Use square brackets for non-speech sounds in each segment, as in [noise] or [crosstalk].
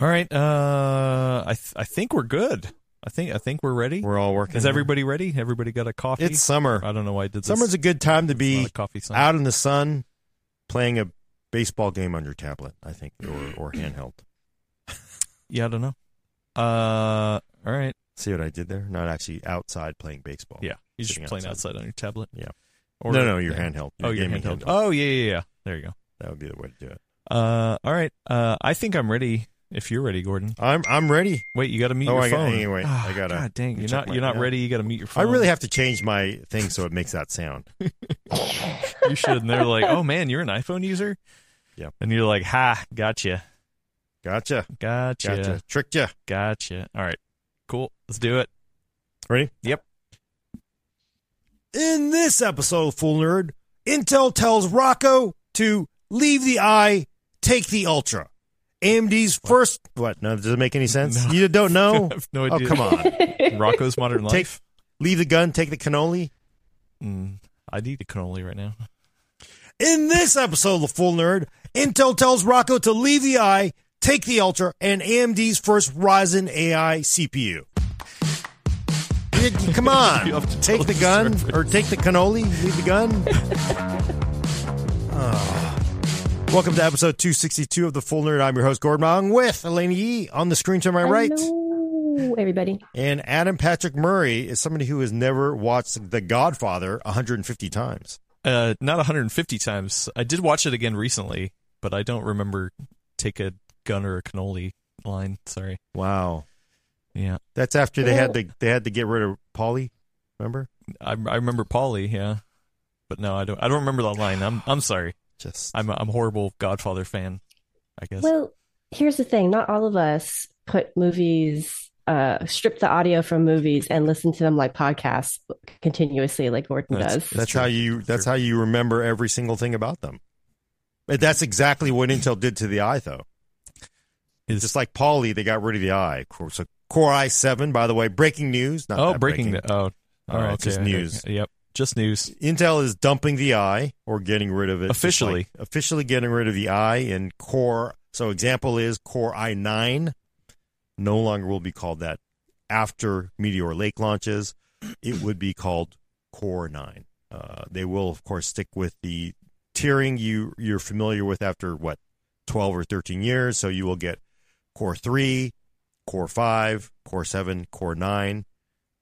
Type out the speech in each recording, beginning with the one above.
All right. Uh, I th- I think we're good. I think I think we're ready. We're all working. Is everybody ready? Everybody got a coffee? It's summer. I don't know why I did this. Summer's a good time to be coffee out in the sun, playing a baseball game on your tablet. I think, or or handheld. [laughs] Yeah, I don't know. Uh, all right. See what I did there? Not actually outside playing baseball. Yeah, you're just playing outside. outside on your tablet. Yeah. Or, no, no, your yeah. handheld. Oh, your gaming handheld. Oh, yeah, yeah, yeah. There you go. That would be the way to do it. Uh, all right. Uh, I think I'm ready. If you're ready, Gordon. I'm I'm ready. Wait, you got to mute Oh, your I got- phone. anyway, Ah, I gotta God dang, you're not you're not yeah. ready. You got to mute your phone. I really have to change my thing so it makes that sound. [laughs] [laughs] You should. And they're like, "Oh man, you're an iPhone user." Yep. And you're like, "Ha, gotcha, Gotcha. gotcha, Gotcha. Tricked you. gotcha." All right, cool. Let's do it. Ready? Yep. In this episode of Full Nerd, Intel tells Rocco to leave the I, take the Ultra. AMD's first. What? No, does it make any sense? No. You don't [laughs] I know? have no oh, come on. [laughs] Rocco's Modern Take- Life. Leave the gun, take the cannoli. Mm, I need a cannoli right now. In this episode of The Full Nerd, Intel tells Rocco to leave the I, take the Ultra, and AMD's first Ryzen AI CPU. [laughs] Come on. You have to take the gun reference. or take the cannoli, leave the gun. Ah. Welcome to episode 262 of The Full Nerd. I'm your host, Gordon Mah Ung, with Alaina Yee on the screen to my right. Hello, everybody. And Adam Patrick Murray is somebody who has never watched The Godfather 150 times. Uh, not 150 times. I did watch it again recently, but I don't remember take a gun or a cannoli line. Sorry. Wow. Yeah, That's after they had to they had to get rid of Paulie. Remember? I, I remember Paulie. Yeah, but no, I don't. I don't remember that line. I'm I'm sorry. Just I'm a, I'm a horrible Godfather fan. I guess. Well, here's the thing not all of us put movies, uh, strip the audio from movies and listen to them like podcasts continuously, like Gordon That's- does. that's how you that's how you remember every single thing about them. But that's exactly what Intel did to the eye, though. Is Just like Paulie, they got rid of the eye. So Core i7, by the way, breaking news. Not oh that breaking. the- oh, all Uh, right. it's just news. okay. Yep, just news. Intel is dumping the i or getting rid of it Officially. like- officially getting rid of the i in Core. So example is Core i9 no longer will be called that after Meteor Lake launches. It would be called Core 9. Uh, they will of course stick with the tiering you you're familiar with after what 12 or 13 years. So you will get Core 3, Core 5, Core 7, Core 9.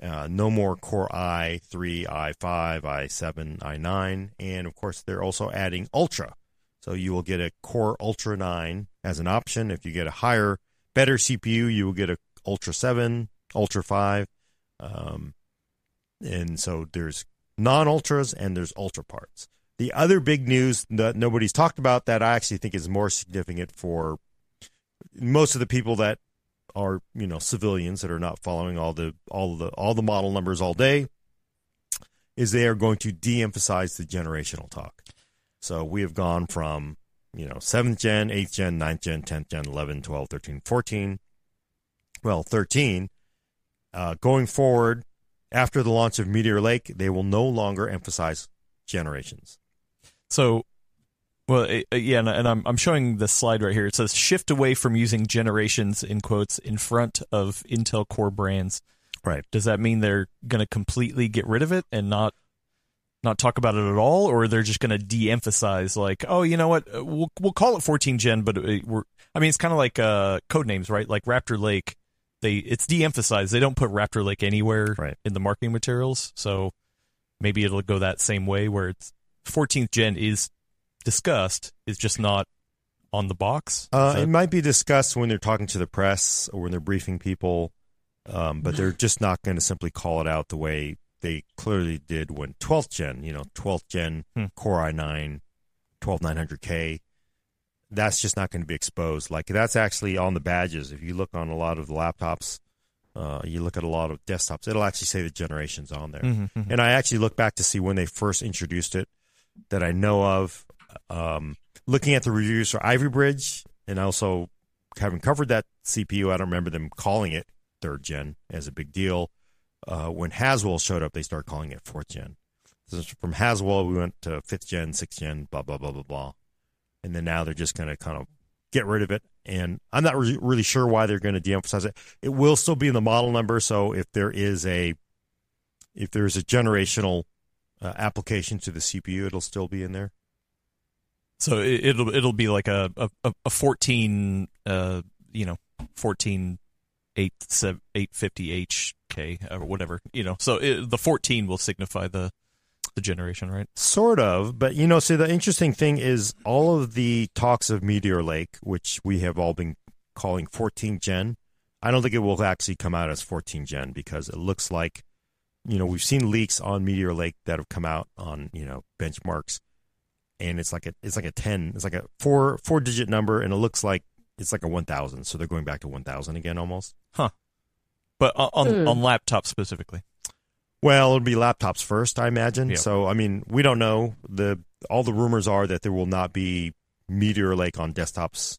Uh, no more Core i3, i5, i7, i9, and of course they're also adding Ultra. So you will get a Core Ultra 9 as an option. If you get a higher, better CPU, you will get a Ultra 7, Ultra 5, um, and so there's non-ultras and there's ultra parts. The other big news that nobody's talked about that I actually think is more significant for most of the people that are you know civilians that are not following all the all the all the model numbers all day is they are going to de-emphasize the generational talk. So we have gone from you know 7th gen, 8th gen, 9th gen, 10th gen, 11, 12, 13, 14, well 13 uh, going forward after the launch of Meteor Lake, they will no longer emphasize generations. So, well, uh, yeah, and, and I'm I'm showing the slide right here. It says shift away from using generations in quotes in front of Intel Core brands. Right. Does that mean they're going to completely get rid of it and not not talk about it at all, or they're just going to de-emphasize like, oh, you know what, Uh, we'll we'll call it 14 gen, but uh, we're I mean, it's kind of like uh, code names, right? Like Raptor Lake, they it's de-emphasized. They don't put Raptor Lake anywhere Right. in the marketing materials, so maybe it'll go that same way where it's 14th gen is discussed, is just not on the box. Uh, that- it might be discussed when they're talking to the press or when they're briefing people, um, but they're just not going to simply call it out the way they clearly did when 12th gen, you know, 12th gen Hmm. Core i9, 12900K. That's just not going to be exposed. Like that's actually on the badges. If you look on a lot of the laptops, uh, you look at a lot of desktops, it'll actually say the generations on there. Mhm, mhm. And I actually look back to see when they first introduced it that I know of. Um, looking at the reviews for Ivy Bridge and also having covered that CPU, I don't remember them calling it third gen as a big deal. Uh, when Haswell showed up, they started calling it fourth gen. So from Haswell, we went to fifth gen, sixth gen, blah, blah, blah, blah, blah. And then now they're just going to kind of get rid of it and I'm not re- really sure why they're going to de-emphasize it. It will still be in the model number, so if there is a if there's a generational uh, application to the CPU, it'll still be in there. So it, it'll it'll be like a a, a fourteen uh you know fourteen eight eight fifty HK or whatever you know. So it, the fourteen will signify the the generation, right? Sort of, but you know, see, the interesting thing is all of the talks of Meteor Lake, which we have all been calling 14 Gen. I don't think it will actually come out as 14 Gen because it looks like, you know, we've seen leaks on Meteor Lake that have come out on you know benchmarks, and it's like a it's like a 10, it's like a four four digit number, and it looks like it's like a 1,000. So they're going back to 1,000 again almost. Huh. But on on, Hmm. on laptop specifically. Well, it'll be laptops first, I imagine. Yeah. So, I mean, we don't know. the All the rumors are that there will not be Meteor Lake on desktops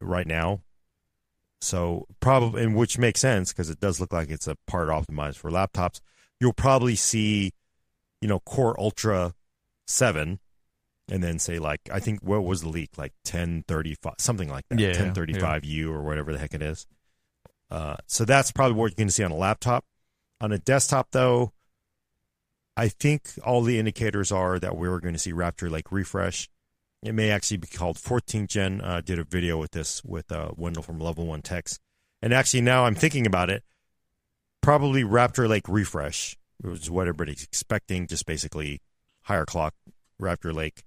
right now. So, probably, and which makes sense because it does look like it's a part optimized for laptops. You'll probably see, you know, Core Ultra Seven, and then say like I think what was the leak like ten thirty five something like that Yeah, ten thirty five U or whatever the heck it is. Uh, so that's probably what you're going to see on a laptop. On a desktop, though, I think all the indicators are that we're going to see Raptor Lake refresh. It may actually be called 14 Gen. Uh, did a video with this with uh, Wendell from Level One Techs, and actually now I'm thinking about it. Probably Raptor Lake refresh, which is what everybody's expecting. Just basically higher clock Raptor Lake,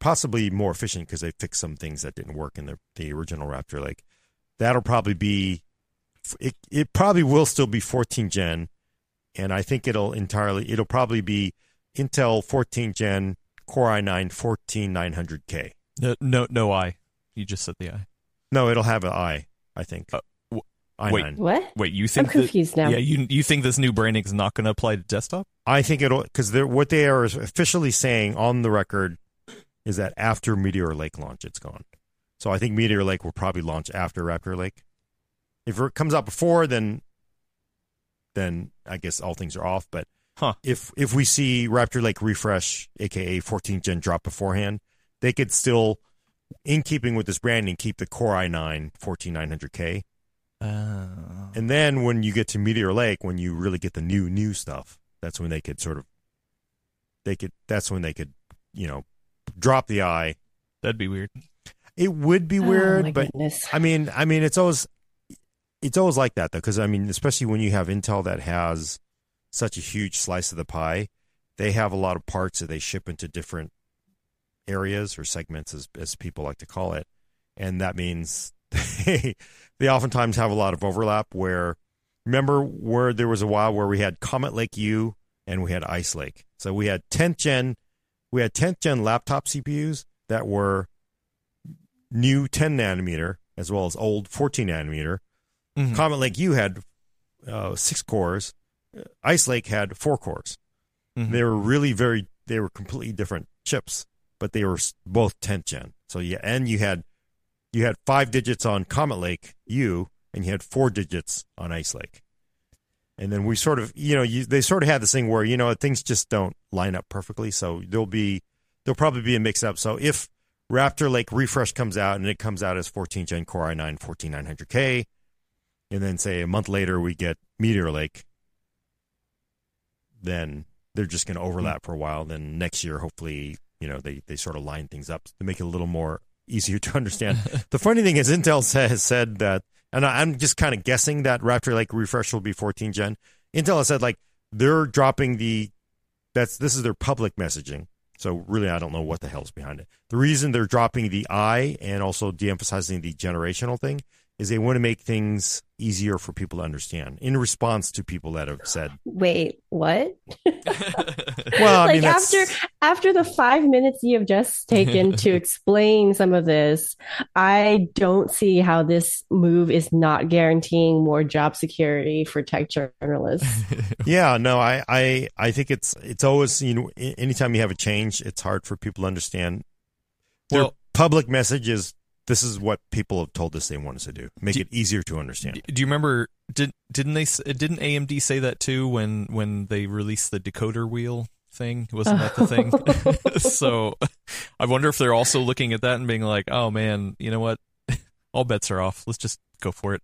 possibly more efficient because they fixed some things that didn't work in the the original Raptor Lake. That'll probably be it. It probably will still be 14 Gen, and I think it'll entirely it'll probably be Intel 14 Gen Core i9 14900K. No, no, no I. You just said the I. No, it'll have an i. I think Uh, i9. wait. What? Wait, you think? I'm think that? confused now. Yeah, you you think this new branding is not going to apply to desktop? I think it'll because they're what they are officially saying on the record is that after Meteor Lake launch, it's gone. So I think Meteor Lake will probably launch after Raptor Lake. If it comes out before, then then I guess all things are off. But Huh. if if we see Raptor Lake refresh, aka 14 Gen drop beforehand, they could still, in keeping with this branding, keep the Core i9 14900K. Uh, And then when you get to Meteor Lake, when you really get the new new stuff, that's when they could sort of they could that's when they could, you know, drop the eye. that'd be weird. It would be Oh, weird, my but goodness. I mean, I mean, it's always it's always like that though, because I mean, especially when you have Intel that has such a huge slice of the pie, they have a lot of parts that they ship into different areas or segments, as as people like to call it, and that means they they oftentimes have a lot of overlap. Where remember where there was a while where we had Comet Lake U and we had Ice Lake, so we had 10th gen, we had 10th gen laptop CPUs that were new 10 nanometer as well as old 14 nanometer. Mhm. Comet Lake U had uh, six cores. Uh, Ice Lake had four cores. Mhm. They were really very. They were completely different chips, but they were both 10th gen. So yeah, and you had you had five digits on Comet Lake U, and you had four digits on Ice Lake. And then we sort of, you know, you, they sort of had this thing where you know things just don't line up perfectly. So there'll be there'll probably be a mix up. So if Raptor Lake refresh comes out and it comes out as 14 gen Core i9 14900K, and then say a month later we get Meteor Lake, then they're just going to overlap for a while. Then next year, hopefully, you know, they, they sort of line things up to make it a little more easier to understand. the funny thing is, Intel has said that, and I'm just kind of guessing that Raptor Lake refresh will be 14 gen. Intel has said like they're dropping the that's this is their public messaging. So really, I don't know what the hell's behind it. The reason they're dropping the I and also de-emphasizing the generational thing is they want to make things easier for people to understand in response to people that have said, Wait, what? [laughs] "Well, I like mean, after after the five minutes you have just taken [laughs] to explain some of this, I don't see how this move is not guaranteeing more job security for tech journalists. [laughs] yeah, no, I, I, I think it's it's always you know, anytime you have a change, it's hard for people to understand. Their public message is this is what people have told us they want us to do, make Do- it easier to understand. Do you remember? Did didn't they? Didn't AMD say that too when when they released the decoder wheel thing? Wasn't that the thing? [laughs] [laughs] so I wonder if they're also looking at that and being like, oh man, you know what? [laughs] All bets are off. Let's just go for it.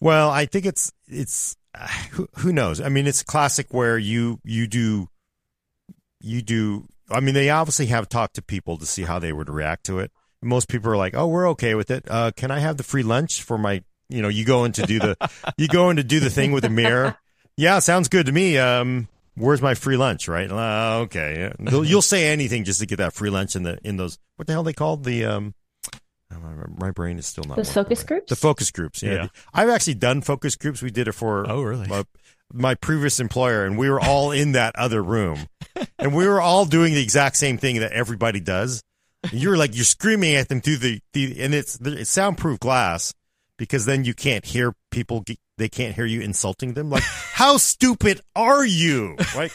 Well, I think it's it's uh, who, who knows. I mean, it's classic where you you do you do. I mean, they obviously have talked to people to see how they would react to it. Most people are like, "Oh, we're okay with it. Uh, can I have the free lunch for my?" You know, you go in to do the you go in to do the thing with the mirror. Yeah, sounds good to me. Um, where's my free lunch? Right? Uh, okay. You'll, you'll say anything just to get that free lunch in the in those what the hell they called the um. My brain is still not. The focus right. groups? The focus groups. Yeah. Yeah. I've actually done focus groups. We did it for Oh, really? my, my previous employer, and we were all in that other room, and we were all doing the exact same thing that everybody does. You're like you're screaming at them through the, the and it's it's soundproof glass because then you can't hear people. ge- They can't hear you insulting them. Like, [laughs] how stupid are you? Right?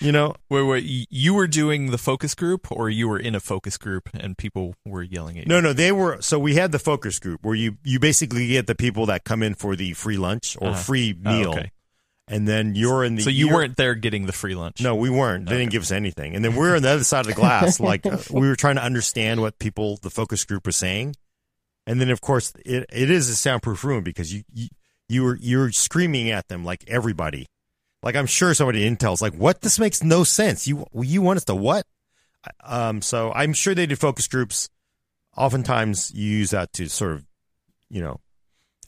You know. Wait, wait, you were doing the focus group, or you were in a focus group and people were yelling at you? No, no, they were. So we had the focus group where you you basically get the people that come in for the free lunch or Uh-huh. free Oh, meal, okay. And then you're in the. So you you're- weren't there getting the free lunch. No, we weren't. They didn't give us anything. And then we're on the other side of the glass, [laughs] like uh, we were trying to understand what people, the focus group, was saying. And then, of course, it it is a soundproof room because you you you were you're screaming at them like everybody. Like I'm sure somebody at Intel's like, "What? This makes no sense. You you want us to what?" Um. So I'm sure they did focus groups. Oftentimes, you use that to sort of, you know,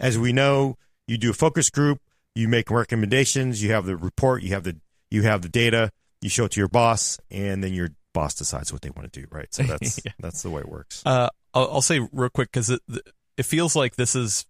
as we know, you do a focus group, you make recommendations, you have the report, you have the you have the data, you show it to your boss, and then your boss decides what they want to do. Right. So [laughs] that's Yeah. that's the way it works. Uh, I'll, I'll say real quick because it it feels like this is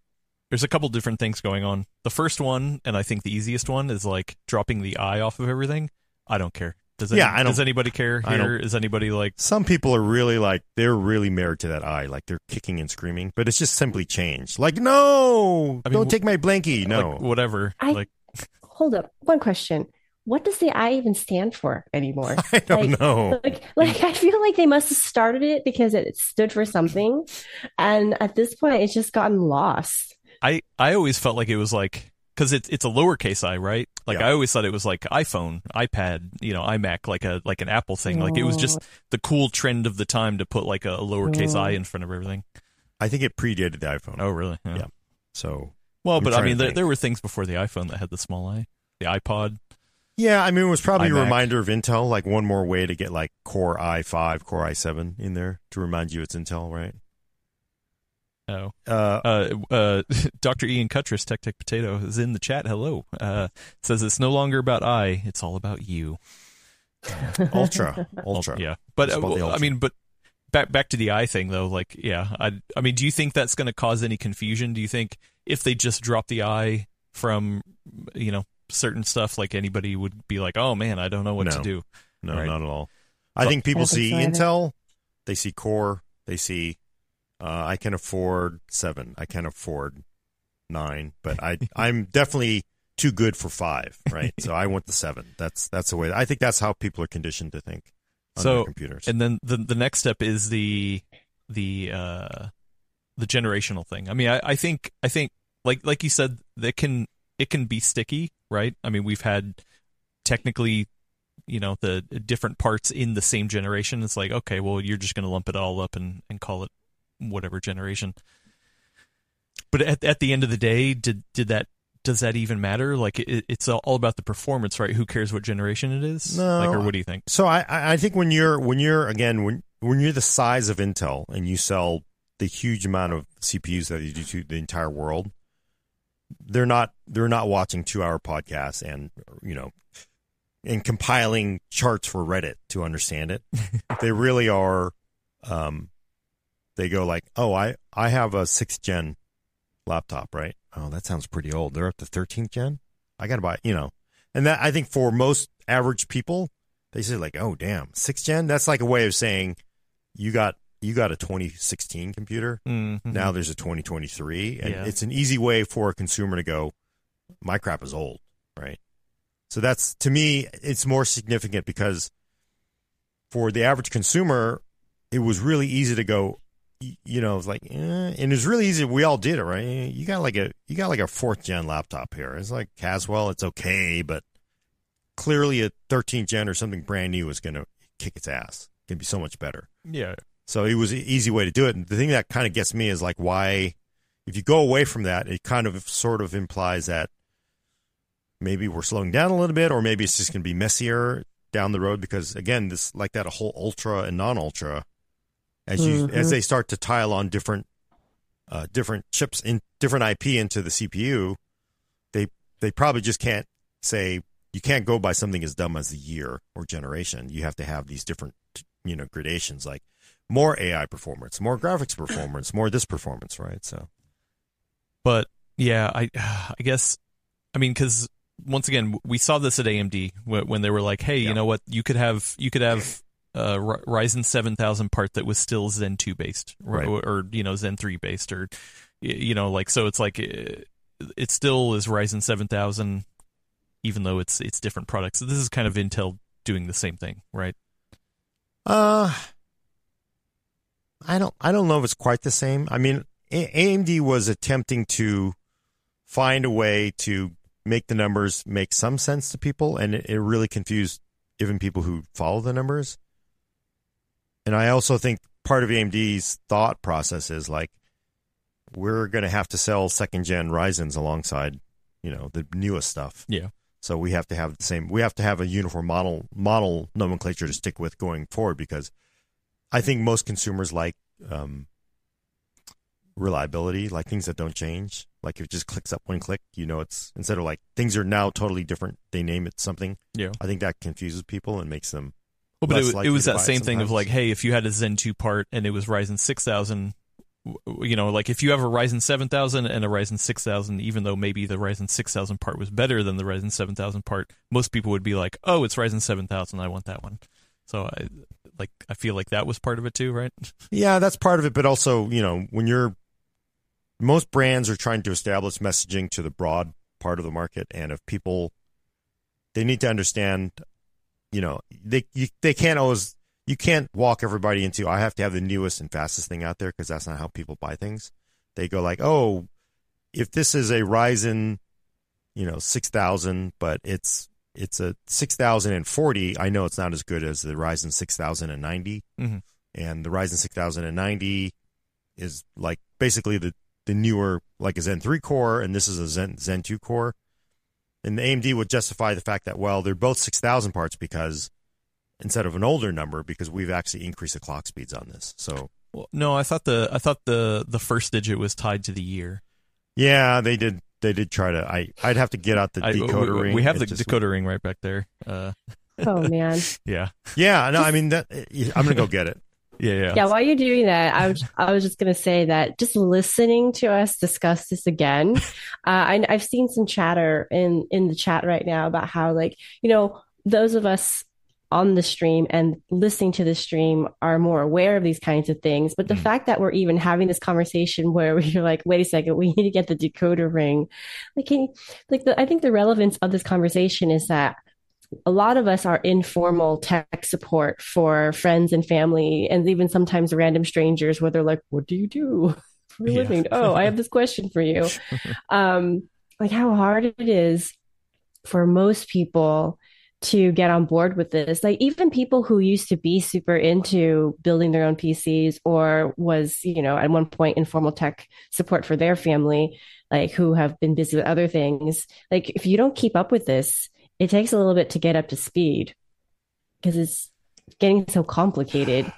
there's a couple different things going on. The first one, and I think the easiest one, is like dropping the eye off of everything. I don't care. Does any, Yeah, I don't- does anybody care I here? Is anybody like Some people are really like they're really married to that eye, like they're kicking and screaming, but it's just simply changed. Like, no, I mean, don't take my blankie. No, like whatever? I- like Hold up. One question. What does the I even stand for anymore? [laughs] I don't Like- know. Like, like I feel like they must have started it because it stood for something, and at this point, it's just gotten lost. I I always felt like it was like because it's it's a lowercase i, right? Like Yeah. I always thought it was like iPhone, iPad, you know, iMac, like a like an Apple thing. Like it was just oh. the cool trend of the time to put like a, lowercase Oh. i mm. in front of everything. I think it predated the iPhone. Oh, really? Yeah. So Well, I'm but I mean, there, there were things before the iPhone that had the small i, the iPod. yeah, I mean, it was probably a reminder of Intel, like one more way to get like Core i5, Core i7 in there to remind you it's Intel, right? Oh, Uh, uh, uh, [laughs] Dr. Ian Cutress, Tech Tech Potato, is in the chat. Hello. Uh, says it's no longer about I, it's all about you. [laughs] Ultra, Ultra. Yeah, but It's uh, about the I mean, but back back to the I thing though. Like, yeah, I I mean, do you think that's going to cause any confusion? Do you think if they just drop the I from you know certain stuff, like anybody would be like, oh man, I don't know what to do. No, Right. not at all. I So- think people I think see so. Intel, they see Core, they see uh, I can afford seven, I can afford nine, but I [laughs] I'm definitely too good for five, right? so I want the seven. That's that's the way. I think that's how people are conditioned to think on So, their computers. And then the the next step is the the uh the generational thing. I mean, I, I think I think like like you said, that can it can be sticky, right? I mean, we've had technically, you know, the different parts in the same generation. It's like, okay, well, you're just going to lump it all up and and call it whatever generation. But at at the end of the day, did did that does that even matter? Like, it, it's all about the performance, right? Who cares what generation it is? No. Like, or what do you think? So I, I I think when you're when you're again when when you're the size of Intel and you sell the huge amount of CPUs that you do to the entire world, they're not they're not watching two hour podcasts and you know and compiling charts for Reddit to understand it. [laughs] they really are. Um, they go like, oh, I I have a sixth gen laptop, right? Oh, that sounds pretty old. They're up to thirteenth gen. I got to buy, you know, and that I think for most average people, they say like, "Oh, damn, sixth gen." That's like a way of saying you got you got a 2016 computer. Mhm. Now there's a 2023, and Yeah. it's an easy way for a consumer to go, "My crap is old," right? So that's to me, it's more significant because for the average consumer, it was really easy to go. You know, it's like, eh, and it's really easy. We all did it, right? You got like a you got like a fourth gen laptop here. It's like Haswell, it's okay, but clearly a 13th gen or something brand new is going to kick its ass. It can be so much better. Yeah. So it was an easy way to do it. And the thing that kind of gets me is like why, if you go away from that, it kind of sort of implies that maybe we're slowing down a little bit, or maybe it's just going to be messier down the road because again, this like that a whole ultra and non ultra, as you Mhm. as they start to tile on different uh, different chips in different IP into the CPU, they they probably just can't say you can't go by something as dumb as a year or generation. You have to have these different you know gradations like more AI performance, more graphics performance, more this performance, right? So But yeah, I I guess I mean because once again we saw this at AMD when they were like, hey, Yeah. you know what, you could have you could have a Ryzen seven thousand part that was still Zen two based, or, Right. or, you know Zen three based, or you know like so it's like it, it still is Ryzen seven thousand, even though it's it's different products. So this is kind of Intel doing the same thing, right? Uh I don't I don't know if it's quite the same. I mean, A- AMD was attempting to find a way to make the numbers make some sense to people and it, it really confused even people who follow the numbers. And I also think part of AMD's thought process is like we're going to have to sell second gen Ryzen's alongside, you know, the newest stuff. Yeah. So we have to have the same. We have to have a uniform model model nomenclature to stick with going forward because I think most consumers like um, reliability, like things that don't change. Like if it just clicks up one click, you know, it's instead of like things are now totally different. They name it something. Yeah. I think that confuses people and makes them. Well, but it, was- it was that same thing of like, hey, if you had a Zen 2 part and it was Ryzen 6000, you know, like if you have a Ryzen 7000 and a Ryzen 6000, even though maybe the Ryzen 6000 part was better than the Ryzen 7000 part, most people would be like, oh, it's Ryzen 7000, I want that one. So I like I feel like that was part of it too, right? [laughs] Yeah, that's part of it, but also, you know, when you're most brands are trying to establish messaging to the broad part of the market, and if people they need to understand, you know, they you, they can't always you can't walk everybody into I have to have the newest and fastest thing out there because that's not how people buy things. They go like, oh, if this is a Ryzen, you know, six thousand, but it's it's a six thousand and forty, I know it's not as good as the Ryzen six thousand and ninety Mhm. and the Ryzen 6090 is like basically the the newer like a Zen 3 core and this is a Zen Zen 2 core and the AMD would justify the fact that well they're both 6000 parts because instead of an older number because we've actually increased the clock speeds on this so Well, no, I thought the I thought the the first digit was tied to the year. yeah they did they did try to I I'd have to get out the I- decoder we, ring we have It the just- decoder ring right back there. Uh, Oh man. [laughs] yeah, yeah no I mean that I'm gonna go get it yeah, yeah. Yeah, while you're doing that, I was I was just gonna say that just listening to us discuss this again, [laughs] uh, I, I've seen some chatter in in the chat right now about how like you know those of us on the stream and listening to the stream are more aware of these kinds of things. But the Mm. fact that we're even having this conversation where [laughs] we're like, wait a second, we need to get the decoder ring, like can you, like the I think the relevance of this conversation is that a lot of us are informal tech support for friends and family, and even sometimes random strangers where they're like, What do you do [laughs] for a Yeah. living? Oh, I have this question for you. [laughs] um, like how hard it is for most people to get on board with this. Like even people who used to be super into building their own PCs or was, you know, at one point informal tech support for their family, like who have been busy with other things. Like if you don't keep up with this, it takes a little bit to get up to speed because it's getting so complicated.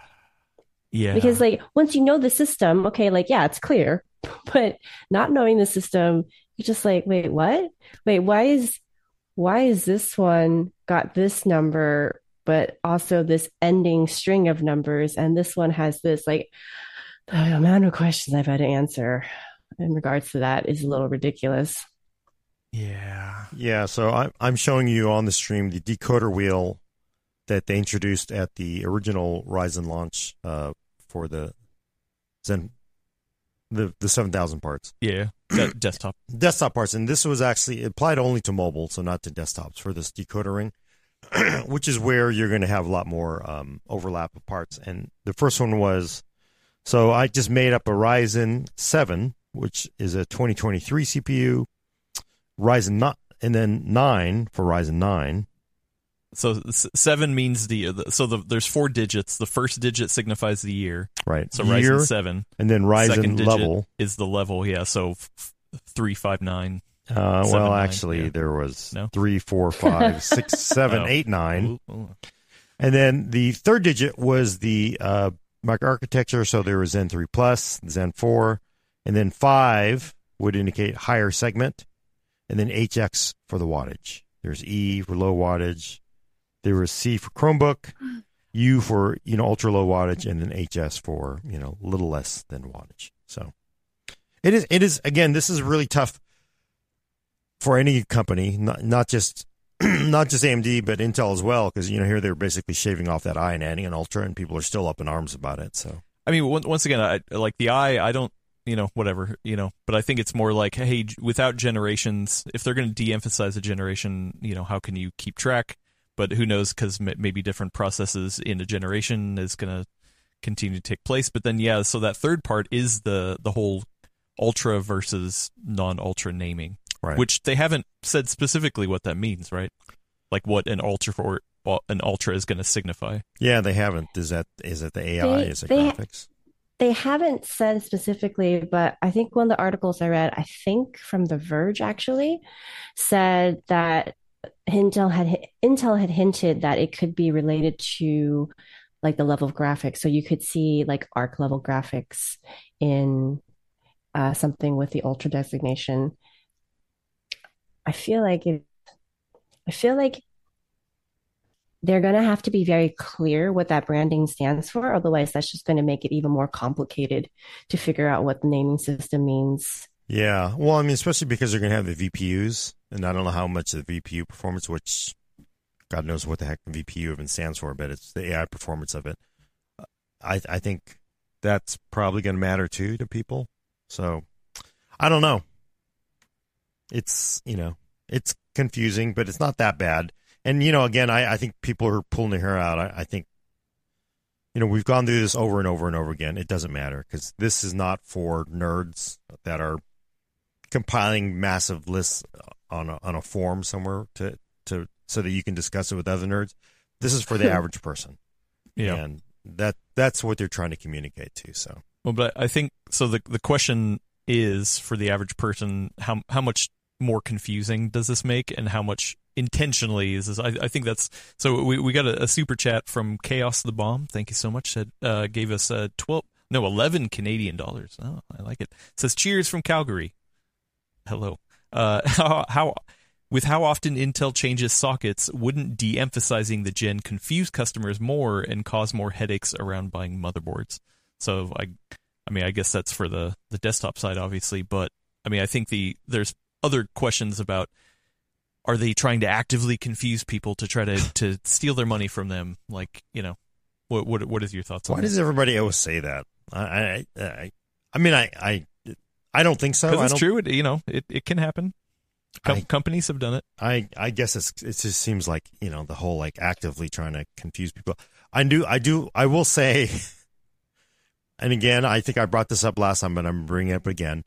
[sighs] yeah. Because like once you know the system, okay, like yeah, it's clear. [laughs] But not knowing the system, you're just like, wait, what? Wait, why is why is this one got this number, but also this ending string of numbers, and this one has this like the amount of questions I've had to answer in regards to that is a little ridiculous. Yeah. Yeah, so I'm I'm showing you on the stream the decoder wheel that they introduced at the original Ryzen launch uh, for the Zen, the the seven thousand parts Yeah, De- desktop. [coughs] desktop parts, and this was actually it applied only to mobile, so not to desktops for this decoder ring, [clears throat] which is where you're going to have a lot more um, overlap of parts. And the first one was so I just made up a Ryzen seven, which is a 2023 CPU, Ryzen not, and then nine for Ryzen nine, So seven means the, the so the, there's four digits. The first digit signifies the year. Right. So Year, Ryzen seven and then Ryzen second level. is the level. Yeah. So f- three five nine. Uh, seven, well, nine, actually, yeah. there was No? three, four, five, [laughs] six, seven, Oh. eight, nine. Ooh, ooh. And then the third digit was the uh, microarchitecture. So there was Zen 3 Plus, Zen 4, and then 5 would indicate higher segment, and then HX for the wattage. There's E for low wattage. There was C for Chromebook, U for you know ultra low wattage, and then HS for you know little less than wattage. So it is it is again this is really tough for any company, not not just [clears throat] not just AMD but Intel as well, because you know here they're basically shaving off that I and adding an Ultra, and people are still up in arms about it. So I mean, once again, I like the eye. I don't, you know, whatever, you know. But I think it's more like, hey, without generations, if they're going to de-emphasize a generation, you know, how can you keep track? But who knows? Because maybe different processes in a generation is going to continue to take place. But then, yeah, so that third part is the the whole ultra versus non-ultra naming, right, which they haven't said specifically what that means, right? Like what an ultra for uh, an ultra is going to signify. yeah, they haven't. Is that is it the AI? They- is it they- graphics? They haven't said specifically, but I think one of the articles I read, I think from The Verge actually, said that Intel had Intel had hinted that it could be related to like the level of graphics. So you could see like arc level graphics in uh, something with the ultra designation. I feel like it, I feel like they're going to have to be very clear what that branding stands for. Otherwise, that's just going to make it even more complicated to figure out what the naming system means. Yeah. Well, I mean, especially because they're going to have the VPUs, and I don't know how much of the VPU performance, which God knows what the heck the VPU even stands for, but it's the AI performance of it. I I think that's probably going to matter too to people. So I don't know. It's you know it's confusing, but it's not that bad. And you know, again, I I think people are pulling their hair out. I, I think you know we've gone through this over and over and over again. It doesn't matter because this is not for nerds that are compiling massive lists on a, on a form somewhere to to so that you can discuss it with other nerds. This is for the [laughs] average person, Yeah. and that that's what they're trying to communicate to. So Well, but I think so. The the question is for the average person, how how much more confusing does this make, and how much intentionally is? I, I think that's so. We we got a, a super chat from Chaos the Bomb. Thank you so much. That uh, gave us uh, twelve no eleven Canadian dollars. Oh, I like it. Says cheers from Calgary. Hello. Uh, [laughs] how how with how often Intel changes sockets, wouldn't de-emphasizing the gen confuse customers more and cause more headaches around buying motherboards? So I, I mean, I guess that's for the the desktop side, obviously. But I mean, I think the there's other questions about are they trying to actively confuse people to try to [laughs] to steal their money from them? Like, you know, what what what is your thoughts on why does everybody always say that? I I I, I mean I I I don't think so. It's true. It, you know, it, it can happen. Com- I- companies have done it. I I guess it's it just seems like you know the whole like actively trying to confuse people. I do I do I will say, [laughs] and again I think I brought this up last time, but I'm bringing it up again.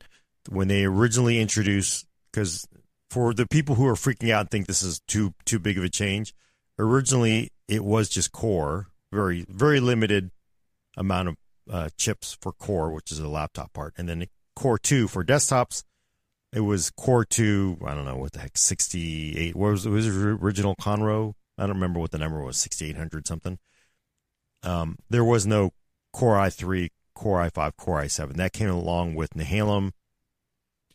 When they originally introduced, because for the people who are freaking out and think this is too too big of a change, originally it was just core, very very limited amount of uh, chips for core, which is a laptop part, and then core two for desktops it was Core Two. I don't know what the heck, sixty eight. Was, was original Conroe? I don't remember what the number was, sixty eight hundred something. Um, there was no Core i three, Core i five, Core i seven. That came along with Nehalem.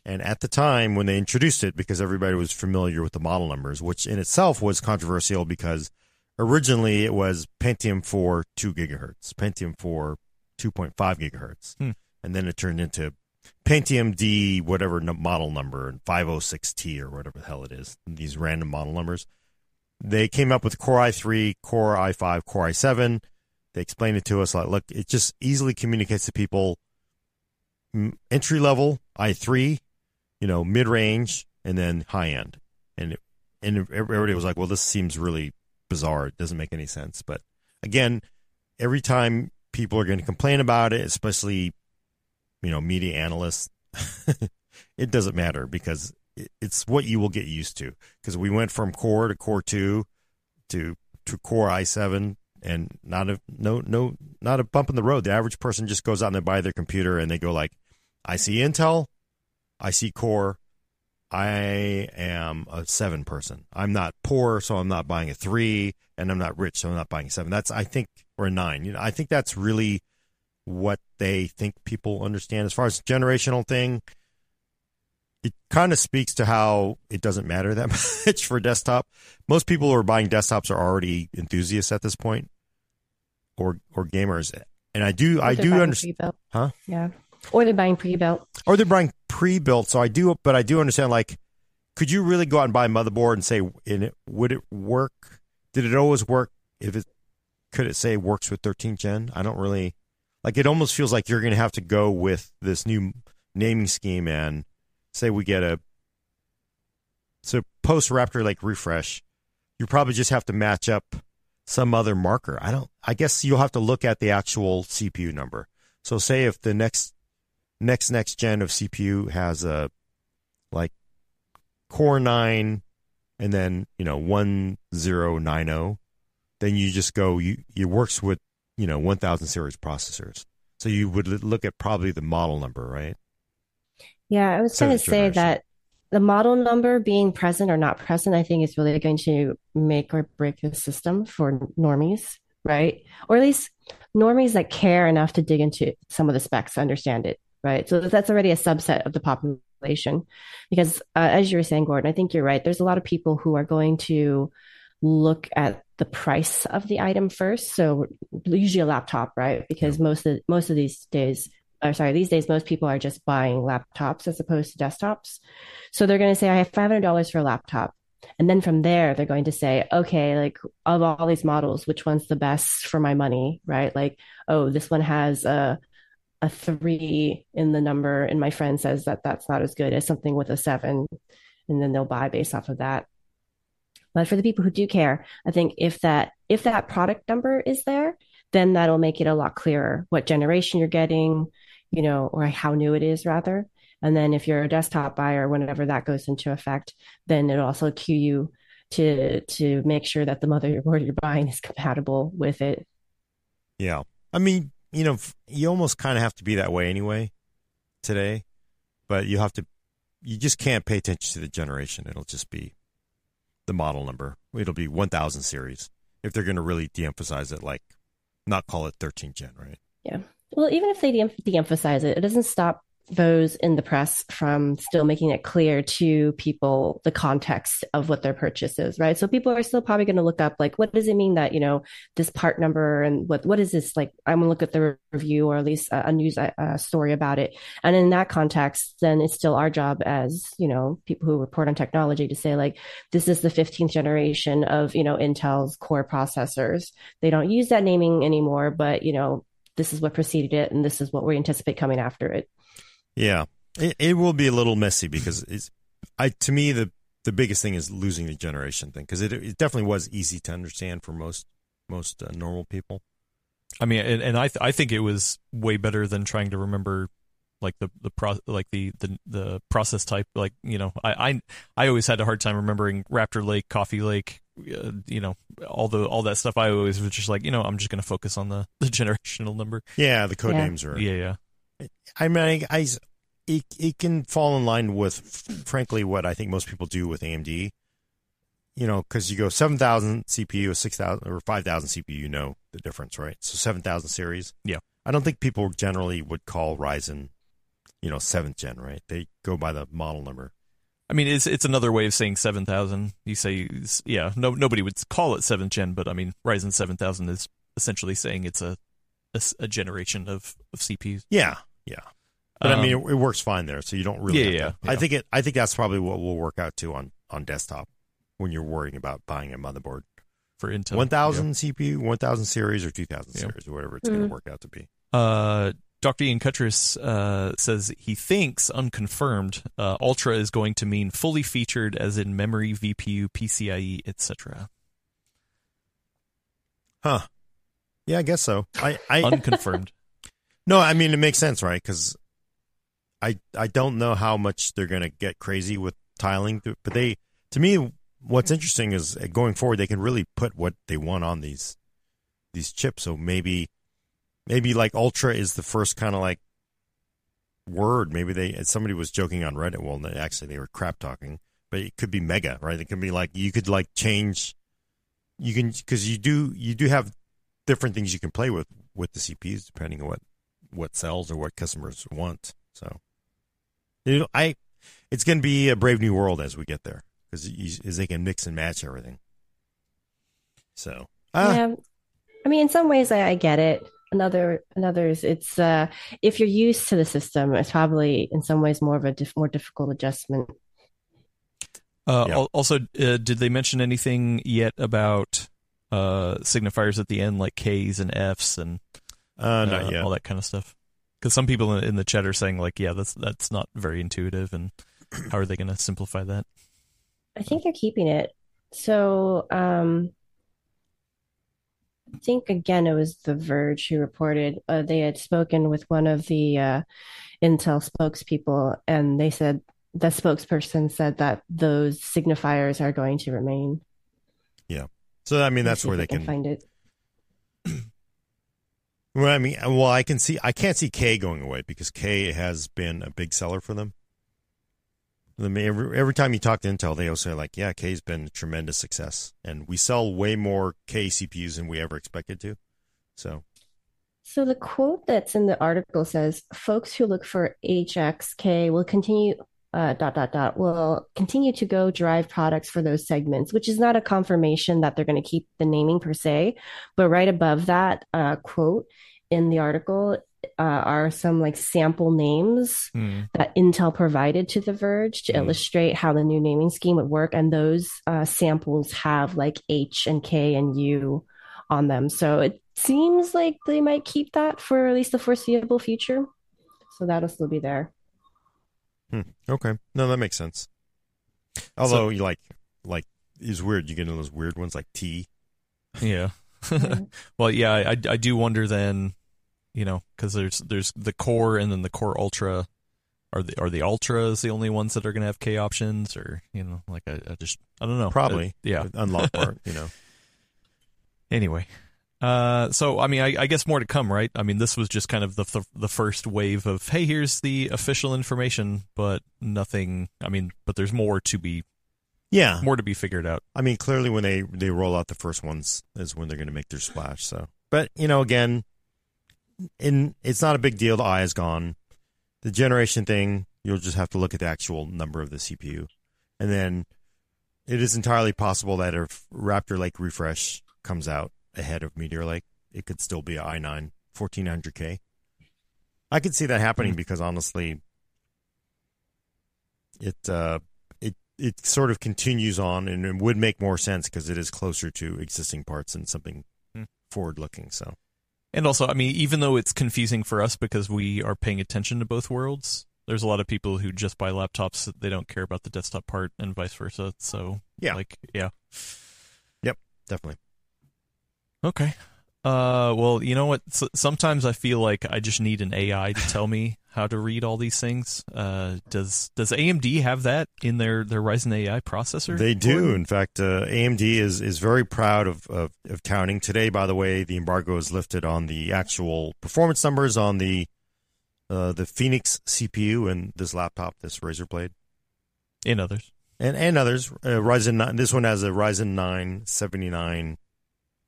And at the time when they introduced it, because everybody was familiar with the model numbers, which in itself was controversial because originally it was Pentium 4 2 gigahertz, Pentium 4 2.5 gigahertz. Hmm. And then it turned into Pentium D, whatever model number, and 506T or whatever the hell it is, these random model numbers. They came up with Core i3, Core i5, Core i7. They explained it to us like, look, it just easily communicates to people entry level i3, you know, mid range, and then high end. And it, and everybody was like, well, this seems really bizarre. It doesn't make any sense. But again, every time people are going to complain about it, especially you know, media analysts, [laughs] it doesn't matter because it's what you will get used to. Because we went from core to core two to to Core i7 and not a no no not a bump in the road. The average person just goes out and they buy their computer and they go like, I see Intel, I see Core, I am a seven person. I'm not poor, so I'm not buying a three, and I'm not rich, so I'm not buying a seven. That's I think or a nine. You know, I think that's really what they think people understand as far as generational thing. It kind of speaks to how it doesn't matter that [laughs] much for desktop. Most people who are buying desktops are already enthusiasts at this point, or or gamers. And I do I do understand, huh? Yeah. Or they're buying pre-built. or they're buying pre-built. So I do, but I do understand. Like, could you really go out and buy a motherboard and say, in it, would it work? Did it always work? If it could it say works with 13 gen? I don't really like. It almost feels like you're going to have to go with this new naming scheme and say we get a so post Raptor Lake refresh. You probably just have to match up some other marker. I don't. I guess you'll have to look at the actual CPU number. So say if the next next next gen of CPU has a like Core nine, and then you know one zero nine zero, then you just go. You it works with you know one thousand series processors. So you would look at probably the model number, right? Yeah, I was going to say that the model number being present or not present, I think is really going to make or break the system for normies, right? Or at least normies that care enough to dig into some of the specs to understand it, right? So that's already a subset of the population. Because uh, as you were saying, Gordon, I think you're right. There's a lot of people who are going to look at the price of the item first. So usually a laptop, right? Because most of most of these days, or sorry, these days most people are just buying laptops as opposed to desktops. So they're going to say, I have five hundred dollars for a laptop, and then from there they're going to say, okay, like of all these models, which one's the best for my money, right? Like, oh, this one has a a three in the number, and my friend says that that's not as good as something with a seven, and then they'll buy based off of that. But for the people who do care, I think if that if that product number is there, then that'll make it a lot clearer what generation you're getting, you know, or how new it is rather. And then if you're a desktop buyer, whenever that goes into effect, then it'll also cue you to to make sure that the motherboard you're buying is compatible with it. Yeah. I mean, you know, you almost kind of have to be that way anyway today, but you have to, you just can't pay attention to the generation. It'll just be the model number. It'll be 1000 series if they're going to really de emphasize it, like not call it 13 gen, right? Yeah. Well, even if they de-emphasize it, it doesn't stop those in the press from still making it clear to people the context of what their purchase is, right? So people are still probably going to look up like, what does it mean that you know this part number and what what is this like? I'm going to look at the review or at least a, a news story about it, and in that context, then it's still our job as you know people who report on technology to say like, this is the 15th generation of you know Intel's core processors. They don't use that naming anymore, but you know this is what preceded it and this is what we anticipate coming after it. Yeah. It, it will be a little messy because it's, I, to me, the, the biggest thing is losing the generation thing because it, it definitely was easy to understand for most, most uh, normal people. I mean, and, and I th- I think it was way better than trying to remember like the the pro like the the the process type. Like you know, I I I always had a hard time remembering Raptor Lake, Coffee Lake. Uh, you know, all the all that stuff. I always was just like, you know, I'm just going to focus on the [laughs] the generational number. Yeah. The code Yeah. names are, Yeah, yeah. I mean, I, I- it, it can fall in line with, frankly, what I think most people do with AMD. You know, because you go 7,000 CPU, 6,000 or 5,000 CPU, you know the difference, right? So 7,000 series. Yeah. I don't think people generally would call Ryzen, you know, 7th gen, right? They go by the model number. I mean, it's it's another way of saying seven thousand. You say, yeah, no, nobody would call it seventh gen, but I mean, Ryzen seven thousand is essentially saying it's a a generation of of CPUs. Yeah. Yeah. But I Um, mean, it, it works fine there, so you don't really. Yeah, have to- yeah, I think it. I think that's probably what will work out too on on desktop when you're worrying about buying a motherboard. for Intel. One thousand CPU, one thousand series, or two thousand Yeah. series, or whatever it's going Mm. to work out to be. Uh, Dr. Ian Cutress uh, says he thinks, unconfirmed, uh, Ultra is going to mean fully featured, as in memory, VPU, PCIe, etc. Huh? Yeah, I guess so. I, I Unconfirmed. [laughs] no, I mean it makes sense, right? Because I I don't know how much they're to get crazy with tiling, but they to me what's interesting is uh, going forward, they can really put what they want on these these chips. So maybe maybe like ultra is the first kind of like word. Maybe they somebody was joking on Reddit. Well, actually they were crap talking, but it could be mega, right? It could be like you could like change. You can because you do you do have different things you can play with with the CPUs depending on what what sells or what customers want. So, you know, I it's going to be a brave new world as we get there because as they can mix and match everything. So, uh, yeah, I mean, in some ways, I, I get it. Another, another's, it's uh, if you're used to the system, it's probably in some ways more of a diff- more difficult adjustment. Uh, yeah. Also, uh, did they mention anything yet about uh, signifiers at the end, like K's and F's and uh, not uh, yet. all that kind of stuff? Because some people in the chat are saying like, yeah, that's that's not very intuitive, and [clears throat] how are they going to simplify that? I think they're keeping it. So um, I think again it was The Verge who reported uh, they had spoken with one of the uh, Intel spokespeople, and they said the spokesperson said that those signifiers are going to remain. Yeah. So I mean that's where they can, can find it. Well, I mean, well, I can see I can't see K going away because K has been a big seller for them. Every, every time you talk to Intel, they always say like, "Yeah, K's been a tremendous success, and we sell way more K CPUs than we ever expected to." So, so the quote that's in the article says, "Folks who look for HXK will continue." Uh, dot dot dot will continue to go drive products for those segments, which is not a confirmation that they're going to keep the naming per se, but right above that uh, quote in the article uh, are some like sample names mm. that Intel provided to The Verge to mm. illustrate how the new naming scheme would work. And those uh, samples have like H and K and U on them. So it seems like they might keep that for at least the foreseeable future. So that'll still be there. Hmm. Okay. No, that makes sense. Although, so, you like, like, is weird. You get into those weird ones like T. Yeah. [laughs] well, yeah, I, I do wonder then you know, because there's there's the core and then the core ultra. Are the are the ultras the only ones that are going to have K options, or you know, like I, I just I don't know. Probably, uh, yeah, unlock part, you know. [laughs] Anyway, uh, so I mean, I, I, guess more to come, right? I mean, this was just kind of the, the, the first wave of hey, here's the official information, but nothing. I mean, but there's more to be, yeah, more to be figured out. I mean, clearly when they they roll out the first ones is when they're going to make their splash. So, but you know, again, in it's not a big deal. The eye is gone. The generation thing, you'll just have to look at the actual number of the CPU, and then it is entirely possible that if Raptor Lake refresh comes out ahead of Meteor Lake, it could still be an i9 1400K. I could see that happening mm-hmm. because honestly, it uh, it it sort of continues on and it would make more sense because it is closer to existing parts and something mm-hmm. forward looking. So and also, I mean, even though it's confusing for us because we are paying attention to both worlds, there's a lot of people who just buy laptops they don't care about the desktop part and vice versa. So, yeah. Like, yeah. Yep, definitely. Okay. Uh, well, you know what? S- sometimes I feel like I just need an AI to tell me how to read all these things. Uh, does does AMD have that in their, their Ryzen AI processor? They do. In fact, uh, AMD is is very proud of, of, of counting today. By the way, the embargo is lifted on the actual performance numbers on the uh, the Phoenix CPU and this laptop, this Razer Blade, and others, and and others. Uh, Ryzen 9, This one has a Ryzen 9 79.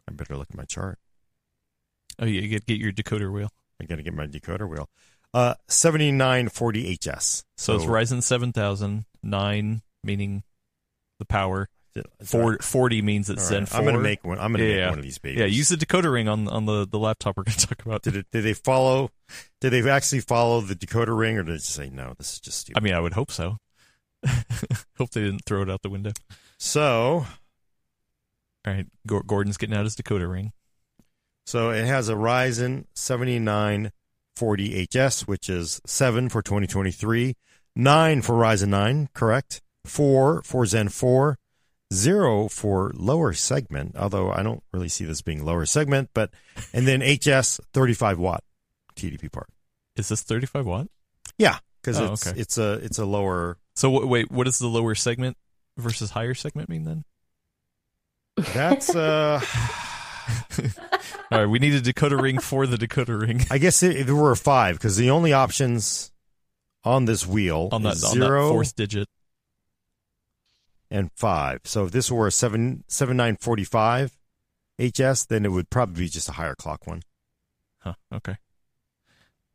I better look at my chart. Oh, you get get your decoder wheel. I got to get my decoder wheel. Uh, 7940HS. So, so it's Ryzen 7000, 9 meaning the power. Four, 40 means it's right. Zen 4. I'm going to make one. I'm to yeah, make one of these babies. Yeah, use the decoder ring on on the, the laptop we're going [laughs] to talk about. Did it, did they follow? Did they actually follow the decoder ring, or did they say no? This is just stupid. I mean, I would hope so. [laughs] hope they didn't throw it out the window. So, all right, Gordon's getting out his Dakota ring. So it has a Ryzen 79 40HS, which is 7 for 2023, 9 for Ryzen 9, correct? 4 for Zen 4, 0 for lower segment, although I don't really see this being lower segment, but and then HS 35 watt TDP part. Is this 35 watt? Yeah, because oh, it's okay. it's a it's a lower. So wait, what does the lower segment versus higher segment mean then? That's uh [sighs] All right, we need a decoder ring for the decoder ring I guess it, there were five because the only options on this wheel on that is on that zero fourth digit. and five. So if this were a seven seven nine forty five HS, then it would probably be just a higher clock one. Huh. Okay.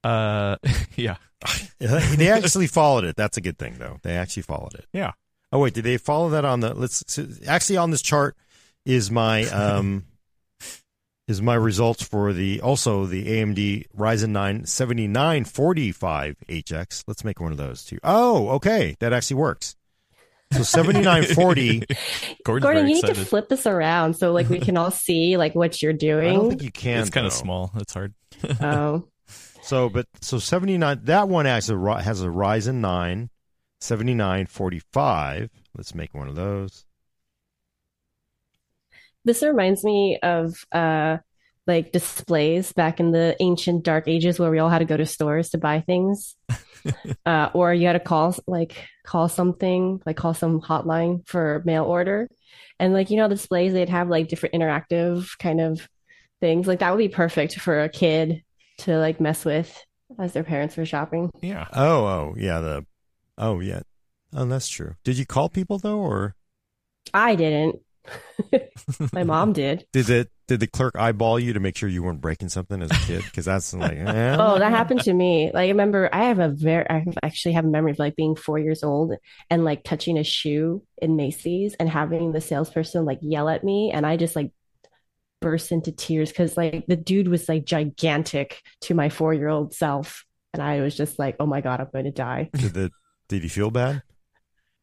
Uh, [laughs] yeah, [laughs] they actually followed it. That's a good thing, though. They actually followed it. yeah. Oh wait, did they follow that on the? Let's actually on this chart is my um [laughs] is my results for the also the AMD Ryzen 9 7945 HX. Let's make one of those too. Oh, okay, that actually works. So [laughs] 7940. Gordon's Gordon, very you need to flip this around so like we can all [laughs] see like what you're doing. I don't think you can. it's kind of small. It's hard. Oh, So, but so 79, that one actually ri- has a Ryzen 9 7945. Let's make one of those. This reminds me of uh like displays back in the ancient dark ages where we all had to go to stores to buy things. [laughs] uh, or you had to call like call something, like call some hotline for mail order. And like you know displays they'd have like different interactive kind of things. Like that would be perfect for a kid to like mess with as their parents were shopping. Yeah. Oh, oh, yeah. The, oh, yeah. Oh, that's true. Did you call people though, or I didn't. [laughs] My mom did. did the did the clerk eyeball you to make sure you weren't breaking something as a kid? Because that's like, eh. Oh, that happened to me. Like, I remember I have a very, I actually have a memory of like being four years old and like touching a shoe in Macy's and having the salesperson like yell at me. And I just like burst into tears because like the dude was like gigantic to my four year old self. And I was just like, oh my God, I'm going to die. Did the did he feel bad?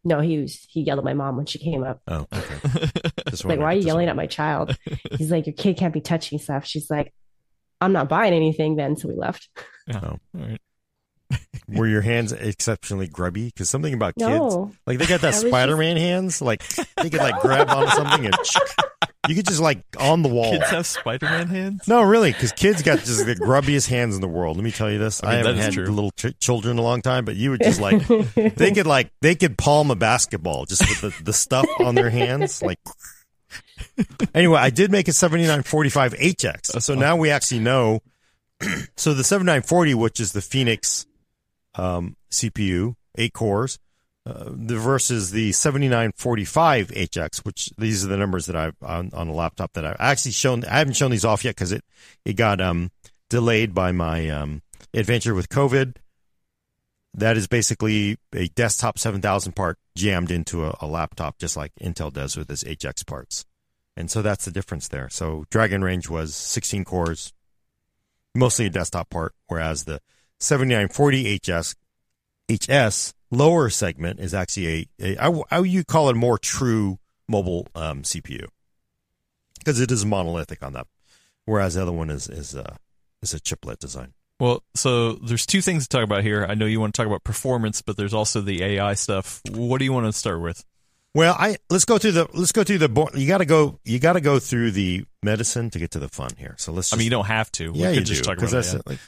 No, he was, he yelled at my mom when she came up. Oh, okay. [laughs] Like, why are you yelling wondering. at my child? [laughs] He's like, your kid can't be touching stuff. She's like, I'm not buying anything then. So we left. Oh. All right. [laughs] Were your hands exceptionally grubby? Because something about kids, No. like they got that [laughs] I was just- Spider-Man hands, like they could like grab onto something and you could just like on the wall. Kids have Spider-Man hands. No, really, because kids got just the grubbiest hands in the world. Let me tell you this. I, I haven't had true. little ch- children in a long time, but you would just like [laughs] they could like they could palm a basketball just with the, the stuff on their hands. Like anyway, I did make a seventy nine forty five HX, so now we actually know. [clears throat] so the seventy nine forty, which is the Phoenix um, CPU, eight cores, uh, the versus the 7945 HX, which these are the numbers that I've on, on a laptop that I've actually shown. I haven't shown these off yet because it, it got um, delayed by my um, adventure with COVID. That is basically a desktop 7000 part jammed into a, a laptop, just like Intel does with its HX parts. And so that's the difference there. So Dragon Range was 16 cores, mostly a desktop part, whereas the 7940 HS HS lower segment is actually a, a I, I you call it a more true mobile um, CPU because it is monolithic on that, whereas the other one is is uh, is a chiplet design. Well, so there's two things to talk about here. I know you want to talk about performance, but there's also the AI stuff. What do you want to start with? Well, I let's go through the let's go through the you got to go you got to go through the medicine to get to the fun here. So let's. I mean, you don't have to. yeah, we you could just do talk about it. like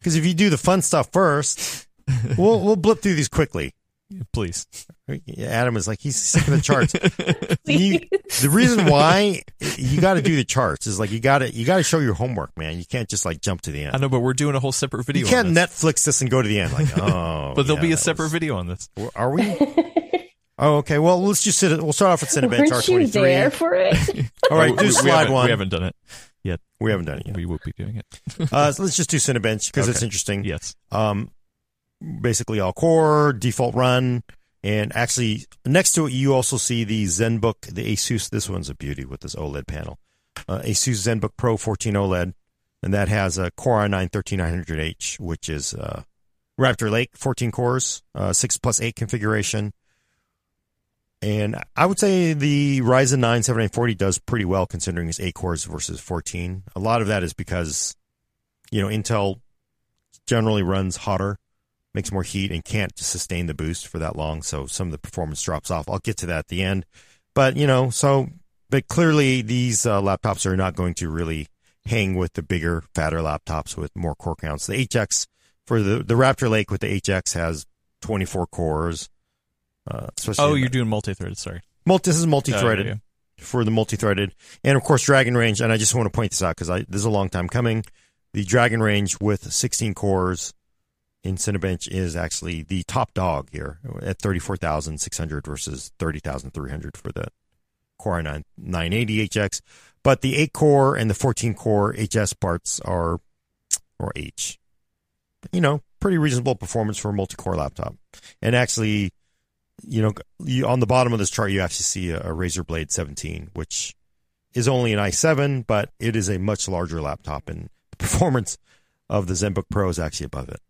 because if you do the fun stuff first, we'll we'll blip through these quickly. Please. Adam is like he's sick of the charts. [laughs] You- the reason why you got to do the charts is like you got to you got to show your homework, man. You can't just like jump to the end. I know, but we're doing a whole separate video. You can't on this. Netflix this and go to the end. Like, oh, [laughs] But there'll yeah, be a separate was- video on this. Are we? [laughs] Oh, okay. Well, let's just sit. We'll start off with Cinebench R Weren't you twenty three. there for it? All right, we, do slide haven't, one. We haven't done it yet. We haven't done it yet. We will be doing it. [laughs] Uh, so let's just do Cinebench because it's interesting. Yes. Um, basically all core, default run, and actually next to it you also see the ZenBook, the Asus. This one's a beauty with this OLED panel. Uh, Asus ZenBook Pro 14 OLED, and that has a Core i9 13900H, which is uh, Raptor Lake, 14 cores, uh, six plus eight configuration. And I would say the Ryzen 9 7940 does pretty well considering it's eight cores versus 14. A lot of that is because, you know, Intel generally runs hotter, makes more heat, and can't sustain the boost for that long. So some of the performance drops off. I'll get to that at the end. But, you know, so, but clearly these uh, laptops are not going to really hang with the bigger, fatter laptops with more core counts. The HX for the, the Raptor Lake with the HX has 24 cores. Uh, Oh, you're doing multi-threaded. Sorry. multi, this is multi-threaded. yeah, for the multi-threaded, and of course Dragon Range. And I just want to point this out because this is a long time coming. The Dragon Range with 16 cores in Cinebench is actually the top dog here at 34,600 versus 30,300 for the Core i9 980HX. But the 8 core and the 14 core HS parts are, or H, you know, pretty reasonable performance for a multi core laptop. And actually, you know, you, on the bottom of this chart, you actually see a, a Razer Blade 17, which is only an i7, but it is a much larger laptop, and the [laughs] performance of the ZenBook Pro is actually above it.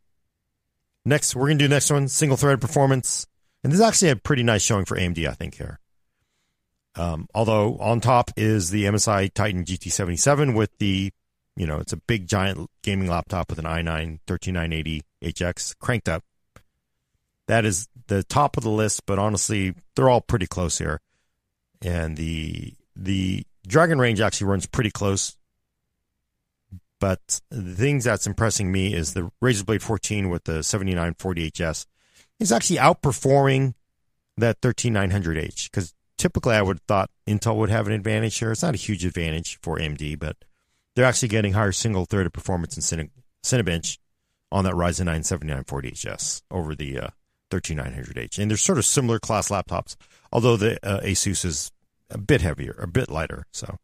Next, we're going to do next one, single thread performance. And this is actually a pretty nice showing for AMD, I think, here. Um, although on top is the MSI Titan GT77 with the, you know, it's a big giant gaming laptop with an i9 13980HX cranked up. That is the top of the list, but honestly, they're all pretty close here. And the the Dragon Range actually runs pretty close. But the things that's impressing me is the Razer Blade 14 with the 7940HS is actually outperforming that 13900H because typically I would have thought Intel would have an advantage here. It's not a huge advantage for AMD, but they're actually getting higher single threaded performance in Cine, Cinebench on that Ryzen 9 7940HS over the uh, 13900H. And they're sort of similar class laptops, although the uh, Asus is a bit heavier, a bit lighter. So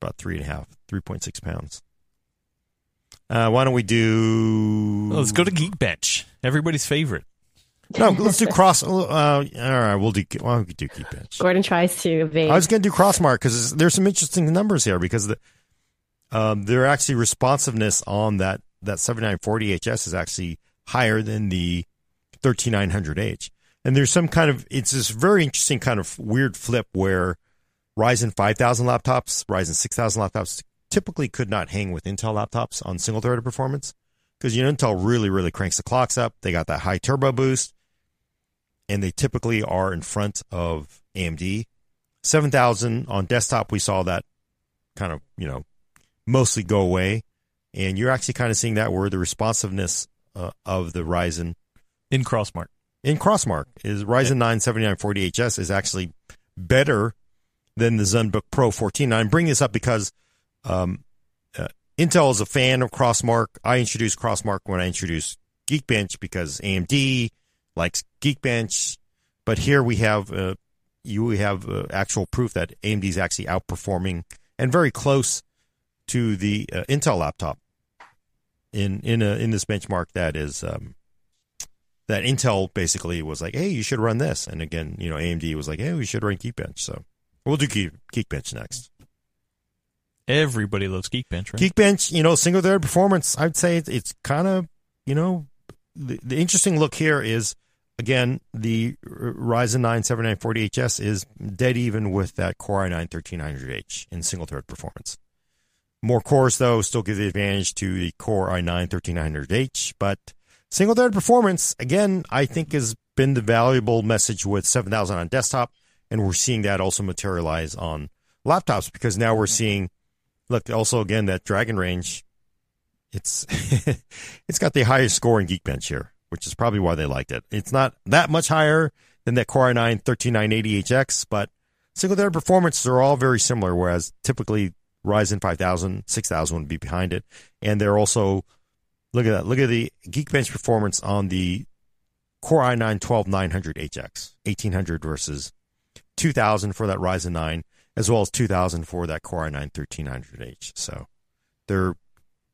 about three and a half, 3.6 pounds. Uh, why don't we do? Well, let's go to Geekbench, everybody's favorite. No, let's do cross. Uh, all right, we'll do. Why don't we do Geekbench? Gordon tries to evade. I was going to do Crossmark because there's some interesting numbers here because the, um, their actually responsiveness on that that 7940 HS is actually higher than the 13900H. And there's some kind of it's this very interesting kind of weird flip where Ryzen 5000 laptops, Ryzen 6000 laptops typically could not hang with Intel laptops on single threaded performance because you know Intel really really cranks the clocks up. They got that high turbo boost, and they typically are in front of AMD. Seven thousand on desktop, we saw that kind of you know mostly go away, and you're actually kind of seeing that where the responsiveness uh, of the Ryzen in Crossmark in Crossmark is Ryzen 9 7940HS is actually better than the ZenBook Pro 14. Now, I'm bringing this up because um, uh, Intel is a fan of Crossmark. I introduced Crossmark when I introduced Geekbench because AMD likes Geekbench. But here we have uh, you have uh, actual proof that AMD is actually outperforming and very close to the uh, Intel laptop in in a, in this benchmark that is um, that Intel basically was like, hey, you should run this, and again, you know, AMD was like, hey, we should run Geekbench. So we'll do Geek, Geekbench next. Everybody loves Geekbench, right? Geekbench, you know, single thread performance. I'd say it's, it's kind of, you know, the, the interesting look here is again the Ryzen 9 7940HS is dead even with that Core i9 1300H in single thread performance. More cores though still give the advantage to the Core i9 1300H, but single thread performance again I think has been the valuable message with 7000 on desktop, and we're seeing that also materialize on laptops because now we're mm-hmm. seeing look also again that Dragon Range. It's [laughs] it's got the highest score in Geekbench here, which is probably why they liked it. It's not that much higher than that Core i9 13980HX, but single thread performances are all very similar. Whereas typically Ryzen 5000, 6000 would be behind it, and they're also look at that. Look at the Geekbench performance on the Core i9 12900HX, 1800 versus 2000 for that Ryzen 9 as well as 2000 for that Core i9 1300H. So they're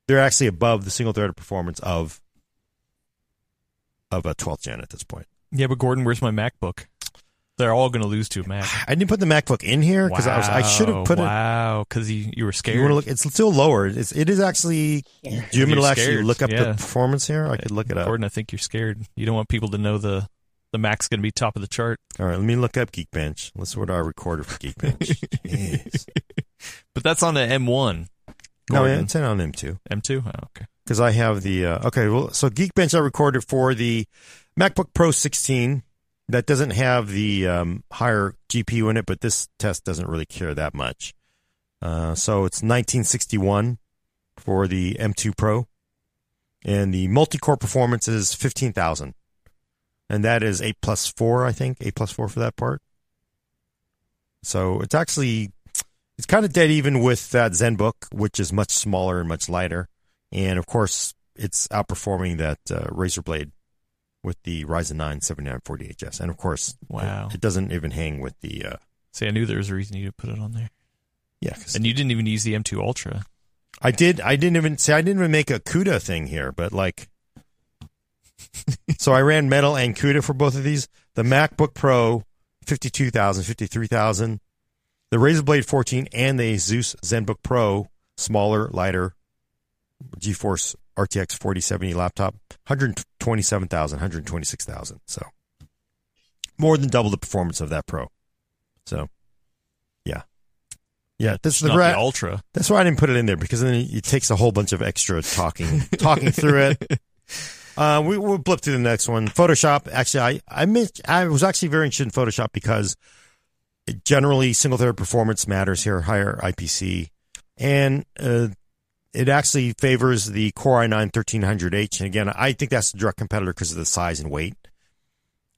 they're actually above the single threaded performance of of a 12th gen at this point. Yeah, but Gordon, where's my MacBook? They're all going to lose to a Mac. [sighs] I didn't put the MacBook in here because wow, I was I should have put wow, it. Wow, because you, you were scared. You want to look? It's still lower. It's it is actually. Do you want me to actually look up yeah. the performance here? I could look it up. Gordon, I think you're scared. You don't want people to know the the Mac's going to be top of the chart. All right, let me look up Geekbench. Let's see what I recorded for Geekbench. [laughs] But that's on the M1. No, Gordon. it's on M2 M2? Oh, okay. because I have the uh, okay. Well, so Geekbench I recorded for the MacBook Pro 16 that doesn't have the um, higher GPU in it, but this test doesn't really care that much. Uh, so it's 1961 for the M2 Pro, and the multi-core performance is 15,000, and that is eight plus four, I think, eight plus four for that part. So it's actually it's kind of dead even with that ZenBook, which is much smaller and much lighter, and of course it's outperforming that uh, Razer Blade with the Ryzen 9 7940HS, and of course, Wow. it, it doesn't even hang with the uh, See, I knew there was a reason you to put it on there, Yeah. and you didn't even use the M2 Ultra. I did. I didn't even say I didn't even make a CUDA thing here, but like, so I ran Metal and CUDA for both of these. The MacBook Pro, 52,000, 53,000. The Razer Blade 14 and the Asus ZenBook Pro, smaller, lighter, GeForce RTX 4070 laptop, 127,000, 126,000. So more than double the performance of that Pro. So, yeah. Yeah, this is the, gra- the Ultra. that's why I didn't put it in there because then it takes a whole bunch of extra talking, [laughs] talking through it. [laughs] Uh, we, we'll blip to the next one. Photoshop. Actually, I, I missed, I was actually very interested in Photoshop because generally single thread performance matters here, higher IPC. And, uh, it actually favors the Core i9 1300H. And again, I think that's the direct competitor because of the size and weight.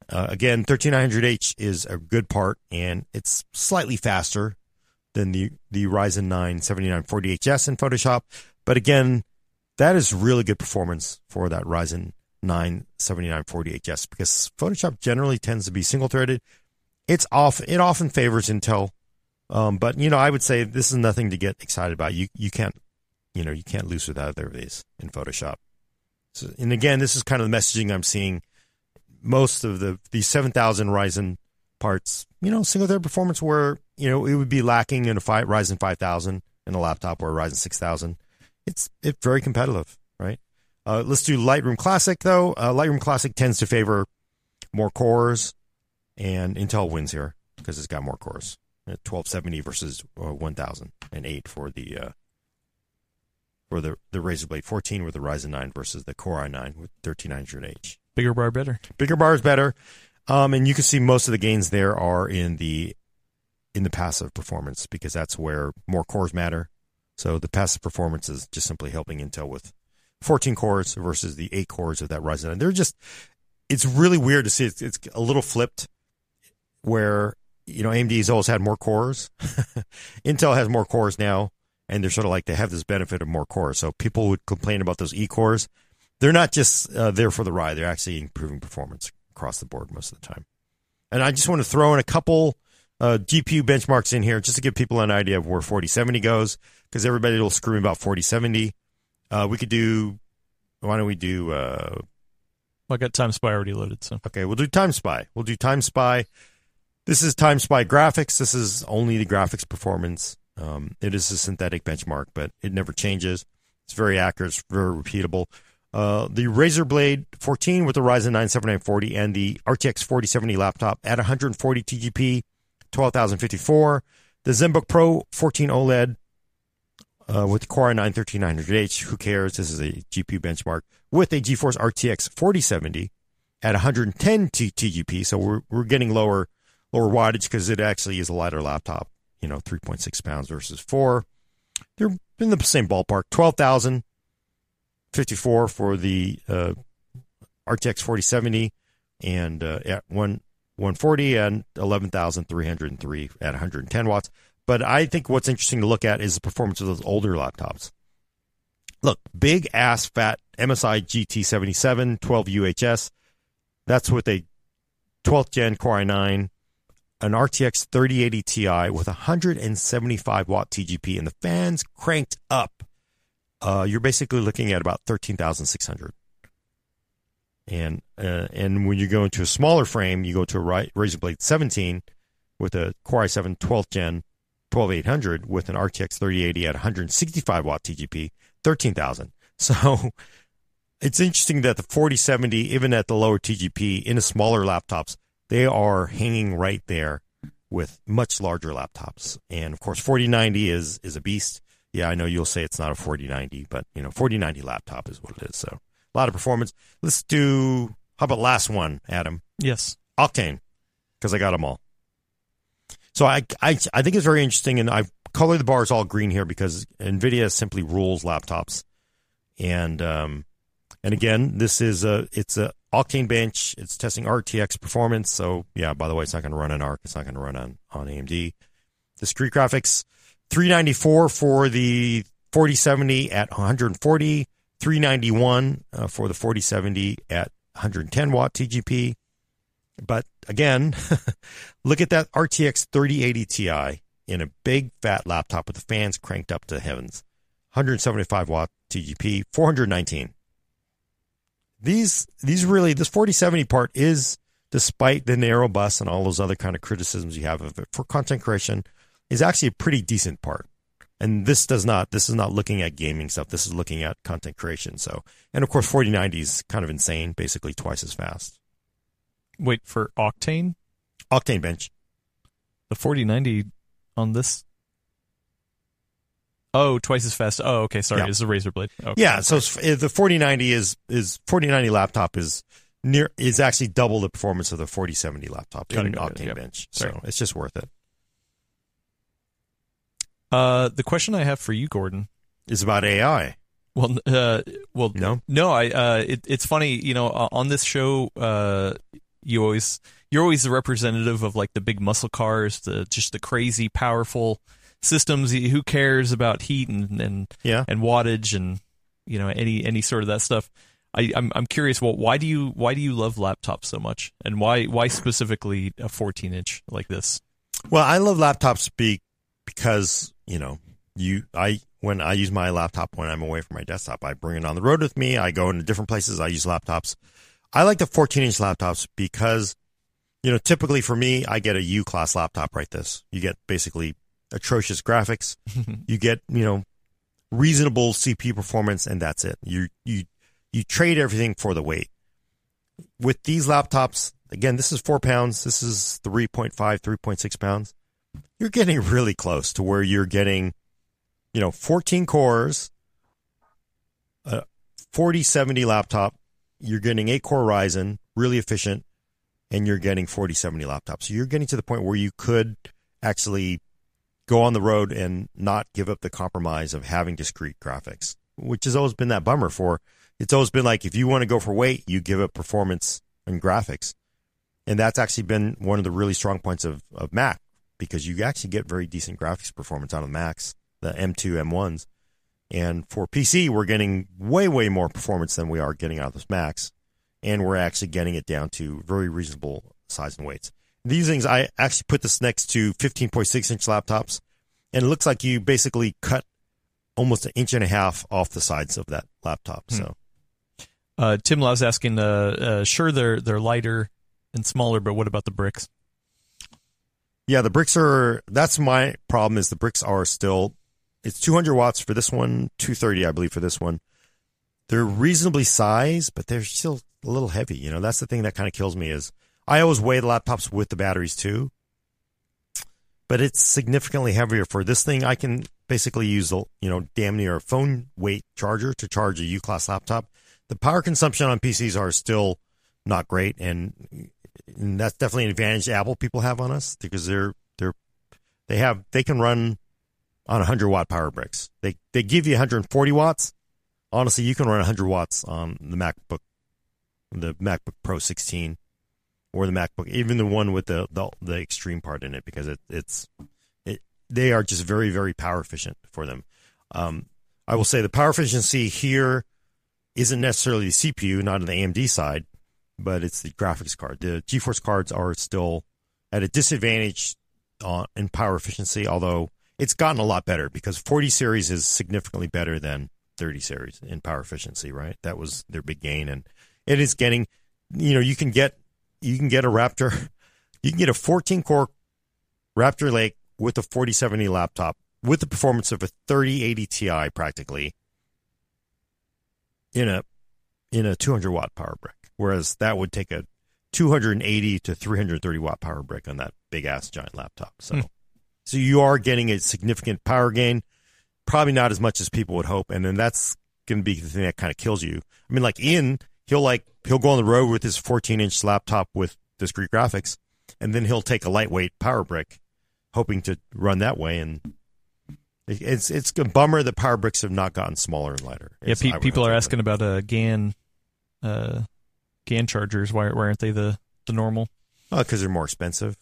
Uh, again, 13900H is a good part and it's slightly faster than the, the Ryzen 9 7940HS in Photoshop. But again, that is really good performance for that Ryzen 9 7940HS because Photoshop generally tends to be single threaded. It's off, it often favors Intel. Um, but you know, I would say this is nothing to get excited about. You, you can't, you know, you can't lose with either of these in Photoshop. So, and again, this is kind of the messaging I'm seeing. Most of the, the 7000 Ryzen parts, you know, single thread performance where, you know, it would be lacking in a five, Ryzen 5000 in a laptop or a Ryzen 6000. It's, it's very competitive, right? Uh, let's do Lightroom Classic though. Uh, Lightroom Classic tends to favor more cores and Intel wins here because it's got more cores. At 1270 versus uh, 1008 for the, for the, the Razer Blade 14 with the Ryzen 9 versus the Core i9 with 13900H Bigger bar, better. bigger bar is better. Um, and you can see most of the gains there are in the in the passive performance because that's where more cores matter. So the passive performance is just simply helping intel with 14 cores versus the 8 cores of that ryzen 9 they're just it's really weird to see. It's, it's a little flipped where you know amd has always had more cores. [laughs] Intel has more cores now and they're sort of like they have this benefit of more cores so people would complain about those e cores they're not just uh, there for the ride. They're actually improving performance across the board most of the time. And I just want to throw in a couple uh, GPU benchmarks in here just to give people an idea of where 4070 goes because everybody will scream about 4070. Uh, we could do, why don't we do, uh, Well, I got Time Spy already loaded, so okay, we'll do Time Spy. We'll do Time Spy. This is Time Spy graphics. This is only the graphics performance. Um, it is a synthetic benchmark, but it never changes. It's very accurate. It's very repeatable. Uh, the Razer Blade 14 with the Ryzen 9 7940 and the RTX 4070 laptop at 140 TGP, 12,054. The ZenBook Pro 14 OLED uh, with the Core i9 13900H. Who cares? This is a GPU benchmark with a GeForce RTX 4070 at 110 TGP. So we're we're getting lower lower wattage because it actually is a lighter laptop. You know, 3.6 pounds versus four. They're in the same ballpark. 12,000. 54 for the uh, RTX 4070 and uh, at one 140 and 11,303 at 110 watts. But I think what's interesting to look at is the performance of those older laptops. Look, big ass fat MSI GT77 12 UHS. That's with a 12th gen Core i9, an RTX 3080 Ti with 175 watt TGP, and the fans cranked up uh, you're basically looking at about thirteen thousand six hundred. And uh, and when you go into a smaller frame, you go to a Razer Blade 17 with a Core i7 12th gen 12800 with an RTX 3080 at 165 watt TGP, 13,000. [laughs] So it's interesting that the 4070, even at the lower TGP in the smaller laptops, they are hanging right there with much larger laptops. And of course, 4090 is is a beast yeah, I know you'll say it's not a 4090, but you know, 4090 laptop is what it is. So a lot of performance. Let's do, how about last one, Adam? yes. Octane, because I got them all. So I, I, I think it's very interesting, and I've colored the bars all green here because NVIDIA simply rules laptops. And, um, and again, this is a, it's a Octane bench. It's testing RTX performance. So yeah, by the way, it's not going to run on ARC. It's not going to run on, on AMD. discrete graphics. 394 for the 4070 at 140, 391 uh, for the 4070 at 110 watt TGP. But again, [laughs] look at that RTX 3080 Ti in a big fat laptop with the fans cranked up to heavens. 175 watt TGP, 419. These these really this 4070 part is despite the narrow bus and all those other kind of criticisms you have of it for content creation is actually a pretty decent part. And this does not this is not looking at gaming stuff. This is looking at content creation. So, and of course 4090 is kind of insane, basically twice as fast. Wait for Octane, Octane bench. the 4090 on this. Oh, twice as fast. Oh, okay. Sorry, Yeah. it's a Razer Blade. Okay. Yeah, so uh, the 4090 is is 4090 laptop is near is actually double the performance of the 4070 laptop Got in Octane yep. bench. Sorry. So it's just worth it. Uh, the question I have for you, Gordon. is about AI. Well, uh, well, No? no. I, uh, it, it's funny, you know, uh, on this show, uh, you always, you're always the representative of like the big muscle cars, the just the crazy, powerful systems. Who cares about heat and and Yeah. and wattage and you know any any sort of that stuff. I, I'm I'm curious. Well, why do you why do you love laptops so much, and why why specifically a 14 inch like this? Well, I love laptops be, because, you know, you I when I use my laptop when I'm away from my desktop, I bring it on the road with me. I go into different places. I use laptops. I like the 14 inch laptops because, you know, typically for me, I get a U class laptop right this. You get basically atrocious graphics. [laughs] you get, you know, reasonable CPU performance and that's it. You, you, you trade everything for the weight. With these laptops, again, this is four pounds. This is 3.5, 3.6 pounds. You're getting really close to where you're getting, you know, 14 cores, a 4070 laptop. You're getting eight core Ryzen, really efficient, and you're getting 4070 laptops. So you're getting to the point where you could actually go on the road and not give up the compromise of having discrete graphics, which has always been that bummer for. It's always been like if you want to go for weight, you give up performance and graphics. And that's actually been one of the really strong points of, of Mac because you actually get very decent graphics performance out of the Macs, the M2, M1s. And for PC, we're getting way, way more performance than we are getting out of those Macs. And we're actually getting it down to very reasonable size and weights. These things, I actually put this next to 15.6 inch laptops, and it looks like you basically cut almost an inch and a half off the sides of that laptop. So, Uh, Tim Love's asking, uh, uh, sure they're they're lighter and smaller, but what about the bricks? yeah, the bricks are, that's my problem is the bricks are still, it's 200 watts for this one, 230, I believe, for this one. They're reasonably sized, but they're still a little heavy. You know, that's the thing that kind of kills me is I always weigh the laptops with the batteries too, but it's significantly heavier for this thing. I can basically use the, you know, damn near a phone weight charger to charge a U class laptop. The power consumption on PCs are still not great. And, and that's definitely an advantage Apple people have on us because they're, they're, they have, they can run on 100 watt power bricks. They, they give you 140 watts. Honestly, you can run 100 watts on the MacBook, the MacBook Pro 16 or the MacBook, even the one with the the, the extreme part in it, because it, it's it they are just very very power efficient for them. Um, I will say the power efficiency here isn't necessarily the CPU, not on the AMD side, but it's the graphics card. The GeForce cards are still at a disadvantage uh, in power efficiency, although it's gotten a lot better because 40 series is significantly better than 30 series in power efficiency. Right, that was their big gain, and it is getting. You know, you can get you can get a Raptor, [laughs] you can get a 14 core Raptor Lake with a 4070 laptop with the performance of a 3080 Ti practically in a in a 200 watt power brick, whereas that would take a 280 to 330 watt power brick on that big ass giant laptop. So, Hmm. so you are getting a significant power gain, probably not as much as people would hope, and then that's going to be the thing that kind of kills you. I mean, like Ian, he'll like he'll go on the road with his 14 inch laptop with discrete graphics, and then he'll take a lightweight power brick, hoping to run that way. And it's it's a bummer that power bricks have not gotten smaller and lighter. Yeah, pe- people are asking about uh, GAN, uh, GAN chargers. Why, why aren't they the the normal? Oh, because they're more expensive.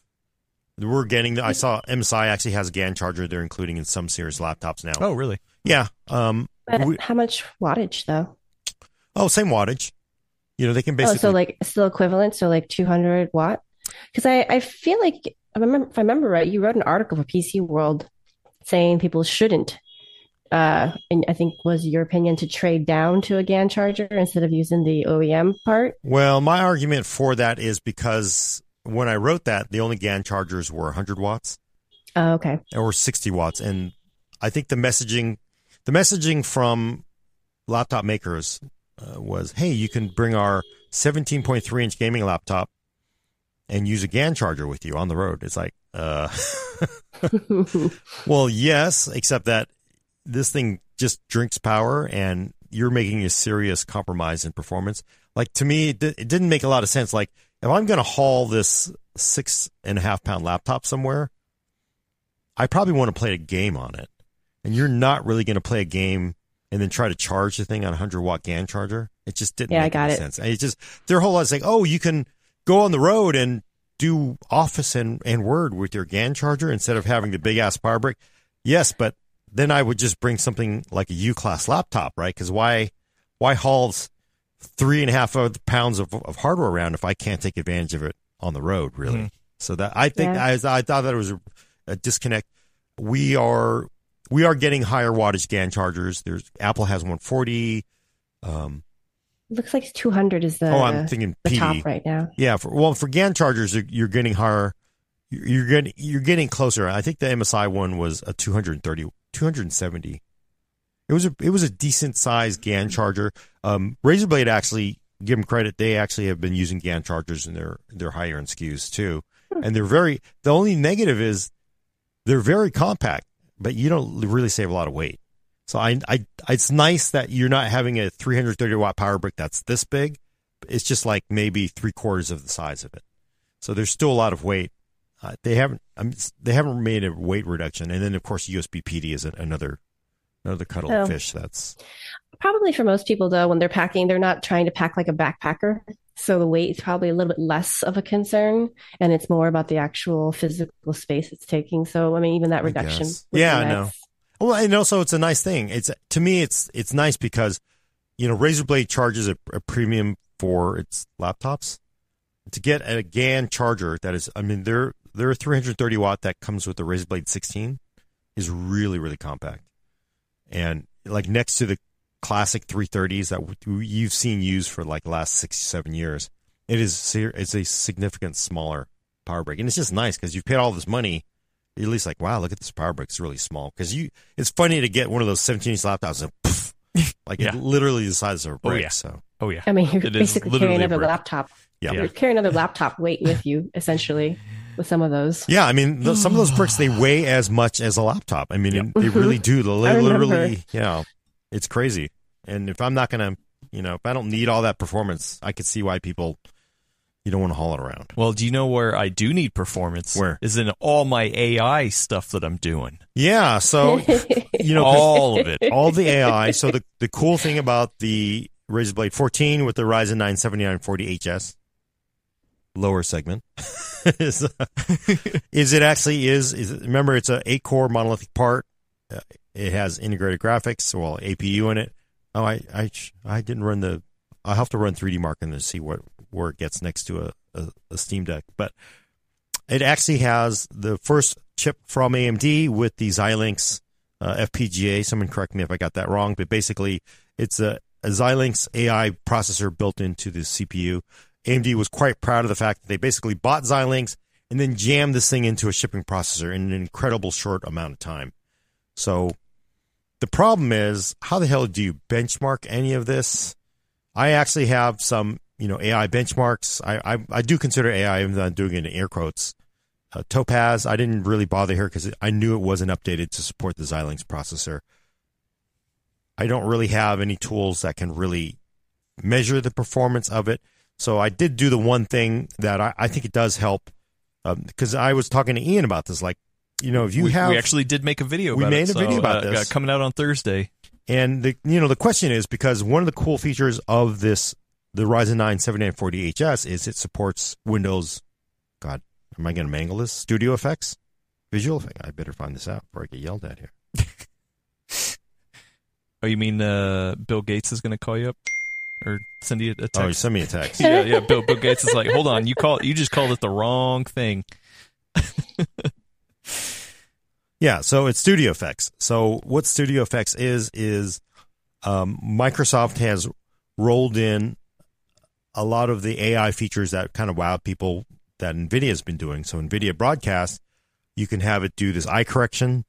we're getting. I saw MSI actually has a GAN charger they're including in some series laptops now. Oh, really? Yeah. Um. But we- how much wattage though? oh, same wattage. You know, they can basically. oh, so like still equivalent, so like 200 watt? Because I, I feel like I remember if I remember right, you wrote an article for PC World saying people shouldn't uh and I think was your opinion to trade down to a GAN charger instead of using the OEM part. Well, my argument for that is because when I wrote that, the only GAN chargers were 100 watts Oh, okay. or 60 watts, and I think the messaging, the messaging from laptop makers uh, was, "Hey, you can bring our 17.3 inch gaming laptop and use a GAN charger with you on the road." It's like, uh, [laughs] well, yes, except that this thing just drinks power, and you're making a serious compromise in performance. Like to me, it, it didn't make a lot of sense. Like if I'm going to haul this six and a half pound laptop somewhere, I probably want to play a game on it. And you're not really going to play a game and then try to charge the thing on a 100 watt GAN charger. It just didn't Yeah, I got any it. sense. And It just, their whole lot is like, oh, you can go on the road and do Office and, and Word with your GAN charger instead of having the big ass power brick. Yes, but then I would just bring something like a U class laptop, right? Because why, why haul three other pounds of, of hardware around if I can't take advantage of it on the road, really? Mhm. So that I think Yeah. I, I thought that it was a, a disconnect. We are we are getting higher wattage GAN chargers. There's Apple has 140. Um, Looks like 200 is the oh, I'm thinking the PD. top right now. Yeah, for, well, for GAN chargers, you're, you're getting higher. You're you're getting you're getting closer. I think the MSI one was a 230, 270. It was a it was a decent sized GAN charger. Um, Razer Blade actually give them credit. They actually have been using GAN chargers in their their higher end SKUs too, and they're very. The only negative is they're very compact, but you don't really save a lot of weight. So I, I, it's nice that you're not having a 330 watt power brick that's this big. It's just like maybe three quarters of the size of it. So there's still a lot of weight. Uh, they haven't, I mean, they haven't made a weight reduction, and then of course USB PD is another, another cuddle Oh. fish. That's Probably for most people though, when they're packing, they're not trying to pack like a backpacker. So the weight is probably a little bit less of a concern, and it's more about the actual physical space it's taking. So I mean, even that reduction. guess. Yeah, I know. nice. Well, and also it's a nice thing. It's to me, it's it's nice because you know Razer Blade charges a, a premium for its laptops. To get a GAN charger that is, I mean, they're they're 330 watt that comes with the Razer Blade 16 is really really compact, and like next to the classic 330s that you've seen used for like the last six seven years, it is it's a significant smaller power brick, and it's just nice because you've paid all this money you're at least like, wow, look at this power brick. It's really small. Because you, it's funny to get one of those 17 inch laptops and poof, [laughs] like Yeah. it literally the size of a Oh, yeah. So Oh yeah. I mean, you're It is basically carrying another brick. laptop. yeah, You're carrying another laptop weight with you, essentially, with some of those. yeah. I mean, th- some of those bricks they [gasps] weigh as much as a laptop. I mean, Yep. they really do. They [laughs] I remember. literally, yeah, it's crazy. And if I'm not gonna, you know, if I don't need all that performance, I could see why people you don't want to haul it around. Well, do you know where I do need performance? Where? is in all my AI stuff that I'm doing. Yeah. So [laughs] you know all of it. all the AI. So the the cool thing about the Razer Blade 14 with the Ryzen 9 7940HS lower segment [laughs] is, is it actually is, is remember it's a eight core monolithic part. Uh, it has integrated graphics, well APU in it. Oh, I I I didn't run the. I'll have to run 3D Mark and then see what where it gets next to a, a, a Steam Deck, but it actually has the first chip from AMD with the Xilinx uh, FPGA. Someone correct me if I got that wrong, but basically it's a, a Xilinx AI processor built into the CPU. AMD was quite proud of the fact that they basically bought Xilinx and then jammed this thing into a shipping processor in an incredible short amount of time. So the problem is, how the hell do you benchmark any of this? I actually have some, you know, AI benchmarks. I I, I do consider AI, I'm doing it in air quotes. Uh, Topaz, I didn't really bother here because I knew it wasn't updated to support the Xilinx processor. I don't really have any tools that can really measure the performance of it. So I did do the one thing that I, I think it does help because I was talking to Ian about this. Like, you know, if you we, have we actually did make a video. We made it, a video so, about uh, this. coming out on Thursday. And the you know the question is because one of the cool features of this the Ryzen 9 7940HS is it supports Windows God Am I going to mangle this? Studio effects, visual effect. I better find this out before I get yelled at here. [laughs] Oh, you mean uh, Bill Gates is going to call you up or send you a text? Oh, you send me a text. yeah, yeah. Bill, Bill Gates is like, hold on, you call, you just called it the wrong thing. [laughs] Yeah, so it's Studio Effects. So what Studio Effects is is um, Microsoft has rolled in a lot of the AI features that kind of wowed people that NVIDIA has been doing. So NVIDIA Broadcast, you can have it do this eye correction,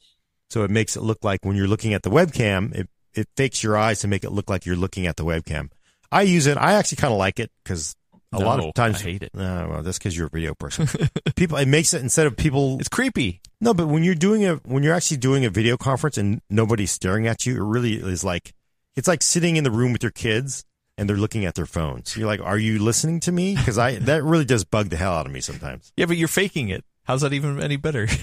so it makes it look like when you're looking at the webcam, it it fakes your eyes to make it look like you're looking at the webcam. I use it. I actually kind of like it because a lot of times I hate it. No, well, that's because you're a video person. [laughs] people, it makes it instead of people It's creepy. no, but when you're doing a when you're actually doing a video conference and nobody's staring at you, it really is like it's like sitting in the room with your kids and they're looking at their phones. You're like, "Are you listening to me?" Because I that really does bug the hell out of me sometimes. Yeah, but you're faking it. How's that even any better? [laughs]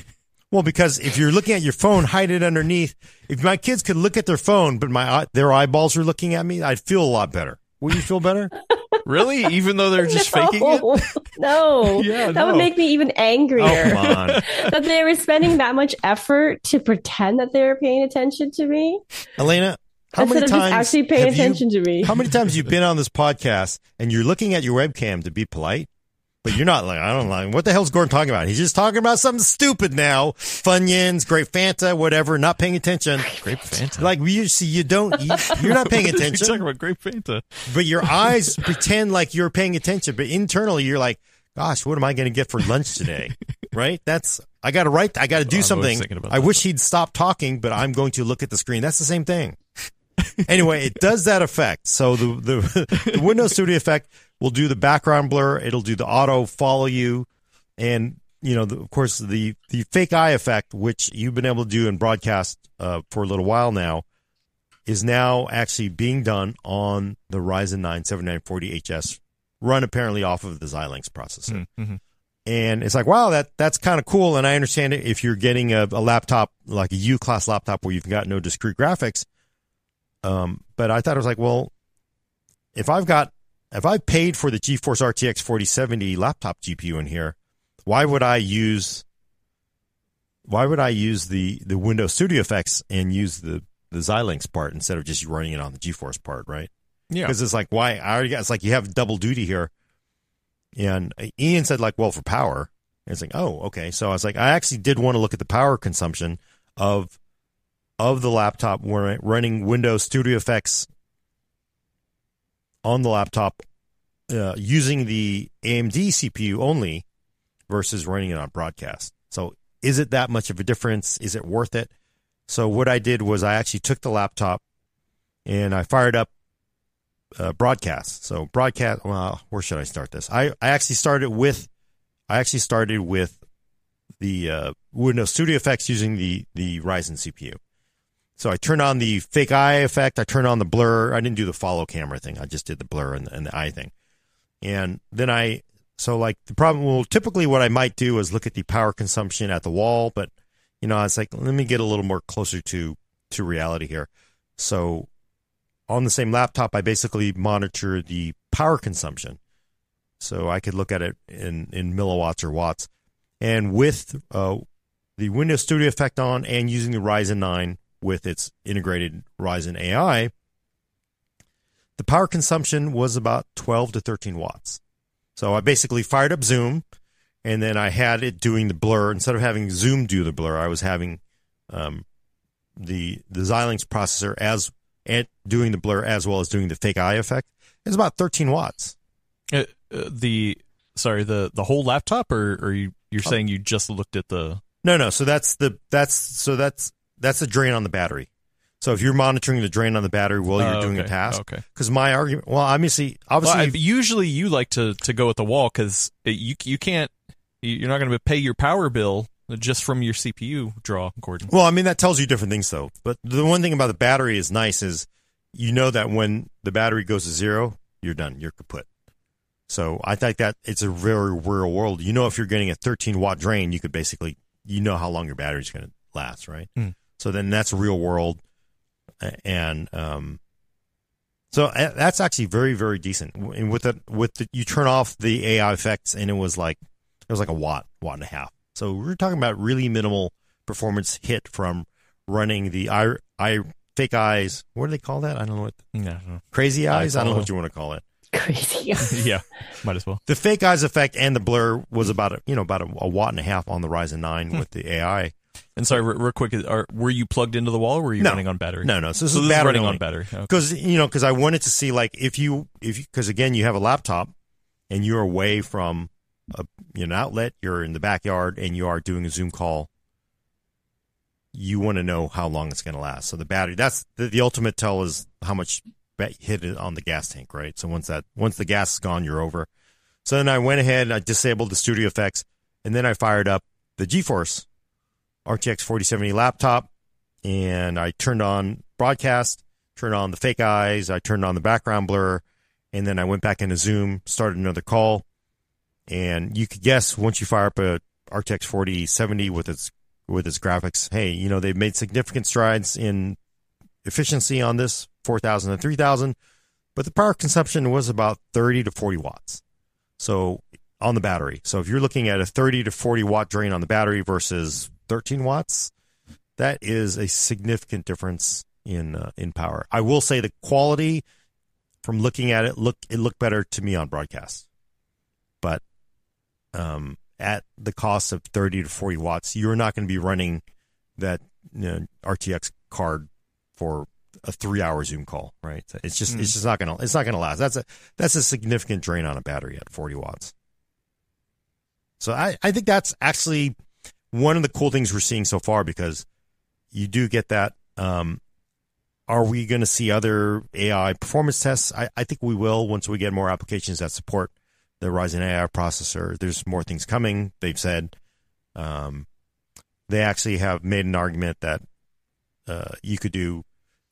Well, because if you're looking at your phone, hide it underneath. If my kids could look at their phone, but my eye- their eyeballs are looking at me, I'd feel a lot better. Would you feel better? [laughs] really? Even though they're just faking it? No, [laughs] no. [laughs] Yeah, that no. would make me even angrier. Oh, [laughs] that they were spending that much effort to pretend that they were paying attention to me Alaina, how instead many times actually paying have you- attention to me. How many times you've been on this podcast and you're looking at your webcam to be polite, but you're not like, I don't like, what the hell's Gordon talking about? He's just talking about something stupid now. Funyuns, Great Fanta, whatever, not paying attention. Grape Fanta. Like you see, you don't, you, you're not paying attention. [laughs] You're talking about Grape Fanta. but your eyes [laughs] pretend like you're paying attention, but internally you're like, gosh, what am I going to get for lunch today? [laughs] right? That's, I got to write, I got to do I'm something. I wish he'd stop talking, but I'm going to look at the screen. That's the same thing. anyway, it does that effect. So the, the the Windows Studio effect will do the background blur. It'll do the auto follow you, and you know, the, of course, the the fake eye effect, which you've been able to do in broadcast uh, for a little while now, is now actually being done on the Ryzen 9 7940HS, run apparently off of the Xilinx processor. Mm-hmm. and it's like wow that that's kind of cool. And i understand it if you're getting a, a laptop like a u class laptop where you've got no discrete graphics. Um, but i thought it was like well if i've got if i paid for the geforce rtx 4070 laptop gpu in here why would i use why would i use the the windows studio effects and use the the xilinx part instead of just running it on the geforce part right Yeah. because it's like why I already got it's like you have double duty here. And Ian said like, well, for power. And it's like, oh, okay. So I was like, I actually did want to look at the power consumption of of the laptop when running Windows Studio Effects on the laptop uh, using the AMD CPU only versus running it on broadcast. So is it that much of a difference? Is it worth it? So what I did was I actually took the laptop and I fired up uh, broadcast. So broadcast. Well, where should I start this? I, I actually started with I actually started with the uh, Windows Studio Effects using the the Ryzen CPU. So I turned on the fake eye effect. I turned on the blur. I didn't do the follow camera thing. I just did the blur and, and the eye thing. And then I so like the problem. Well, typically what I might do is look at the power consumption at the wall, but you know, I was like, let me get a little more closer to to reality here. So on the same laptop, I basically monitor the power consumption. So I could look at it in, in milliwatts or watts. And with uh, the Windows Studio effect on and using the Ryzen 9 with its integrated Ryzen AI, the power consumption was about 12 to 13 watts. So I basically fired up Zoom and then I had it doing the blur. Instead of having Zoom do the blur, I was having um, the, the Xilinx processor as and doing the blur as well as doing the fake eye effect. It's about 13 watts. Uh, uh, the sorry, the the whole laptop, or or you you're Oh. saying you just looked at the No, no. So that's the that's so that's that's the drain on the battery. So if you're monitoring the drain on the battery while you're Oh, doing a task, Okay. because my argument, well, obviously, obviously, Well, I, usually you like to to go at the wall because you you can't you're not going to pay your power bill just from your CPU draw, Gordon. Well, I mean that tells you different things though. But the one thing about the battery is nice is you know that when the battery goes to zero, you're done. You're kaput. So I think that it's a very real world. You know, if you're getting a 13 watt drain, you could basically you know how long your battery's going to last, right? Mm. So then that's real world, and um, so uh, that's actually very very decent. And with the with the you turn off the AI effects, and it was like It was like a watt, watt and a half. So we're talking about really minimal performance hit from running the eye, eye fake eyes. What do they call that? I don't know what Yeah, I crazy eyes. I don't know follow. what you want to call it. Crazy. [laughs] Eyes. Yeah, might as well. The fake eyes effect and the blur was about a, you know about a, a watt and a half on the Ryzen nine with the AI. And sorry, real, quick, are, were you plugged into the wall or were you No. running on battery? No, no. So this So is this is running only. on battery. Okay. because you know because I wanted to see like if you if because again you have a laptop and you're away from a, you know, an outlet, you're in the backyard and you are doing a Zoom call. You want to know how long it's going to last. So the battery that's the, the ultimate tell is how much hit it on the gas tank, right? So once that once the gas is gone, you're over. So then I went ahead, and I disabled the studio effects, and then I fired up the GeForce RTX 4070 laptop, and I turned on broadcast, turned on the fake eyes, I turned on the background blur, and then I went back into Zoom, started another call, and you could guess once you fire up a RTX 4070 with its with its graphics, hey, you know they've made significant strides in efficiency on this 4000 and 3000, but the power consumption was about 30 to 40 watts. So on the battery. So if you're looking at a 30 to 40 watt drain on the battery versus 13 watts, that is a significant difference in uh, in power. I will say the quality from looking at it look it looked better to me on broadcast, but um, at the cost of 30 to 40 watts, you're not going to be running that you know, RTX card for a three hour Zoom call, right? It's just Hmm. it's just not gonna it's not gonna last. That's a that's a significant drain on a battery at 40 watts. So I, I think that's actually one of the cool things we're seeing so far because you do get that. Um, are we going to see other AI performance tests? I, I think we will once we get more applications that support the Ryzen AI processor. There's more things coming. They've said um, they actually have made an argument that uh, you could do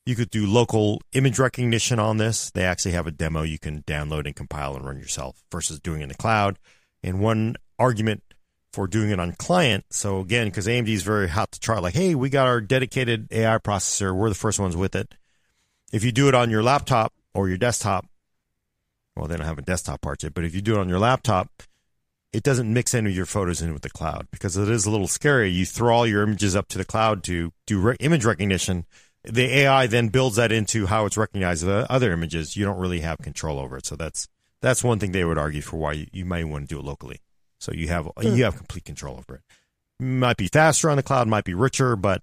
you could do local image recognition on this. They actually have a demo you can download and compile and run yourself versus doing it in the cloud. And one argument for doing it on client. So again, because AMD is very hot to try, like, hey, we got our dedicated AI processor. We're the first ones with it. If you do it on your laptop or your desktop, well, they don't have a desktop part yet, but if you do it on your laptop, it doesn't mix any of your photos in with the cloud because it is a little scary. You throw all your images up to the cloud to do re- image recognition. The AI then builds that into how it's recognized the other images. You don't really have control over it. So that's that's one thing they would argue for why you, you might want to do it locally. So you have you have complete control over it. Might be faster on the cloud, might be richer, but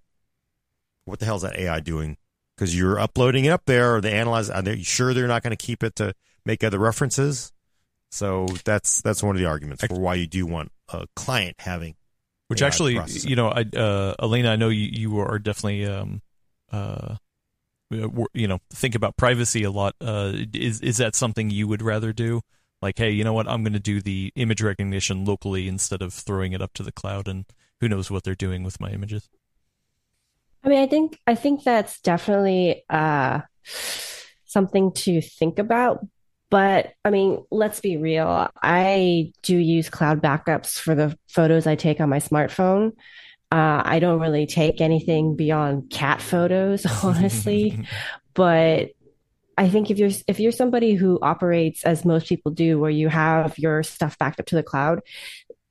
what the hell is that AI doing? Because you're uploading it up there, or they analyze. Are they sure they're not going to keep it to make other references? So that's that's one of the arguments for why you do want a client having. Which AI actually, processor. you know, I, uh, Alaina, I know you, you are definitely, um, uh, you know, think about privacy a lot. Uh, is is that something you would rather do? Like, hey, you know what? I'm going to do the image recognition locally instead of throwing it up to the cloud, and who knows what they're doing with my images. I mean, I think I think that's definitely uh, something to think about. But I mean, let's be real. I do use cloud backups for the photos I take on my smartphone. Uh, I don't really take anything beyond cat photos, [laughs] honestly. [laughs] but I think if you're if you're somebody who operates as most people do, where you have your stuff backed up to the cloud,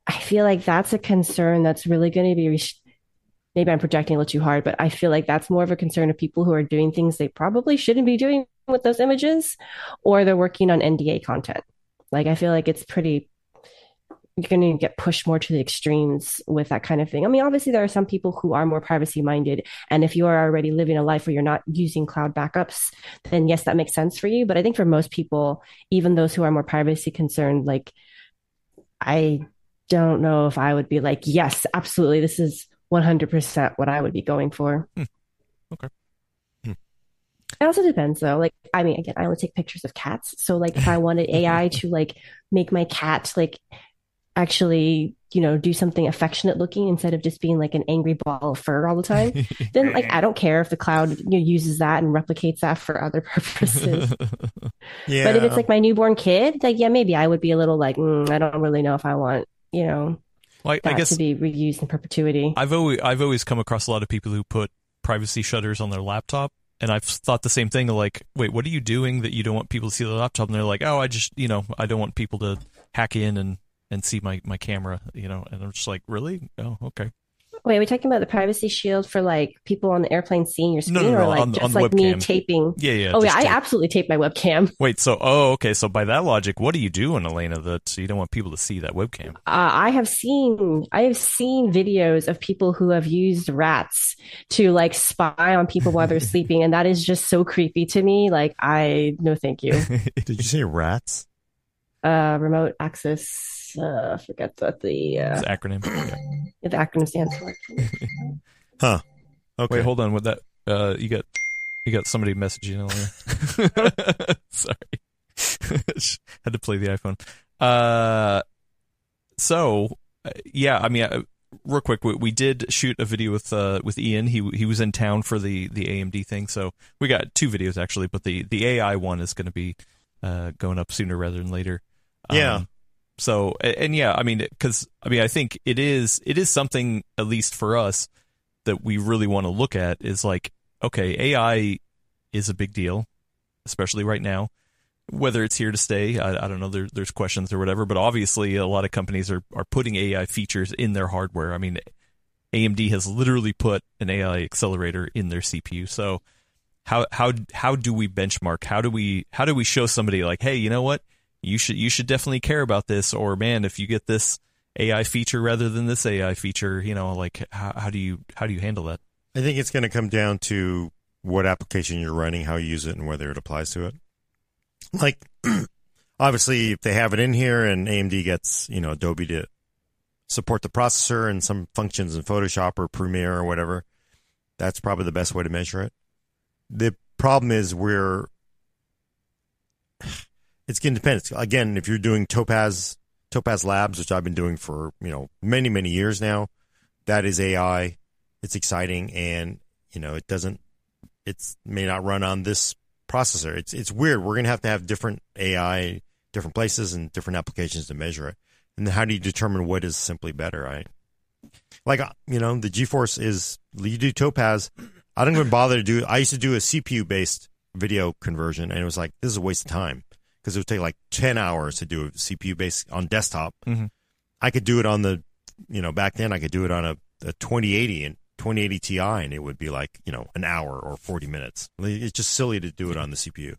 I feel like that's a concern that's really going to be res- maybe I'm projecting a little too hard, but I feel like that's more of a concern of people who are doing things they probably shouldn't be doing with those images, or they're working on NDA content. Like I feel like it's pretty you're going to get pushed more to the extremes with that kind of thing. I mean, obviously there are some people who are more privacy minded, and if you are already living a life where you're not using cloud backups, then yes, that makes sense for you. But I think for most people, even those who are more privacy concerned, like I don't know if I would be like, yes, absolutely, this is 100% what I would be going for. Hmm. Okay. Hmm. It also depends though. Like, I mean, again, I only take pictures of cats. So like if I wanted AI [laughs] to like make my cat like actually, you know, do something affectionate looking instead of just being like an angry ball of fur all the time, [laughs] then like I don't care if the cloud you know, uses that and replicates that for other [laughs] purposes. [laughs] Yeah, But if it's like my newborn kid, like yeah, maybe I would be a little like, mm, I don't really know if I want, you know, Well, I, I guess to be reused in perpetuity. I've always I've always come across a lot of people who put privacy shutters on their laptop, and I've thought the same thing. Like, wait, what are you doing that you don't want people to see the laptop? And they're like, oh, I just you know I don't want people to hack in and and see my my camera, you know, and I'm just like, really? Oh, okay. Wait, are we talking about the privacy shield for like people on the airplane seeing your screen no, no, or like on just on like me taping? Yeah, yeah. oh yeah, just I absolutely tape my webcam. [laughs] Wait, so oh, okay. So by that logic, what do you doing, Alaina? That you don't want people to see that webcam? Uh, I have seen I have seen videos of people who have used rats to like spy on people while they're [laughs] sleeping, and that is just so creepy to me. Like I no, thank you. [laughs] Did you say rats? Uh, remote access. Uh, I forget what the uh, It's acronym. Yeah. the acronym stands for. [laughs] Huh. Okay. Wait, hold on. With that, uh, you got you got somebody messaging Alaina. [laughs] Sorry, [laughs] had to play the iPhone. Uh, so uh, yeah, I mean, uh, real quick, we, we did shoot a video with uh with Ian. He he was in town for the the AMD thing, so we got two videos actually. But the the AI one is going to be uh going up sooner rather than later. Yeah. So and, and yeah, I mean, because I mean, I think it is it is something at least for us that we really want to look at is like, okay, AI is a big deal, especially right now. Whether it's here to stay, I, I don't know. There, there's questions or whatever, but obviously, a lot of companies are are putting AI features in their hardware. I mean, AMD has literally put an AI accelerator in their CPU. So, how how how do we benchmark? How do we how do we show somebody like, hey, you know what? You should you should definitely care about this, or man, if you get this AI feature rather than this AI feature, you know, like how, how do you how do you handle that? I think it's going to come down to what application you're running, how you use it, and whether it applies to it. Like, [clears throat] obviously, if they have it in here and AMD gets, you know, Adobe to support the processor and some functions in Photoshop or Premiere or whatever, that's probably the best way to measure it. The problem is we're, it's going to depend. It's- Again, if you're doing Topaz, Topaz Labs, which I've been doing for, you know, many, many years now, that is AI it's exciting and you know it doesn't it's may not run on this processor. It's it's weird. We're going to have to have different ai different places and different applications to measure it. And how do you determine what is simply better right? Like uh, you know the geforce is you do topaz. I don't even bother to do i used to do a cpu based video conversion and it was like this is a waste of time because it would take like 10 hours to do a cpu based on desktop Mhm. i could do it on the you know back then i could do it on a, a 2080 and 2080 Ti, and it would be like you know an hour or 40 minutes. It's just silly to do it on the CPU.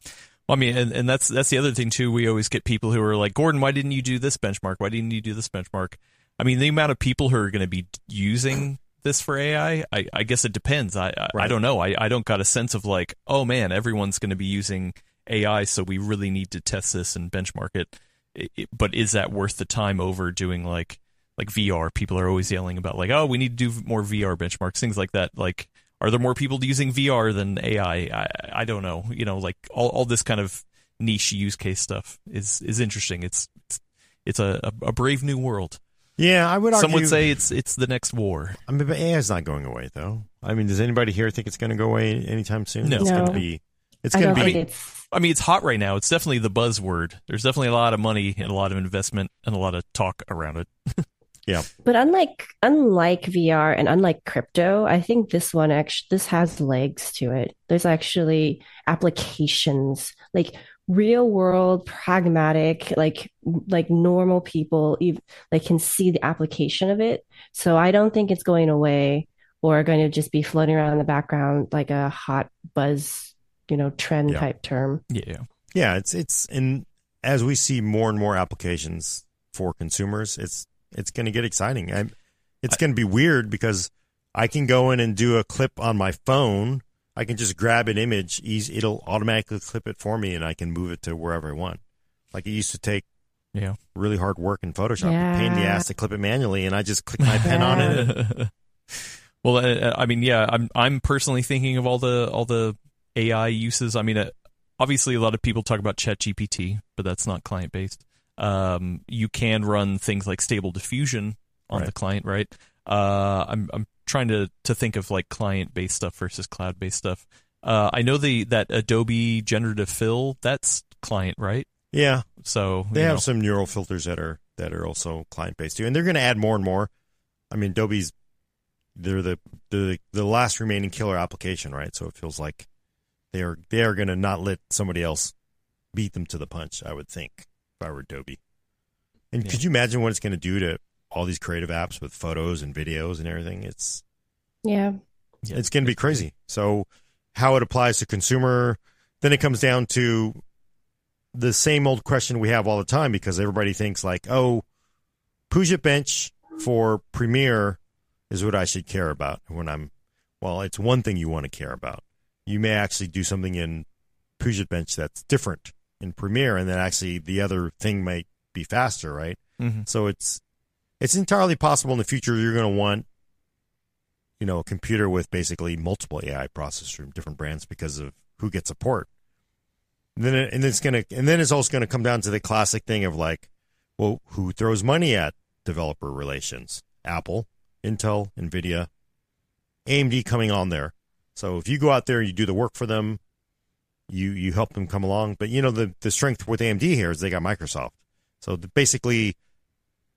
Well, I mean, and, and that's that's the other thing too. We always get people who are like, Gordon, why didn't you do this benchmark? Why didn't you do this benchmark? I mean, the amount of people who are going to be using this for AI, I, I guess it depends. I I, I don't know. I, I don't got a sense of like, oh man, everyone's going to be using AI, so we really need to test this and benchmark it. It- it- But is that worth the time over doing like like VR? People are always yelling about like, oh, we need to do more VR benchmarks, things like that. Like, are there more people using VR than AI? I I don't know. You know, like all, all this kind of niche use case stuff is is interesting. It's it's, it's a, a, a brave new world. Yeah, I would argue. Some would say it's it's the next war. I mean, but AI is not going away though. I mean, does anybody here think it's going to go away anytime soon? No. It's going to be. It's going to be. think it's I mean, it's hot right now. It's definitely the buzzword. There's definitely a lot of money and a lot of investment and a lot of talk around it. [laughs] Yeah. But unlike unlike VR and unlike crypto, I think this one actually this has legs to it. There's actually applications like real world pragmatic like like normal people ev- like can see the application of it. So I don't think it's going away or going to just be floating around in the background like a hot buzz, you know, trend Yeah. type term. Yeah. Yeah, it's it's and as we see more and more applications for consumers, it's it's going to get exciting. i it's going to be weird because I can go in and do a clip on my phone. I can just grab an image, easy, it'll automatically clip it for me, and I can move it to wherever I want. Like it used to take Yeah. really hard work in Photoshop, a pain in the ass to clip it manually, and I just click my [laughs] pen on it. [laughs] well, uh, I mean, yeah, I'm I'm personally thinking of all the all the AI uses. I mean, uh, obviously, a lot of people talk about ChatGPT, but that's not client based. Um, you can run things like Stable Diffusion on the client, right? Uh, I'm I'm trying to to think of like client based stuff versus cloud based stuff. Uh, I know the that Adobe Generative Fill that's client, right? Yeah, So They have know. some neural filters that are that are also client based too, and they're going to add more and more. I mean, Adobe's they're the the the last remaining killer application, right? So it feels like they are they are going to not let somebody else beat them to the punch. I would think if I were Adobe. And Yeah. could you imagine what it's going to do to all these creative apps with photos and videos and everything? It's Yeah. Yeah. it's going to be crazy. So how it applies to consumer, then it comes down to the same old question we have all the time because everybody thinks like, oh, PugetBench for Premiere is what I should care about when I'm. Well, it's one thing you want to care about. You may actually do something in PugetBench that's different in Premiere, and then actually the other thing might be faster, right? hmm So it's it's entirely possible in the future you're going to want you know a computer with basically multiple AI processors from different brands because of who gets support. And then it, and it's to and then it's also going to come down to the classic thing of like, well, who throws money at developer relations? Apple, Intel, Nvidia, AMD coming on there. So if you go out there and you do the work for them, you you help them come along. But you know the the strength with AMD here is they got Microsoft. So the, basically,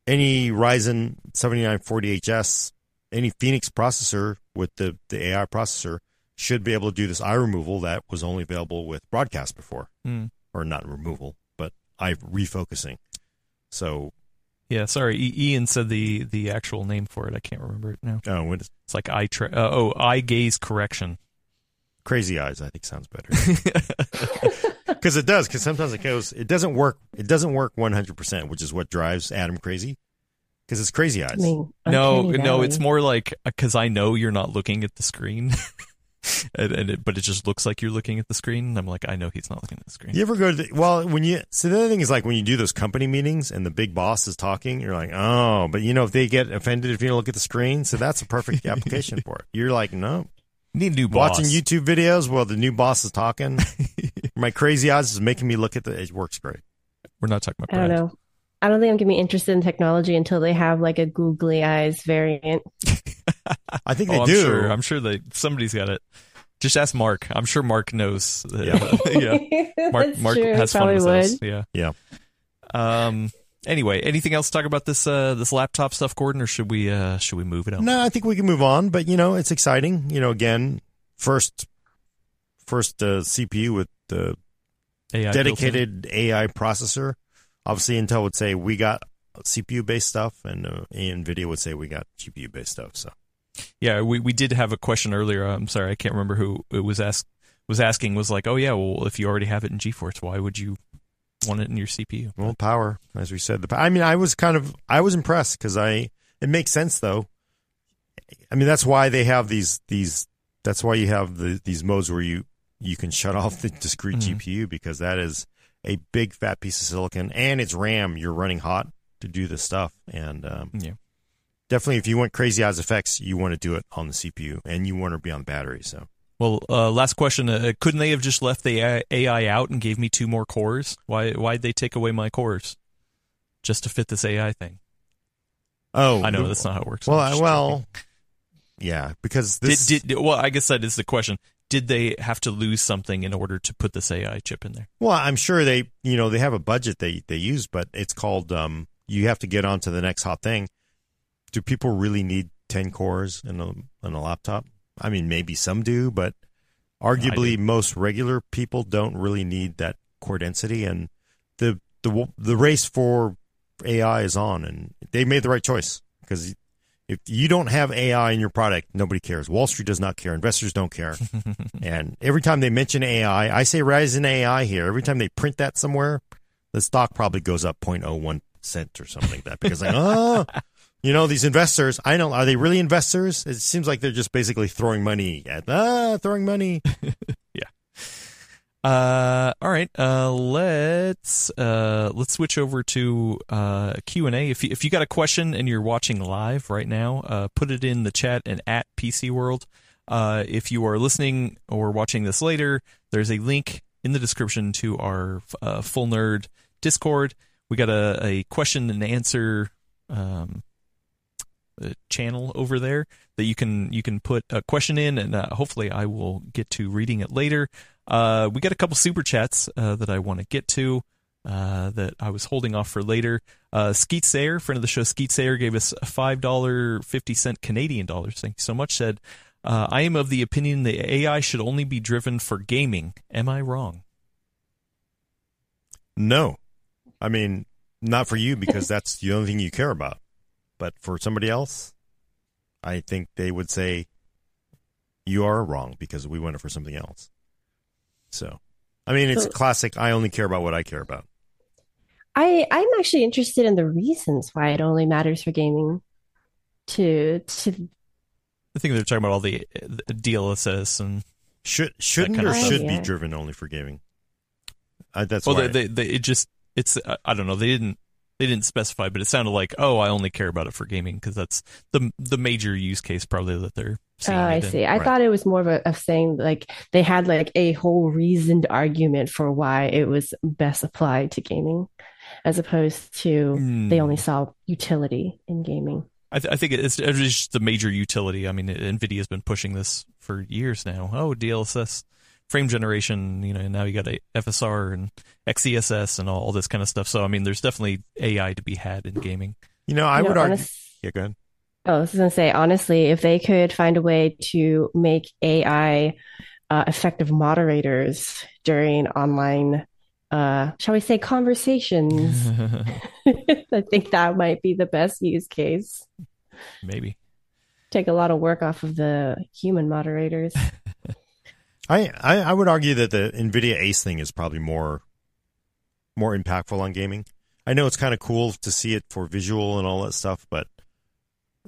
any Ryzen 7940HS, any Phoenix processor with the, the AI processor should be able to do this eye removal that was only available with broadcast before, Mm. or not removal, but eye refocusing. So, Yeah, sorry. I- Ian said the the actual name for it. I can't remember it now. Oh, what is, It's like eye tra- uh, oh eye gaze correction. crazy eyes, I think sounds better [laughs] because it does. Because sometimes it goes, it doesn't work. It doesn't work 100, percent which is what drives Adam crazy. Because it's crazy eyes. I mean, no, no, it's more like because I know you're not looking at the screen, [laughs] and, and it, but it just looks like you're looking at the screen. And I'm like, I know he's not looking at the screen. You ever go to the, well when you so the other thing is like when you do those company meetings and the big boss is talking, you're like, oh, but you know if they get offended if you don't look at the screen, so that's a perfect [laughs] application for it. You're like, no, Need a new boss. watching YouTube videos while the new boss is talking. [laughs] My crazy eyes is making me look at the. It works great. We're not talking about. I don't know. I don't think I'm gonna be interested in technology until they have like a googly eyes variant. [laughs] I think Oh, they I'm do. sure. I'm sure that somebody's got it. Just ask Mark. I'm sure Mark knows. that- Yeah. [laughs] yeah. [laughs] Mark That's Mark true. has fun with would. us. Yeah. Yeah. Um. Anyway, anything else to talk about this uh this laptop stuff, Gordon, or should we uh should we move it on? No, I think we can move on, but you know it's exciting. You know, again, first, first uh, CPU with the AI dedicated AI processor. Obviously, Intel would say we got CPU based stuff, and uh, Nvidia would say we got GPU based stuff. So Yeah, we we did have a question earlier. I'm sorry, I can't remember who it was asked was asking. Was like, oh yeah, well if you already have it in GeForce, why would you want it in your CPU? well, power, as we said. The I mean, I was kind of I was impressed because I it makes sense though. I mean, that's why they have these these. That's why you have the these modes where you you can shut off the discrete Mhm. GPU because that is a big fat piece of silicon and it's RAM. You're running hot to do this stuff, and um, Yeah. definitely if you want crazy eyes effects, you want to do it on the CPU and you want to be on the battery. So Well, uh, last question. Uh, couldn't they have just left the AI, out and gave me two more cores? Why why'd they take away my cores just to fit this AI thing? oh, I know that's not how it works. Well, I'm I, just well, yeah, because this did, did well. I guess that is the question. Did they have to lose something in order to put this AI chip in there? Well, I'm sure they, you know, they have a budget they they use, but it's called um you have to get on to the next hot thing. Do people really need 10 cores in a in a laptop? I mean, maybe some do, but arguably most regular people don't really need that core density and the the the race for AI is on and they made the right choice because if you don't have AI in your product, nobody cares. Wall Street does not care. Investors don't care. [laughs] and every time they mention AI, I say Ryzen AI here. Every time they print that somewhere, the stock probably goes up 0.01 cent or something like that because like, [laughs] oh, you know, these investors, I don't, are they really investors? It seems like they're just basically throwing money at, ah, throwing money. [laughs] Uh, all right. Uh, let's uh let's switch over to uh Q and A. If you, if you got a question and you're watching live right now, uh, put it in the chat and at PC World. Uh, if you are listening or watching this later, there's a link in the description to our uh, full nerd Discord. We got a, a question and answer um uh, channel over there that you can you can put a question in, and uh, hopefully I will get to reading it later. Uh, we got a couple super chats uh, that I want to get to uh, that I was holding off for later. Uh, Skeet Sayer, friend of the show, Skeet Sayer gave us a five dollar fifty cent Canadian dollars. Thank you so much. Said, uh, I am of the opinion that AI should only be driven for gaming. Am I wrong? No. I mean, not for you because [laughs] that's the only thing you care about. But for somebody else, I think they would say you are wrong because we want it for something else. So, I mean, it's So- classic. I only care about what I care about. I I'm actually interested in the reasons why it only matters for gaming. To to I think they're talking about all the, the DLSS and Should shouldn't kind or stuff. should be driven only for gaming? Uh, that's well, why. they, they, they it just it's I- I don't know they didn't they didn't specify, but it sounded like oh I only care about it for gaming because that's the the major use case probably that they're Oh. I in. see. I Right. thought it was more of a of saying like they had like a whole reasoned argument for why it was best applied to gaming, as opposed to Hmm. they only saw utility in gaming. I, th- I think it's, it's just the major utility. I mean, Nvidia's been pushing this for years now. Oh, DLSS frame generation, you know, and now you got a FSR and XESS and all, all this kind of stuff. So, I mean, there's definitely AI to be had in gaming. you know, I You know, would argue. honest- Yeah, go ahead. Oh, I was gonna say honestly, if they could find a way to make AI uh, effective moderators during online, uh, shall we say, conversations, [laughs] [laughs] I think that might be the best use case. Maybe. Take a lot of work off of the human moderators. [laughs] I, I I would argue that the Nvidia Ace thing is probably more more impactful on gaming. I know it's kind of cool to see it for visual and all that stuff, but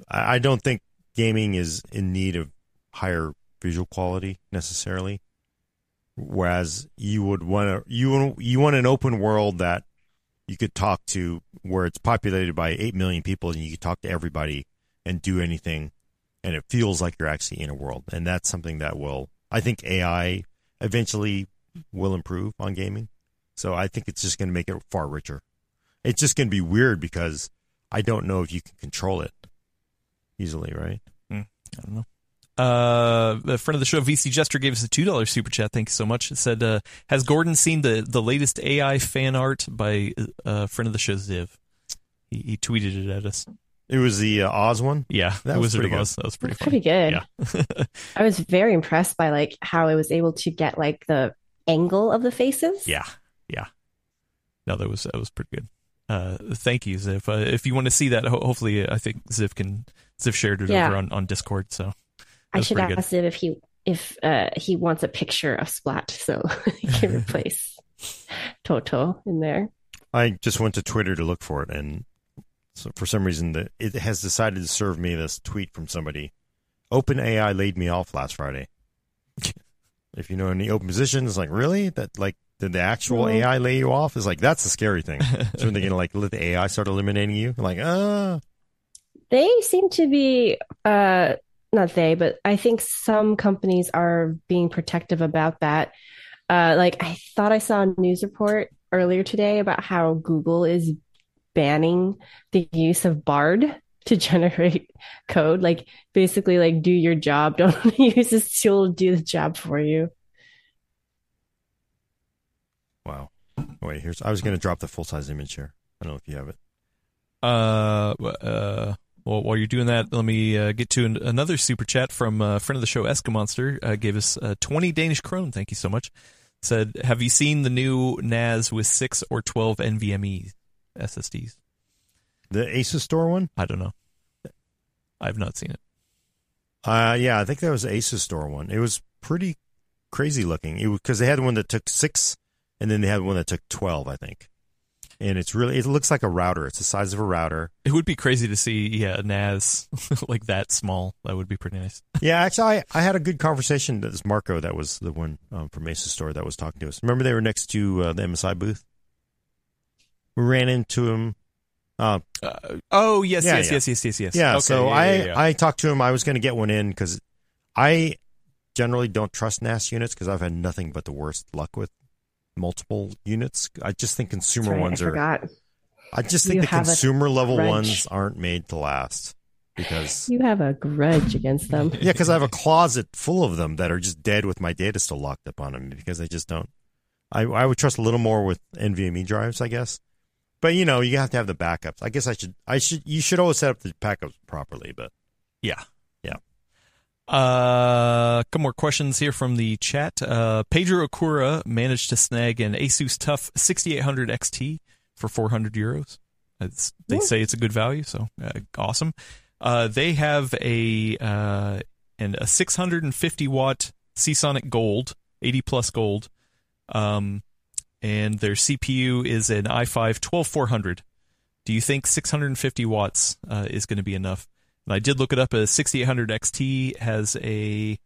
I, I don't think gaming is in need of higher visual quality necessarily. Whereas you would want to you you want an open world that you could talk to where it's populated by eight million people and you could talk to everybody and do anything and it feels like you're actually in a world and that's something that will i think ai eventually will improve on gaming so i think it's just going to make it far richer it's just going to be weird because i don't know if you can control it easily right I don't know. Uh, a friend of the show, VC Jester, gave us a two dollar super chat. Thank you so much. It said, uh, "Has Gordon seen the the latest AI fan art by uh, friend of the show Ziv?" He, he tweeted it at us. It was the uh, oz one Yeah, That was Wizard of pretty Oz. That was pretty It's funny. pretty good. Yeah. [laughs] I was very impressed by like how it was able to get like the angle of the faces. Yeah, yeah. No, that was that was pretty good. Uh, thank you, Ziv. Uh, if you want to see that, ho- hopefully, I think Ziv can Ziv shared it Yeah. over on, on Discord. So I should pretty good. ask him if he if uh, he wants a picture of Splat so [laughs] he can [laughs] replace Toto in there. i just went to twitter to look for it and so for some reason the, it has decided to serve me this tweet from somebody. Open ai laid me off last friday. [laughs] If you know any open positions like really? That like did the actual Well- ai lay you off? Is like that's the scary thing. [laughs] So when they're gonna like let the ai start eliminating you? Like ah. They seem to be uh not they, but I think some companies are being protective about that. Uh like I thought I saw a news report earlier today about how Google is banning the use of Bard to [laughs] generate code. Like basically like do your job. [laughs] Don't use this tool to do the job for you. wow wait here's i was gonna drop the full-size image here i don't know if you have it Uh, uh, well, while you're doing that, let me uh, get to an, another super chat from a friend of the show, Eskamonster. Uh, gave us uh, 20 Danish krone. Thank you so much. Said, have you seen the new NAS with 6 or 12 NVMe SSDs? the Asustor one I don't know. I've not seen it. Uh, yeah, I think that was the Asustor one. It was pretty crazy looking. It because they had one that took six, and then they had one that took twelve, I think. And it's really it looks like a router. It's the size of a router. It would be crazy to see, yeah, a NAS [laughs] like that small. That would be pretty nice. [laughs] Yeah, actually, I, I had a good conversation. Was Marco. That was the one um, from Asustor that was talking to us. Remember, they were next to uh, the MSI booth. We ran into him. Uh, Uh, oh, yes, Yeah, yes, yeah. yes, yes, yes, yes. Yeah, Okay, so yeah, I yeah, yeah. I talked to him. I was going to get one in because I generally don't trust NAS units because I've had nothing but the worst luck with multiple units. I just think consumer right, I ones are. forgot. I just You think the consumer level grudge. ones aren't made to last because You have a grudge against them. [laughs] yeah, because I have a closet full of them that are just dead with my data still locked up on them because they just don't. I I would trust a little more with NVMe drives, I guess. But you know, you have to have the backups. I guess I should. I should. You should always set up the backups properly. But Yeah. Yeah. Uh, a couple more questions here from the chat. Uh, Pedro Okura managed to snag an Asus TUF 6800 XT for 400 euros. It's, they Yeah. say it's a good value, so uh, awesome. Uh, they have a uh, and a 650 watt Seasonic Gold, 80 plus gold, um, and their CPU is an i5 12400. Do you think 650 watts uh, is going to be enough? And I did look it up. A 6800 XT has a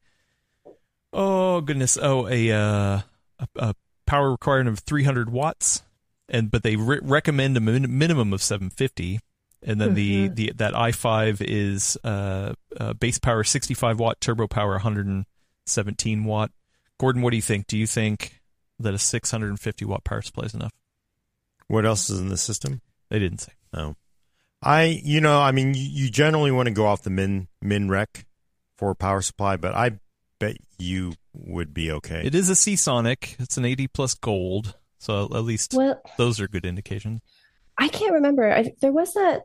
oh goodness oh a uh, a, a power requirement of 300 watts, and but they re- recommend a min- minimum of 750. And then the, the that i5 is uh, uh, base power 65 watt, turbo power 117 watt. Gordon, what do you think? Do you think that a 650 watt power supply is enough? What else is in the system? They didn't say. No. I, you know, I mean, you, you generally want to go off the min min rec for power supply, but I bet you would be okay. It is a Seasonic. It's an 80 plus gold, so at least Well, those are good indications. I can't remember. I, there was that.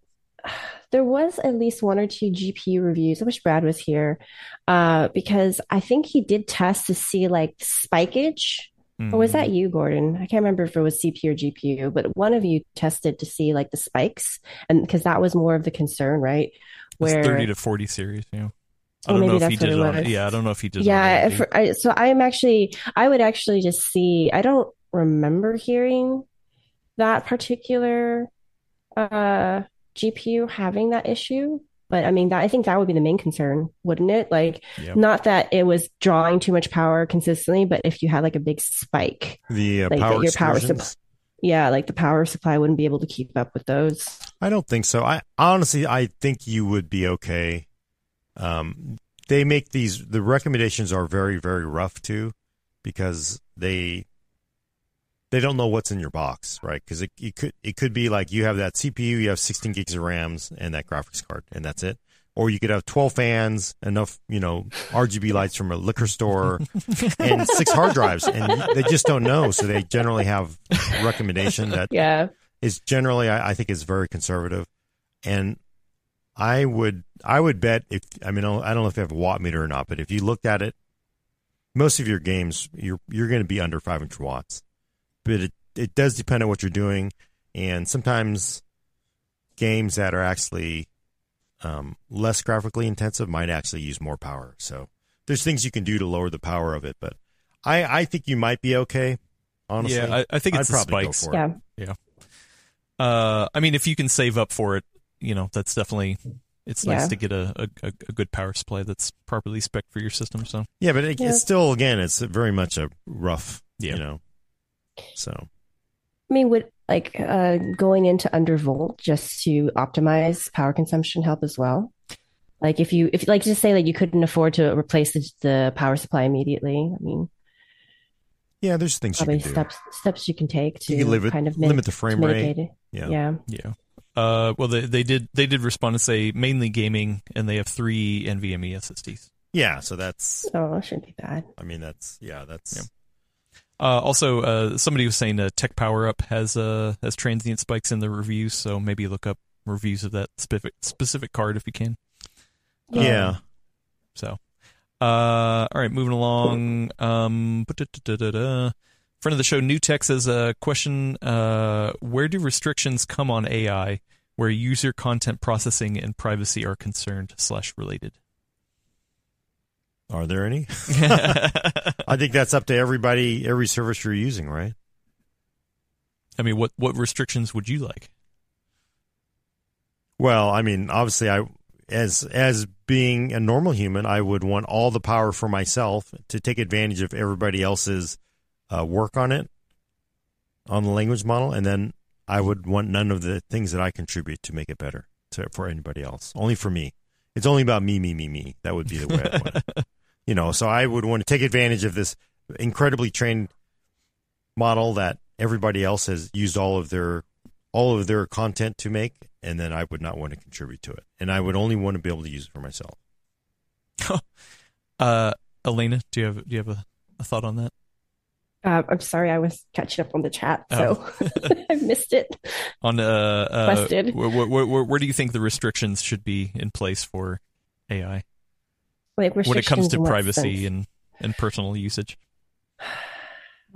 There was at least one or two GPU reviews. I wish Brad was here, uh, because I think he did test to see like spikeage. Or was Mm. that you, Gordon? I can't remember if it was CPU or GPU, but one of you tested to see like the spikes, and because that was more of the concern, right? It's 30 to 40 series, yeah. I don't know if he did it it on. Yeah, I don't know if he did. Yeah, for, I, so I'm actually, I would actually just see, I don't remember hearing that particular uh GPU having that issue, but I mean that I think that would be the main concern, wouldn't it? Like Yep. not that it was drawing too much power consistently, but if you had like a big spike, the uh, like, power your power excursions? yeah, like the power supply wouldn't be able to keep up with those. I don't think so. I honestly, I think you would be okay. Um, they make these. The recommendations are very, very rough too, because they they don't know what's in your box, right? Because it, it could it could be like you have that CPU, you have 16 gigs of RAMs, and that graphics card, and that's it. Or you could have 12 fans, enough you know RGB lights from a liquor store, [laughs] and six hard drives, and they just don't know. So they generally have recommendation that [laughs] Yeah. is generally I, I think is very conservative, and I would I would bet if I mean I don't I don't know if you have a watt meter or not, but if you looked at it, most of your games you're you're going to be under 500 watts, but it it does depend on what you're doing, and sometimes games that are actually um, less graphically intensive might actually use more power. So there's things you can do to lower the power of it, but I I think you might be okay. Honestly, yeah, I, I think I'd it's the probably go spikes. for it. Yeah. Uh, I mean, if you can save up for it, you know, that's definitely. It's nice Yeah. to get a, a, a a good power supply that's properly spec for your system. So Yeah, but it, Yeah. it's still again, it's very much a rough, Yeah. you know. So I mean, would like uh, going into undervolt just to optimize power consumption help as well? Like if you if like just say like you couldn't afford to replace the, the power supply immediately. I mean, yeah, there's things you probably can do. steps steps you can take to You can limit kind of limit the frame rate. it. Yeah. Yeah. yeah. Uh, well, they they did they did respond and say mainly gaming, and they have three NVMe SSDs. Yeah, so that's Oh, it shouldn't be bad. I mean that's yeah, that's Yeah. Uh, also, uh, somebody was saying uh, TechPowerUp has uh, has transient spikes in the reviews, so maybe look up reviews of that specific specific card if you can. yeah. So, uh, all right, moving along. Um, friend of the show, New Tech says a question: uh, Where do restrictions come on AI where user content processing and privacy are concerned slash related? Are there any? [laughs] I think that's up to everybody, every service you're using, right? I mean, what what restrictions would you like? Well, I mean, obviously, I as as being a normal human, I would want all the power for myself to take advantage of everybody else's uh, work on it, on the language model, and then I would want none of the things that I contribute to make it better to, for anybody else. Only for me. It's only about me, me, me, me. That would be the way I want it. [laughs] You know, so I would want to take advantage of this incredibly trained model that everybody else has used all of their all of their content to make, and then I would not want to contribute to it, and I would only want to be able to use it for myself. [laughs] Uh, Alaina, do you have do you have a, a thought on that? Uh, I'm sorry, I was catching up on the chat, so Oh. [laughs] I missed it. [laughs] On uh, uh where, where, where, where do you think the restrictions should be in place for AI Like when it comes to privacy and and personal usage? [sighs]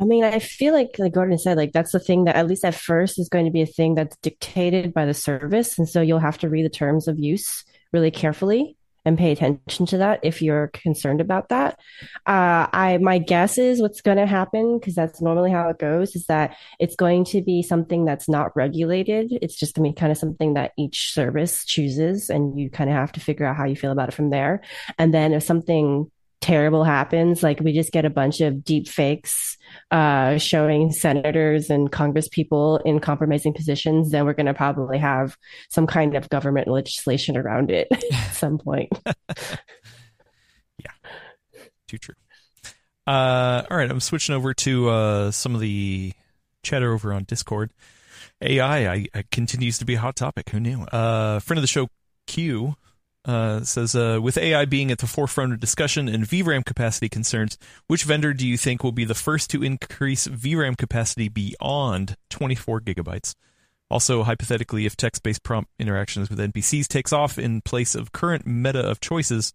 I mean, I feel like, like Gordon said, like that's the thing that at least at first is going to be a thing that's dictated by the service, and so you'll have to read the terms of use really carefully and pay attention to that if you're concerned about that. Uh, I my guess is what's going to happen because that's normally how it goes is that it's going to be something that's not regulated. It's just going to be kind of something that each service chooses, and you kind of have to figure out how you feel about it from there. And then if something terrible happens, like we just get a bunch of deep fakes uh, showing senators and Congress people in compromising positions, then we're going to probably have some kind of government legislation around it [laughs] at [laughs] some point. [laughs] yeah, too true. Uh, all right, I'm switching over to uh, some of the chatter over on Discord. AI I, I, continues to be a hot topic. Who knew? Uh, friend of the show, Q, uh, says, uh, with AI being at the forefront of discussion and VRAM capacity concerns, which vendor do you think will be the first to increase VRAM capacity beyond 24 gigabytes? Also, hypothetically, if text-based prompt interactions with NPCs takes off in place of current meta of choices,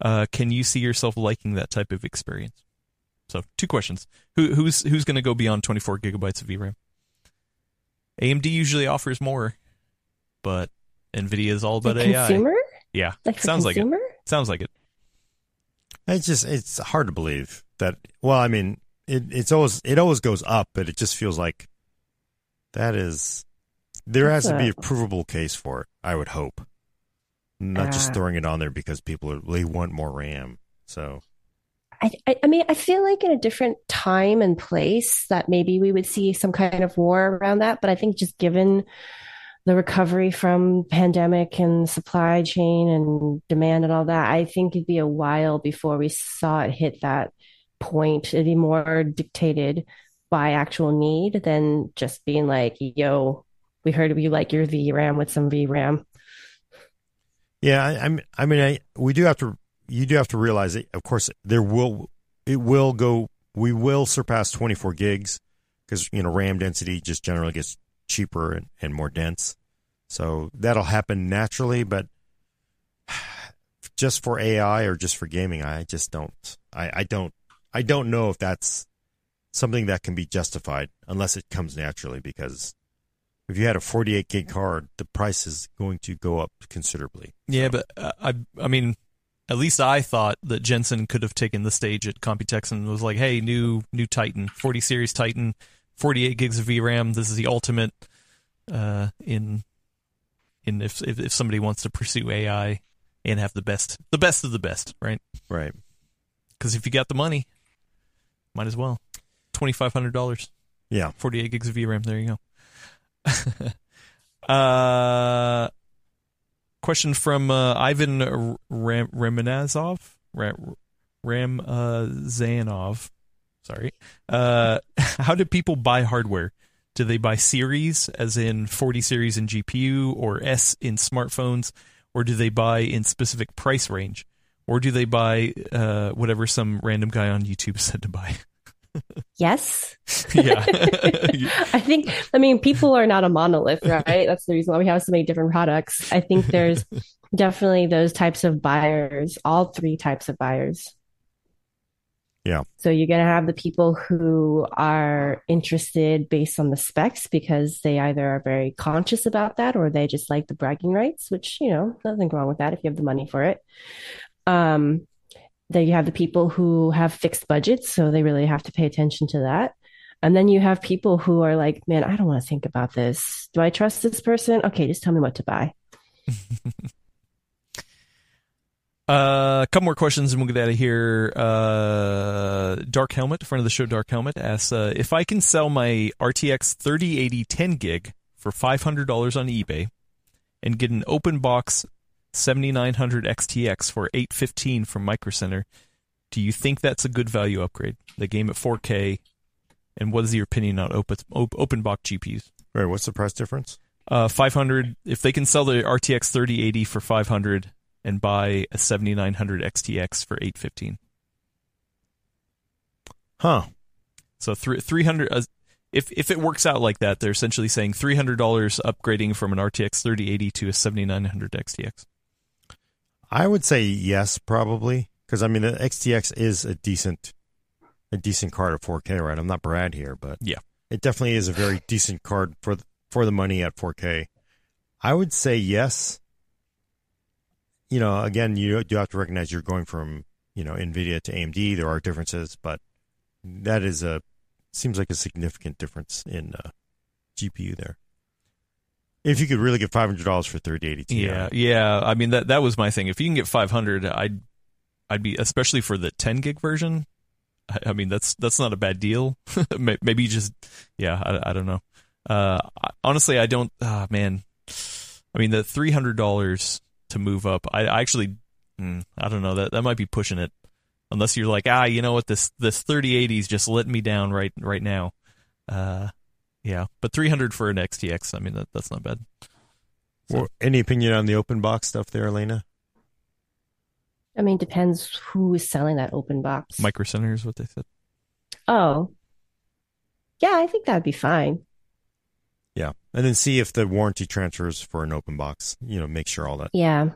uh, can you see yourself liking that type of experience? So, two questions: Who, who's who's going to go beyond 24 gigabytes of VRAM? AMD usually offers more, but Nvidia is all about AI. Yeah, Like sounds consumer? like it. Sounds like it. It's just it's hard to believe that. Well, I mean, it it's always it always goes up, but it just feels like that is there has That's to be a- a provable case for it. I would hope, not just Ah. throwing it on there because people are, they want more RAM. So I, I, I mean, I feel like in a different time and place that maybe we would see some kind of war around that. But I think just given the recovery from pandemic and supply chain and demand and all that, I think it'd be a while before we saw it hit that point. It'd be more dictated by actual need than just being like, yo, we heard you like your VRAM with some VRAM. yeah, I, I'm I mean I we do have to you do have to realize that of course there will it will go we will surpass 24 gigs because you know RAM density just generally gets cheaper and, and more dense. So that'll happen naturally, but just for AI or just for gaming, I just don't I, I don't I don't know if that's something that can be justified unless it comes naturally because if you had a 48 gig card, the price is going to go up considerably. Yeah, but uh, I I mean, at least I thought that Jensen could have taken the stage at Computex and was like, "Hey, new new Titan, 40 series Titan, 48 gigs of VRAM. This is the ultimate uh, in in if, if if somebody wants to pursue AI and have the best the best of the best, right? Right. Because if you got the money, might as well. Twenty five hundred dollars, Yeah. 48 gigs of VRAM. There you go. [laughs] uh, question from uh, Ivan Ram- Ramanazov. Ram- Ramazanov. Sorry. Uh, [laughs] how do people buy hardware? Do they buy series, as in 40 series in GPU, or S in smartphones, or do they buy in specific price range? Or do they buy uh, whatever some random guy on YouTube [laughs] said to buy? Yes. [laughs] yeah. I think, I mean, people are not a monolith, right? That's the reason why we have so many different products. I think there's definitely those types of buyers, all three types of buyers. Yeah. So you're going to have the people who are interested based on the specs because they either are very conscious about that or they just like the bragging rights, which, you know, nothing wrong with that if you have the money for it. Um, then you have the people who have fixed budgets, so they really have to pay attention to that. And then you have people who are like, man, I don't want to think about this. Do I trust this person? Okay, just tell me what to buy. [laughs] Uh, a couple more questions and we'll get out of here. Uh, Dark Helmet, friend of the show, Dark Helmet asks uh, if I can sell my RTX 3080 10 gig for $500 on eBay and get an open box 7900 XTX for 815 from Micro Center. Do you think that's a good value upgrade? The game at 4K, and what is your opinion on open open box GPUs? Right. What's the price difference? Uh, 500. If they can sell the RTX 3080 for 500 and buy a 7900 XTX for 815, Huh. so three 300. Uh, if if it works out like that, they're essentially saying $300 upgrading from an RTX 3080 to a 7900 XTX. I would say yes, probably, because I mean the XTX is a decent a decent card at 4K, right? I'm not Brad here, but Yeah. it definitely is a very decent card for for the money at 4K. I would say yes. You know, again, you do have to recognize you're going from you know Nvidia to AMD. There are differences, but that is a seems like a significant difference in uh, GPU there. If you could really get five hundred dollars for thirty eighty Ti, Yeah, yeah. I mean that that was my thing. If you can get 500, I'd I'd be especially for the 10 gig version. I, I mean that's that's not a bad deal. [laughs] Maybe just yeah. I, I don't know. Uh, honestly, I don't. ah man, I mean the three hundred dollars to move up. I, I actually, mm, I don't know that that might be pushing it. Unless you're like, ah, you know what, this this 3080 is just letting me down right right now. Uh, yeah, but 300 for an XTX. I mean that that's not bad. Well, any opinion on the open box stuff there, Alaina? I mean, depends who is selling that open box. Micro Center is what they said. Oh, yeah, I think that'd be fine. Yeah, and then see if the warranty transfers for an open box. You know, make sure all that. Yeah.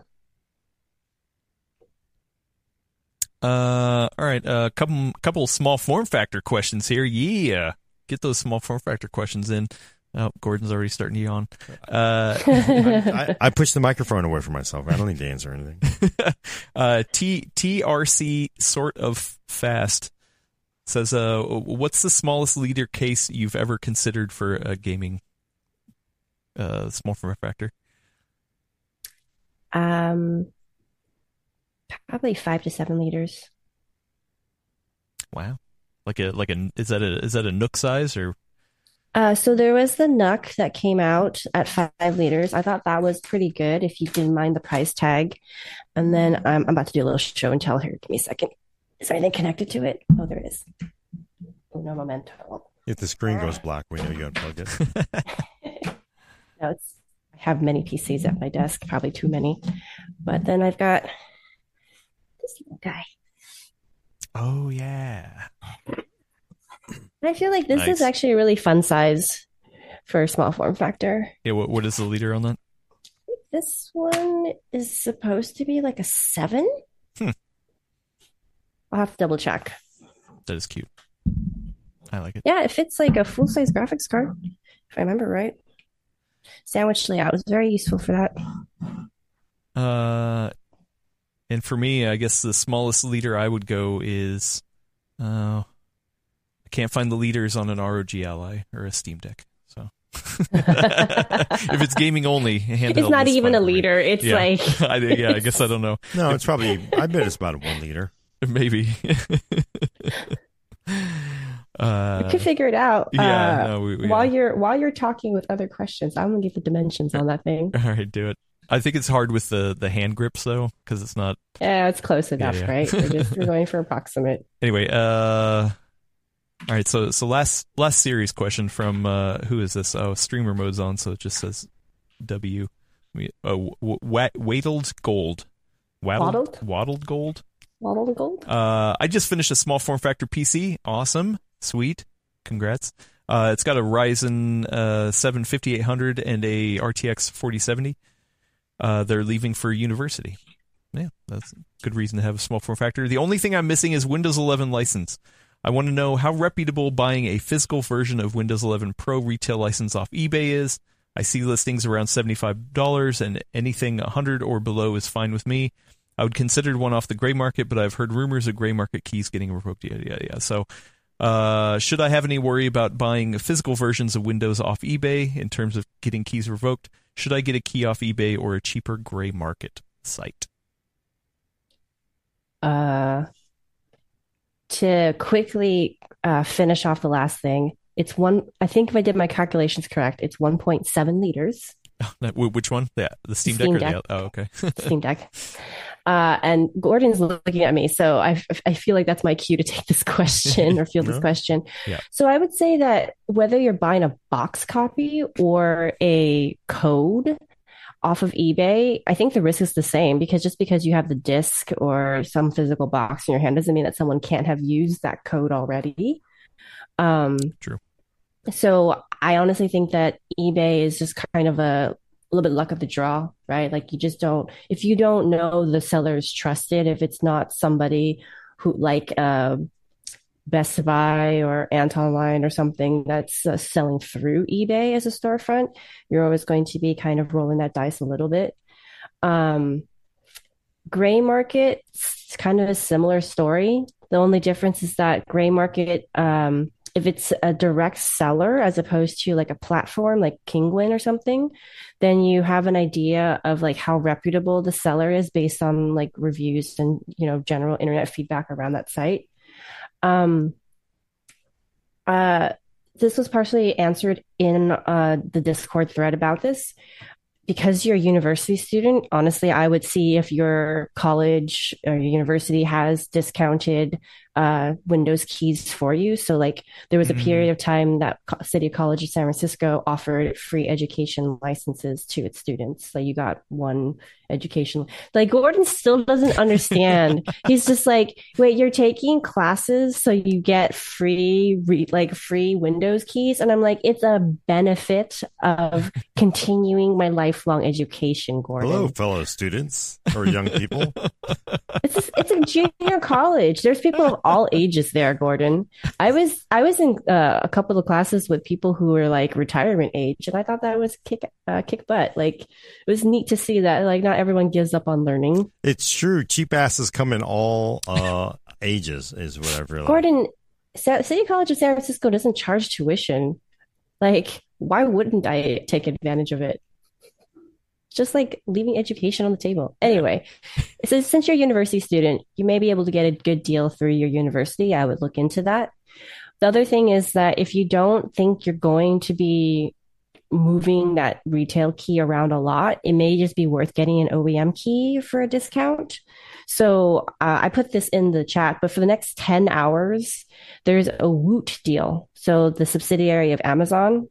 Uh, all right. A uh, couple couple small form factor questions here. Yeah, get those small form factor questions in. Oh, Gordon's already starting to yawn. Uh, [laughs] I, I pushed the microphone away from myself. I don't need to answer anything. [laughs] uh, T TRC sort of fast says, uh, what's the smallest liter case you've ever considered for a gaming uh small form factor? Um, probably five to seven liters. Wow, like a like a is that a is that a NUC size or Uh, so there was the NUC that came out at five liters. I thought that was pretty good if you didn't mind the price tag. And then um, I'm about to do a little show and tell here. Give me a second. Is there anything connected to it? Oh, there it is. No momento. If the screen goes black, we know you unplugged it. [laughs] [laughs] No, it's I have many PCs at my desk, probably too many. But then I've got this little guy. oh yeah I feel like this Nice. is actually a really fun size for a small form factor. yeah what what is the liter on that? This one is supposed to be like a seven. Hmm. I'll have to double check. That is cute. I like it. Yeah, it fits like a full size graphics card, if I remember right. Sandwich layout was very useful for that. Uh, and for me, I guess the smallest liter I would go is, uh, I can't find the liters on an ROG Ally or a Steam Deck. So [laughs] if it's gaming only, [laughs] It's not even a for me. leader. It's Yeah. like [laughs] I, yeah, I guess I don't know. No, it's probably. I bet it's about a one liter. Maybe. Uh, you could figure it out. yeah, Uh, no, we, we, while you're while you're talking with other questions, I'm gonna get the dimensions on that thing. [laughs] all right, do it. I think it's hard with the the hand grips though, because it's not. Yeah, it's close enough, yeah. right? We're just we're going for [laughs] approximate. Anyway, uh, all right. So so last last series question from uh, who is this? Oh, streamer mode's on, so it just says W. We- Oh, w- wa- Wadled Gold. Waddled, Waddled? Waddled Gold. Waddle and gold. Uh, I just finished a small form factor PC. Awesome. Sweet. Congrats. Uh, it's got a Ryzen uh, 7 5800 and a RTX 4070. Uh, they're leaving for university. Yeah, that's a good reason to have a small form factor. The only thing I'm missing is Windows 11 license. I want to know how reputable buying a physical version of Windows 11 Pro retail license off eBay is. I see listings around $75 and anything 100 or below is fine with me. I would consider one off the gray market, but I've heard rumors of gray market keys getting revoked. Yeah, yeah, yeah. So, uh, should I have any worry about buying physical versions of Windows off eBay in terms of getting keys revoked? Should I get a key off eBay or a cheaper gray market site? Uh, to quickly uh, finish off the last thing, it's one. I think if I did my calculations correct, it's 1.7 liters. [laughs] Which one? Yeah, the Steam, Steam Deck. Or Deck. The, oh, okay. [laughs] Steam Deck. Uh, and Gordon's looking at me, so I, I feel like that's my cue to take this [laughs] question or field this question. Yeah. So I would say that whether you're buying a box copy or a code off of eBay, I think the risk is the same because just because you have the disc or some physical box in your hand doesn't mean that someone can't have used that code already. Um, True. So I honestly think that eBay is just kind of a little bit luck of the draw, right? Like you just don't, if you don't know the seller's trusted, if it's not somebody who like uh, Best Buy or Antonline or something that's uh, selling through eBay as a storefront, you're always going to be kind of rolling that dice a little bit. Um, gray market, it's kind of a similar story. The only difference is that gray market, um, if it's a direct seller as opposed to like a platform like Kinguin or something, then you have an idea of like how reputable the seller is based on like reviews and you know general internet feedback around that site. Um, uh, this was partially answered in uh, the Discord thread about this because you're a university student, honestly, I would see if your college or university has discounted uh, Windows keys for you. So, like, there was a period of time that City College of San Francisco offered free education licenses to its students. So, you got one education. Like, Gordon still doesn't understand. [laughs] He's just like, wait, you're taking classes so you get free, re- like, free Windows keys. And I'm like, it's a benefit of [laughs] continuing my lifelong education, Gordon. Hello, fellow students or young people. [laughs] it's, a, it's a junior college. There's people all ages there, Gordon. I was I was in uh, a couple of classes with people who were like retirement age, and I thought that was kick uh, kick butt. Like it was neat to see that like not everyone gives up on learning. It's true. Cheap asses come in all uh, ages, is what I've realized. Gordon, City College of San Francisco doesn't charge tuition. Like, why wouldn't I take advantage of it? Just like leaving education on the table. Anyway, so since you're a university student, you may be able to get a good deal through your university. I would look into that. The other thing is that if you don't think you're going to be moving that retail key around a lot, it may just be worth getting an OEM key for a discount. So uh, I put this in the chat, but for the next 10 hours, there's a Woot deal. So the subsidiary of Amazon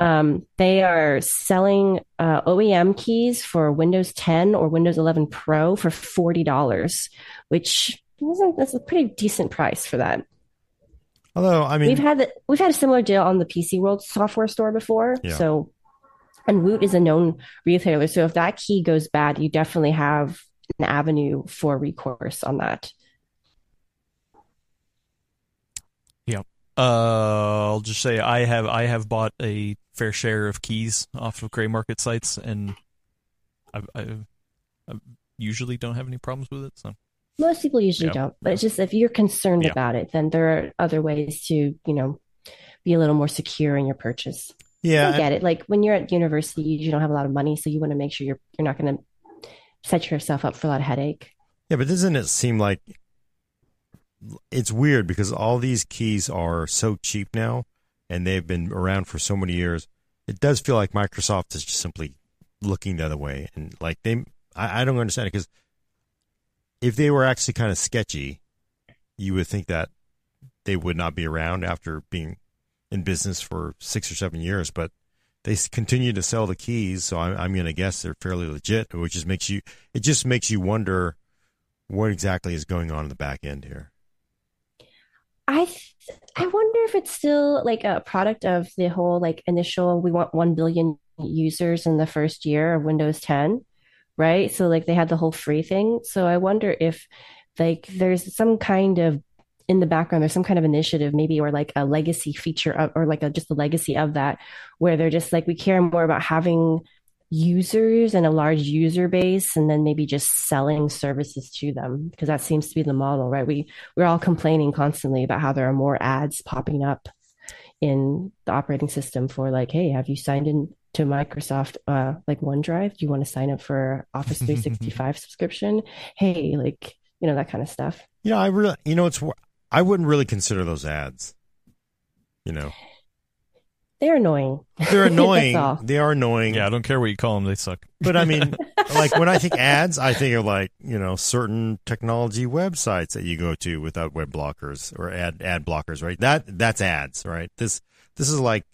um, they are selling uh, OEM keys for Windows 10 or Windows 11 Pro for forty dollars, which isn't, that's a pretty decent price for that. Although I mean, we've had the, we've had a similar deal on the PC World software store before, yeah. so and Woot is a known retailer. So if that key goes bad, you definitely have an avenue for recourse on that. Yeah. Uh, I'll just say I have I have bought a fair share of keys off of gray market sites, and I, I, I usually don't have any problems with it. So most people usually yeah. don't, but it's just if you're concerned yeah. about it, then there are other ways to you know be a little more secure in your purchase. Yeah, I get it. Like when you're at university, you don't have a lot of money, so you want to make sure you're you're not going to set yourself up for a lot of headache. Yeah, but doesn't it seem like it's weird because all these keys are so cheap now and they've been around for so many years, it does feel like Microsoft is just simply looking the other way. And like they, I, I don't understand it because if they were actually kind of sketchy, you would think that they would not be around after being in business for six or seven years. But they continue to sell the keys, so I'm, I'm going to guess they're fairly legit, which just makes you it just makes you wonder what exactly is going on in the back end here. I I wonder if it's still like a product of the whole like initial we want 1 billion users in the first year of Windows 10, right? So like they had the whole free thing. So I wonder if like there's some kind of in the background there's some kind of initiative maybe or like a legacy feature of, or like a just a legacy of that where they're just like we care more about having users and a large user base and then maybe just selling services to them because that seems to be the model right? We we're all complaining constantly about how there are more ads popping up in the operating system for like hey have you signed in to microsoft uh like onedrive? Do you want to sign up for office [laughs] 365 subscription? Hey like you know that kind of stuff. Yeah i really you know it's i wouldn't really consider those ads you know they're annoying. They're [laughs] annoying. they are annoying. Yeah, I don't care what you call them. They suck. But I mean, [laughs] like when I think ads, I think of like you know certain technology websites that you go to without web blockers or ad ad blockers, right? That that's ads, right? This this is like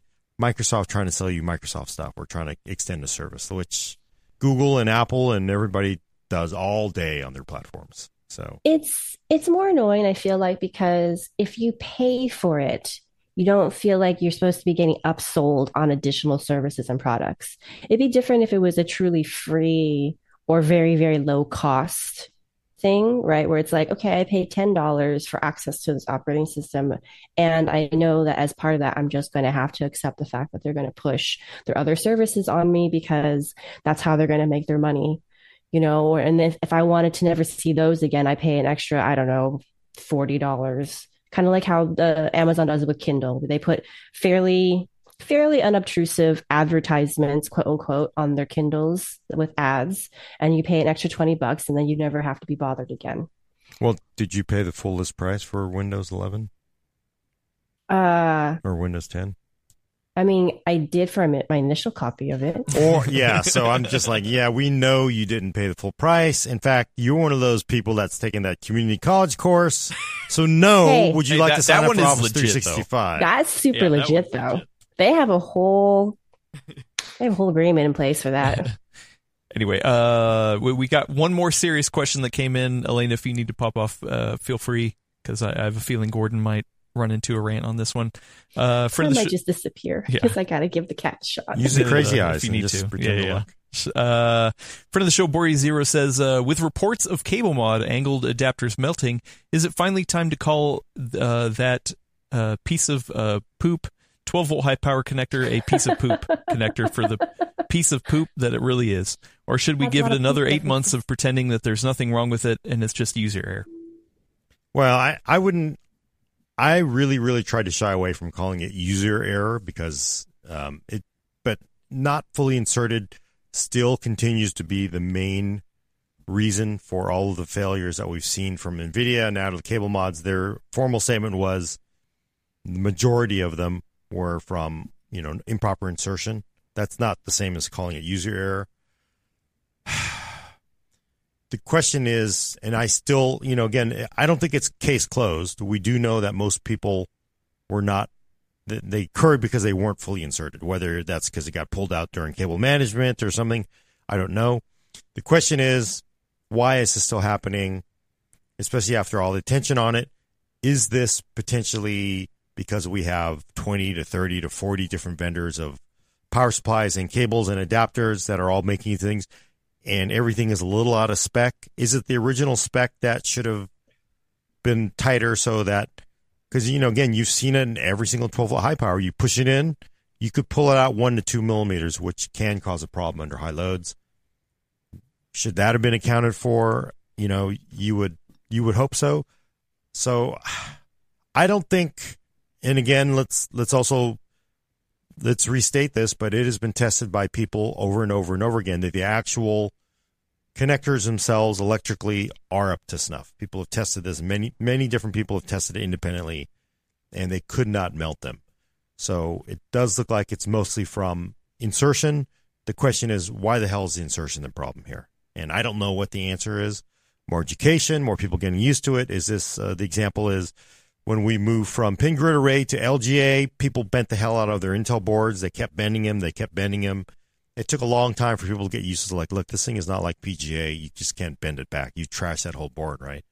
Microsoft trying to sell you Microsoft stuff or trying to extend a service, which Google and Apple and everybody does all day on their platforms. So it's it's more annoying. I feel like because if you pay for it you don't feel like you're supposed to be getting upsold on additional services and products. It'd be different if it was a truly free or very, very low cost thing, right? Where it's like, okay, I paid $10 for access to this operating system. And I know that as part of that, I'm just going to have to accept the fact that they're going to push their other services on me because that's how they're going to make their money, you know? And if, if I wanted to never see those again, I pay an extra, I don't know, $40, kind of like how the Amazon does with Kindle. They put fairly fairly unobtrusive advertisements, quote unquote, on their Kindles with ads, and you pay an extra 20 bucks and then you never have to be bothered again. Well, did you pay the full list price for Windows 11 Uh, or Windows 10? I mean, I did for my initial copy of it. Or yeah, so I'm just like, yeah, we know you didn't pay the full price. In fact, you're one of those people that's taking that community college course. So no, [laughs] Hey. would you Hey, like that- to sign that up one for Office legit, though. 365? That's super Yeah, legit, one's though. legit. They have a whole, they have a whole agreement in place for that. [laughs] Anyway, uh, we, we got one more serious question that came in. Alaina, if you need to pop off, uh, feel free because I, I have a feeling Gordon might run into a rant on this one. Uh, I friend of might sh- just disappear Yeah. because I got to give the cat a shot. Use the Uh, crazy if you need to. pretend Yeah, to yeah, look. Uh, friend of the show, Bori Zero says, uh, with reports of CableMod angled adapters melting, is it finally time to call uh, that uh, piece of uh, poop 12 volt high power connector a piece of poop [laughs] connector for the piece of poop that it really is? Or should we That's give it another eight months of pretending that there's nothing wrong with it and it's just user error? Well, I, I wouldn't. I really, really tried to shy away from calling it user error because um, it, but not fully inserted still continues to be the main reason for all of the failures that we've seen from NVIDIA and out of the CableMods. Their formal statement was the majority of them were from, you know, improper insertion. That's not the same as calling it user error. The question is, and I still, you know, again, I don't think it's case closed. We do know that most people were not, they- occurred because they weren't fully inserted, whether that's because it got pulled out during cable management or something. I don't know. The question is, why is this still happening, especially after all the attention on it? Is this potentially because we have 20 to 30 to 40 different vendors of power supplies and cables and adapters that are all making things and everything is a little out of spec? Is it the original spec that should have been tighter so that because you know again you've seen it in every single 12 volt high power. You push it in you could pull it out one to two millimeters which can cause a problem under high loads. Should that have been accounted for? You know you would you would hope so. So i don't think and again let's let's also let's restate this but it has been tested by people over and over and over again that the actual connectors themselves electrically are up to snuff. People have tested this. Many many different people have tested it independently and they could not melt them. So it does look like it's mostly from insertion. The question is why the hell is the insertion the problem here? And i don't know what the answer is. More education more people getting used to it. Is this uh, the example is when we moved from pin grid array to lga people bent the hell out of their intel boards. They kept bending them they kept bending them it took a long time for people to get used to like look this thing is not like pga you just can't bend it back. You trash that whole board right?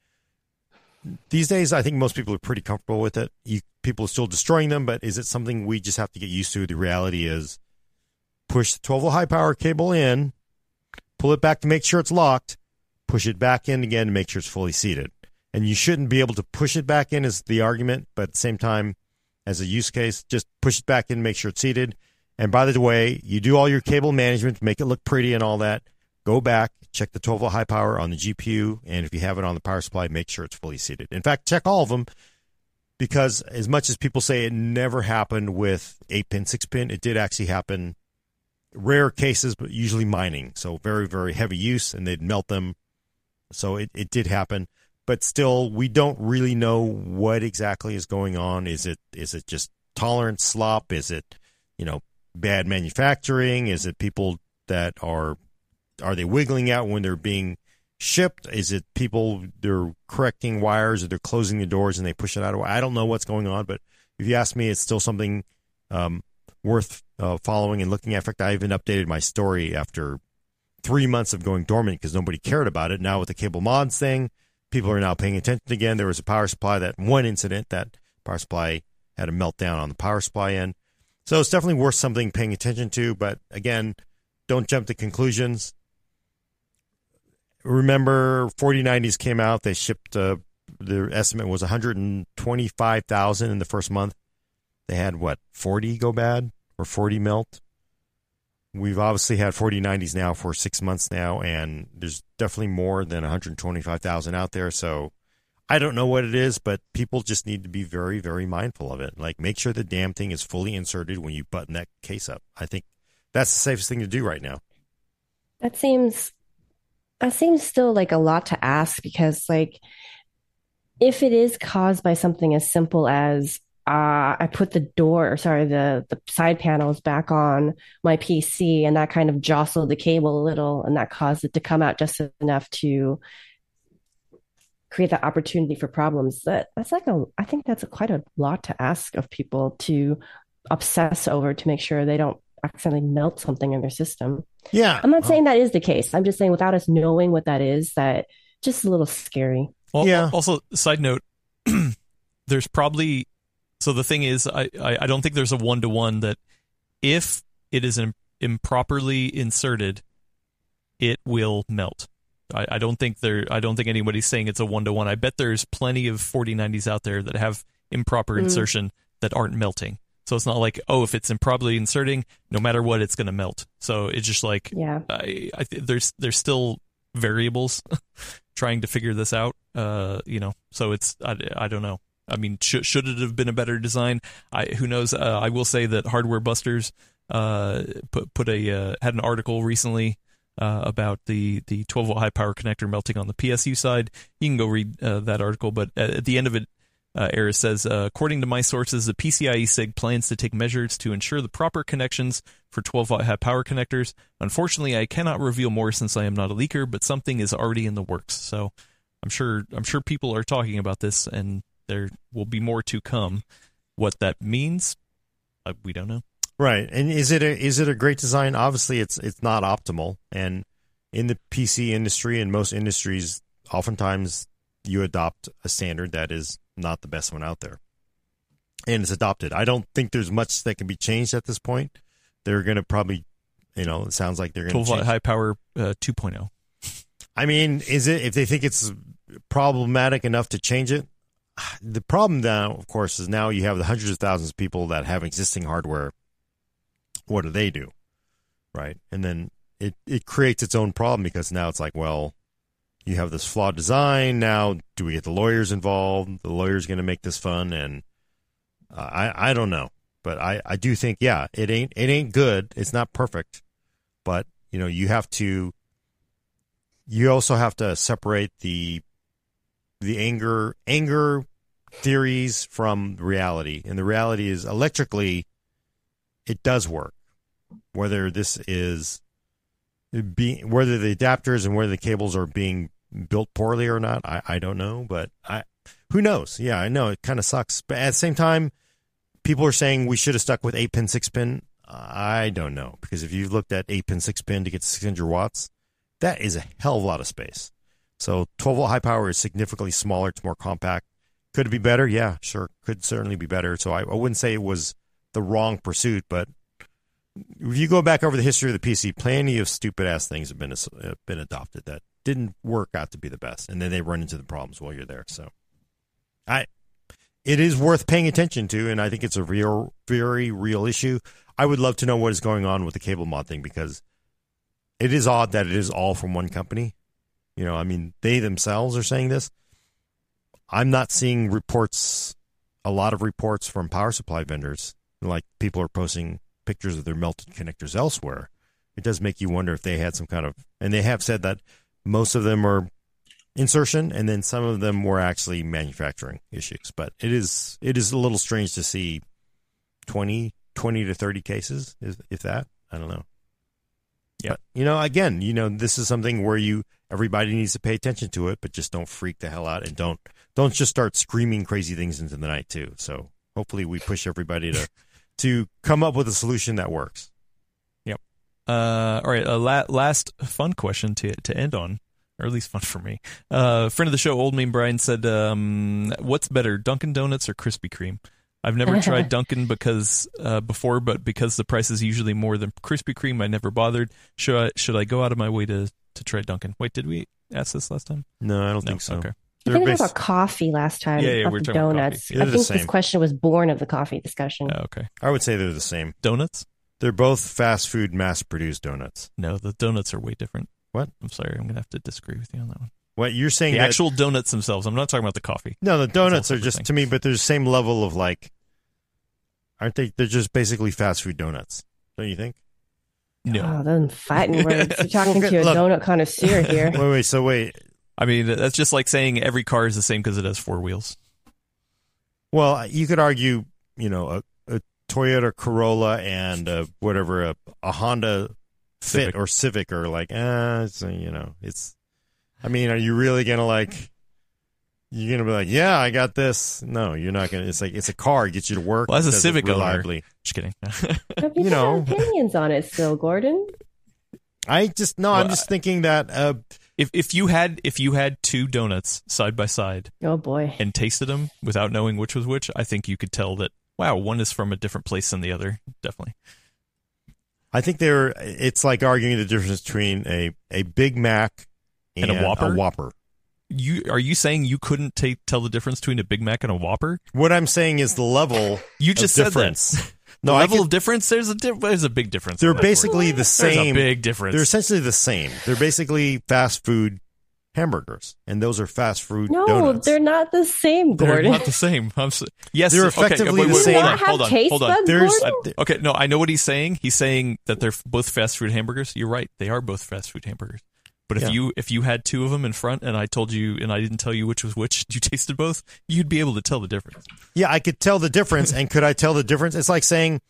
These days i think most people are pretty comfortable with it. You, people are still destroying them but is it something we just have to get used to? The reality is push the 12 volt high power cable in pull it back to make sure it's locked push it back in again to make sure it's fully seated and you shouldn't be able to push it back in as the argument but at the same time as a use case just push it back in make sure it's seated. And by the way you do all your cable management make it look pretty and all that. Go back check the 12 volt high power on the gpu and if you have it on the power supply make sure it's fully seated. In fact check all of them because as much as people say it never happened with 8 pin 6 pin it did actually happen rare cases but usually mining. So very very heavy use and they'd melt them. So it, it did happen but still we don't really know what exactly is going on. Is it is it just tolerance slop? Is it you know bad manufacturing? Is it people that are are they wiggling out when they're being shipped? Is it people they're correcting wires or they're closing the doors and they push it out of i don't know what's going on but if you ask me it's still something um, worth uh, following and looking at. In fact i even updated my story after three months of going dormant because nobody cared about it. Now with the CableMods thing people are now paying attention again there was a power supply that one incident that power supply had a meltdown on the power supply end so it's definitely worth something paying attention to but again don't jump to conclusions remember 4090s came out. They shipped, uh, their estimate was 125,000 in the first month. They had what, 40 go bad or 40 melt? We've obviously had 4090s now for six months now, and there's definitely more than 125,000 out there. So I don't know what it is, but people just need to be very, very mindful of it. Like, make sure the damn thing is fully inserted when you button that case up. I think that's the safest thing to do right now. That seems that seems still like a lot to ask because like if it is caused by something as simple as uh, I put the door, sorry, the the side panels back on my PC, and that kind of jostled the cable a little, and that caused it to come out just enough to create that opportunity for problems. That that's like a, I think that's a, quite a lot to ask of people to obsess over to make sure they don't accidentally melt something in their system. Yeah, I'm not saying that is the case. I'm just saying without us knowing what that is, that just a little scary. Well, Yeah. Also, side note, [clears throat] there's probably so the thing is, I I, I don't think there's a one to one that if it is im- improperly inserted, it will melt. I, I don't think there. I don't think anybody's saying it's a one to one. I bet there's plenty of 4090s out there that have improper Mm. insertion that aren't melting. So it's not like oh, if it's improperly inserting, no matter what, it's going to melt. So it's just like Yeah. I, I th- there's there's still variables [laughs] trying to figure this out. Uh, you know, so it's I, I don't know. I mean, should should it have been a better design? I who knows. Uh, I will say that Hardware Busters uh put put a uh, had an article recently uh, about the the 12 volt high power connector melting on the PSU side. You can go read uh, that article, but at, at the end of it. Uh, Eris says, uh, according to my sources, the PCIe SIG plans to take measures to ensure the proper connections for 12 volt high power connectors. Unfortunately, I cannot reveal more since I am not a leaker, but something is already in the works. So I'm sure I'm sure people are talking about this, and there will be more to come. What that means, uh, we don't know. Right. And is it a is it a great design? Obviously it's it's not optimal. And in the PC industry and most industries, oftentimes you adopt a standard that is not the best one out there. And it's adopted. I don't think there's much that can be changed at this point. They're gonna probably you know, it sounds like they're 12 change. high power uh, 2.0. I mean, is it if they think it's problematic enough to change it? The problem now, of course, is now you have the hundreds of thousands of people that have existing hardware. What do they do? Right. And then it, it creates its own problem because now it's like, well, you have this flawed design. Now, do we get the lawyers involved? The lawyer's going to make this fun. And uh, I, I don't know. But I, I do think, yeah, it ain't, it ain't good. It's not perfect. But, you know, you have to, you also have to separate the the anger anger theories from reality. And the reality is electrically it does work. Whether this is being whether the adapters and whether the cables are being built poorly or not i, I don't know but i who knows? Yeah i know. It kind of sucks. But at the same time people are saying we should have stuck with 8 pin 6 pin. I don't know because if you've looked at 8 pin 6 pin to get 600 watts that is a hell of a lot of space. So 12 volt high power is significantly smaller. It's more compact. Could it be better? Yeah, sure. Could certainly be better. So I, I wouldn't say it was the wrong pursuit, but if you go back over the history of the PC, plenty of stupid ass things have been have been adopted that didn't work out to be the best, and then they run into the problems while you're there. So, I it is worth paying attention to, and I think it's a real, very real issue. I would love to know what is going on with the CableMod thing because it is odd that it is all from one company. You know, I mean, they themselves are saying this. I'm not seeing reports, a lot of reports from power supply vendors. Like people are posting pictures of their melted connectors elsewhere. It does make you wonder if they had some kind of, and they have said that most of them are insertion, and then some of them were actually manufacturing issues. But it is it is a little strange to see 20, 20 to thirty cases, if, if that. I don't know. Yeah. But, you know, again, you know, this is something where you everybody needs to pay attention to it, but just don't freak the hell out and don't don't just start screaming crazy things into the night too. So hopefully we push everybody to [laughs] to come up with a solution that works. Uh, all right. Uh, la- last fun question to to end on, or at least fun for me. Uh, friend of the show, Old Meme Brian said, um, "What's better, Dunkin' Donuts or Krispy Kreme?" I've never [laughs] tried Dunkin' because uh, before, but because the price is usually more than Krispy Kreme, I never bothered. Should I should I go out of my way to to try Dunkin'. Wait, did we ask this last time? No, I don't No. think so. Okay. I They're think it was about coffee last time. Yeah, yeah, we were the talking about donuts. coffee. I the think this question was born of the coffee discussion. Oh, okay. I would say they're the same. Donuts? They're both fast food, mass produced donuts. No, the donuts are way different. What? I'm sorry, I'm gonna have to disagree with you on that one. What you're saying? The that, actual donuts themselves. I'm not talking about the coffee. no, the donuts are just thing. to me, but they're the same level of like, aren't they? They're just basically fast food donuts. Don't you think? No, Oh, [laughs] them fighting words. You're talking to a Look. donut connoisseur [laughs] here. Wait, wait. So wait. I mean that's just like saying every car is the same because it has four wheels. Well, you could argue, you know, a, a Toyota Corolla and uh whatever a, a Honda Fit Civic. or Civic are like, ah, it's, uh, you know, it's. I mean, are you really gonna like? You're gonna be like, yeah, I got this. No, you're not gonna. It's like it's a car, gets you to work. Well, as a does it Civic owner- Just kidding. [laughs] But You know. opinions on it still, Gordon. I just no, I'm just thinking that. Uh, if if you had if you had two donuts side by side Oh boy. and tasted them without knowing which was which, I think you could tell that wow, one is from a different place than the other. Definitely. I think they're. It's like arguing the difference between a a Big Mac And and, a Whopper? A Whopper. You are you saying you couldn't ta tell the difference between a Big Mac and a Whopper? What I'm saying is the level. [laughs] You of just said difference. that. [laughs] No, the I level could- of difference. There's a di- there's a big difference. They're on that word. basically the There's same. a big difference. They're essentially the same. They're basically fast food hamburgers, and those are fast food No, donuts. they're not the same, They're Gordon. not the same. I'm s yes, They're okay, effectively wait, the same. Hold on, hold on, hold on. buds, There's- Gordon? I- okay, no, I know what he's saying. He's saying that they're both fast food hamburgers. You're right. They are both fast food hamburgers. But if Yeah. you if you had two of them in front and I told you and I didn't tell you which was which, [laughs] you tasted both, you'd be able to tell the difference. yeah, I could tell the difference, and could I tell the difference? It's like saying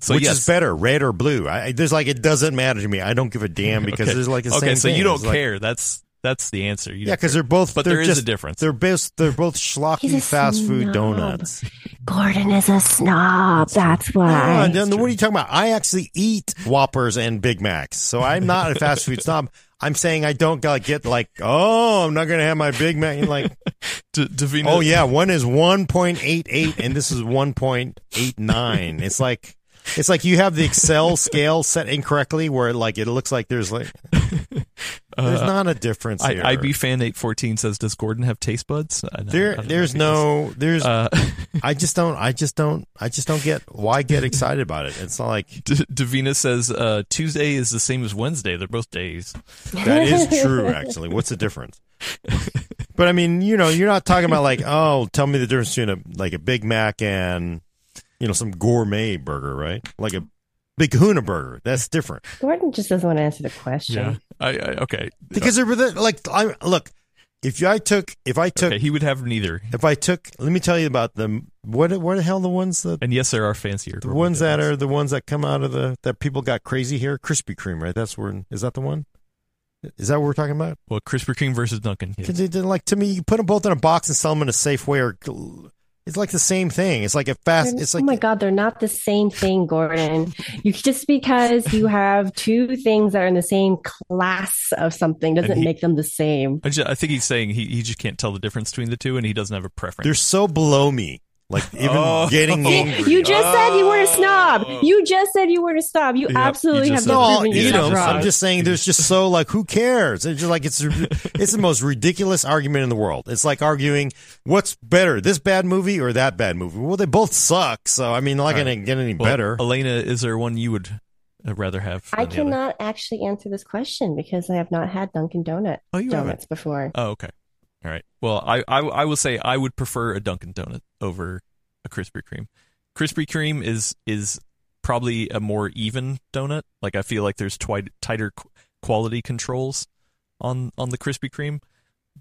So which yes. is better, red or blue. I, I- there's like it doesn't matter to me. I don't give a damn [laughs] because okay. there's like the okay, same so thing. you don't It's like- care. That's that's the answer. You yeah, because they're both. But they're there is just, a difference. They're both. They're both schlocky a fast food donuts. Gordon is a snob. That's why. then what are you talking about? I actually eat Whoppers and Big Macs, so I'm not a fast food snob. I'm saying I don't get like, oh, I'm not gonna have my Big Mac. Like, [laughs] D- Davina, oh yeah, one is 1.88 and this is 1.89. It's like. It's like you have the Excel scale set incorrectly, where like it looks like there's like [laughs] there's uh, not a difference I, here. IB fan eight fourteen says, "Does Gordon have taste buds?" I know- I there, don't there's if no, there's. Uh, [laughs] I just don't. I just don't. I just don't get why get excited about it. It's not like D- Davina says uh, Tuesday is the same as Wednesday. They're both days. That is [laughs] true, actually. What's the difference? [laughs] But I mean, you know, you're not talking about like, oh, tell me the difference between a like a Big Mac and you know some gourmet burger, right? Like a Big Kahuna burger. That's different Gordon just doesn't want to answer the question. I, I okay. because they're like, I look. If I took, if I took, okay, he would have neither. if I took, let me tell you about them. What, what the hell the ones that And yes, there are fancier. the ones that are the ones that come out of the that people got crazy here? Krispy Kreme, right? That's where is that the one? Is that what we're talking about? well, Krispy Kreme versus Dunkin'. yes. Because they like to me, you put them both in a box and sell them in a safe way, or it's like the same thing. It's like a fast. It's like oh my God, they're not the same thing, Gordon. You just because you have two things that are in the same class of something doesn't he- make them the same. I, just, I think he's saying he, he just can't tell the difference between the two, and he doesn't have a preference. they're so below me. Like even Oh. getting angry. You just said you weren't a snob. Oh. You just said you weren't a snob. You Yep, absolutely you have just not no, I'll proven eat yourself them. wrong. I'm just saying, there's just so like, who cares? It's just like it's it's the most ridiculous argument in the world. It's like arguing what's better, this bad movie or that bad movie. Well, they both suck. So I mean, not All gonna get any Well, better. Alaina, is there one you would uh, rather have? I than other? cannot actually answer this question because I have not had Dunkin' Donut Oh, you haven't. donuts before. Oh, okay. All right. Well, I, I I will say I would prefer a Dunkin' Donut over a Krispy Kreme. Krispy Kreme is is probably a more even donut. Like I feel like there's twi- tighter qu- quality controls on on the Krispy Kreme,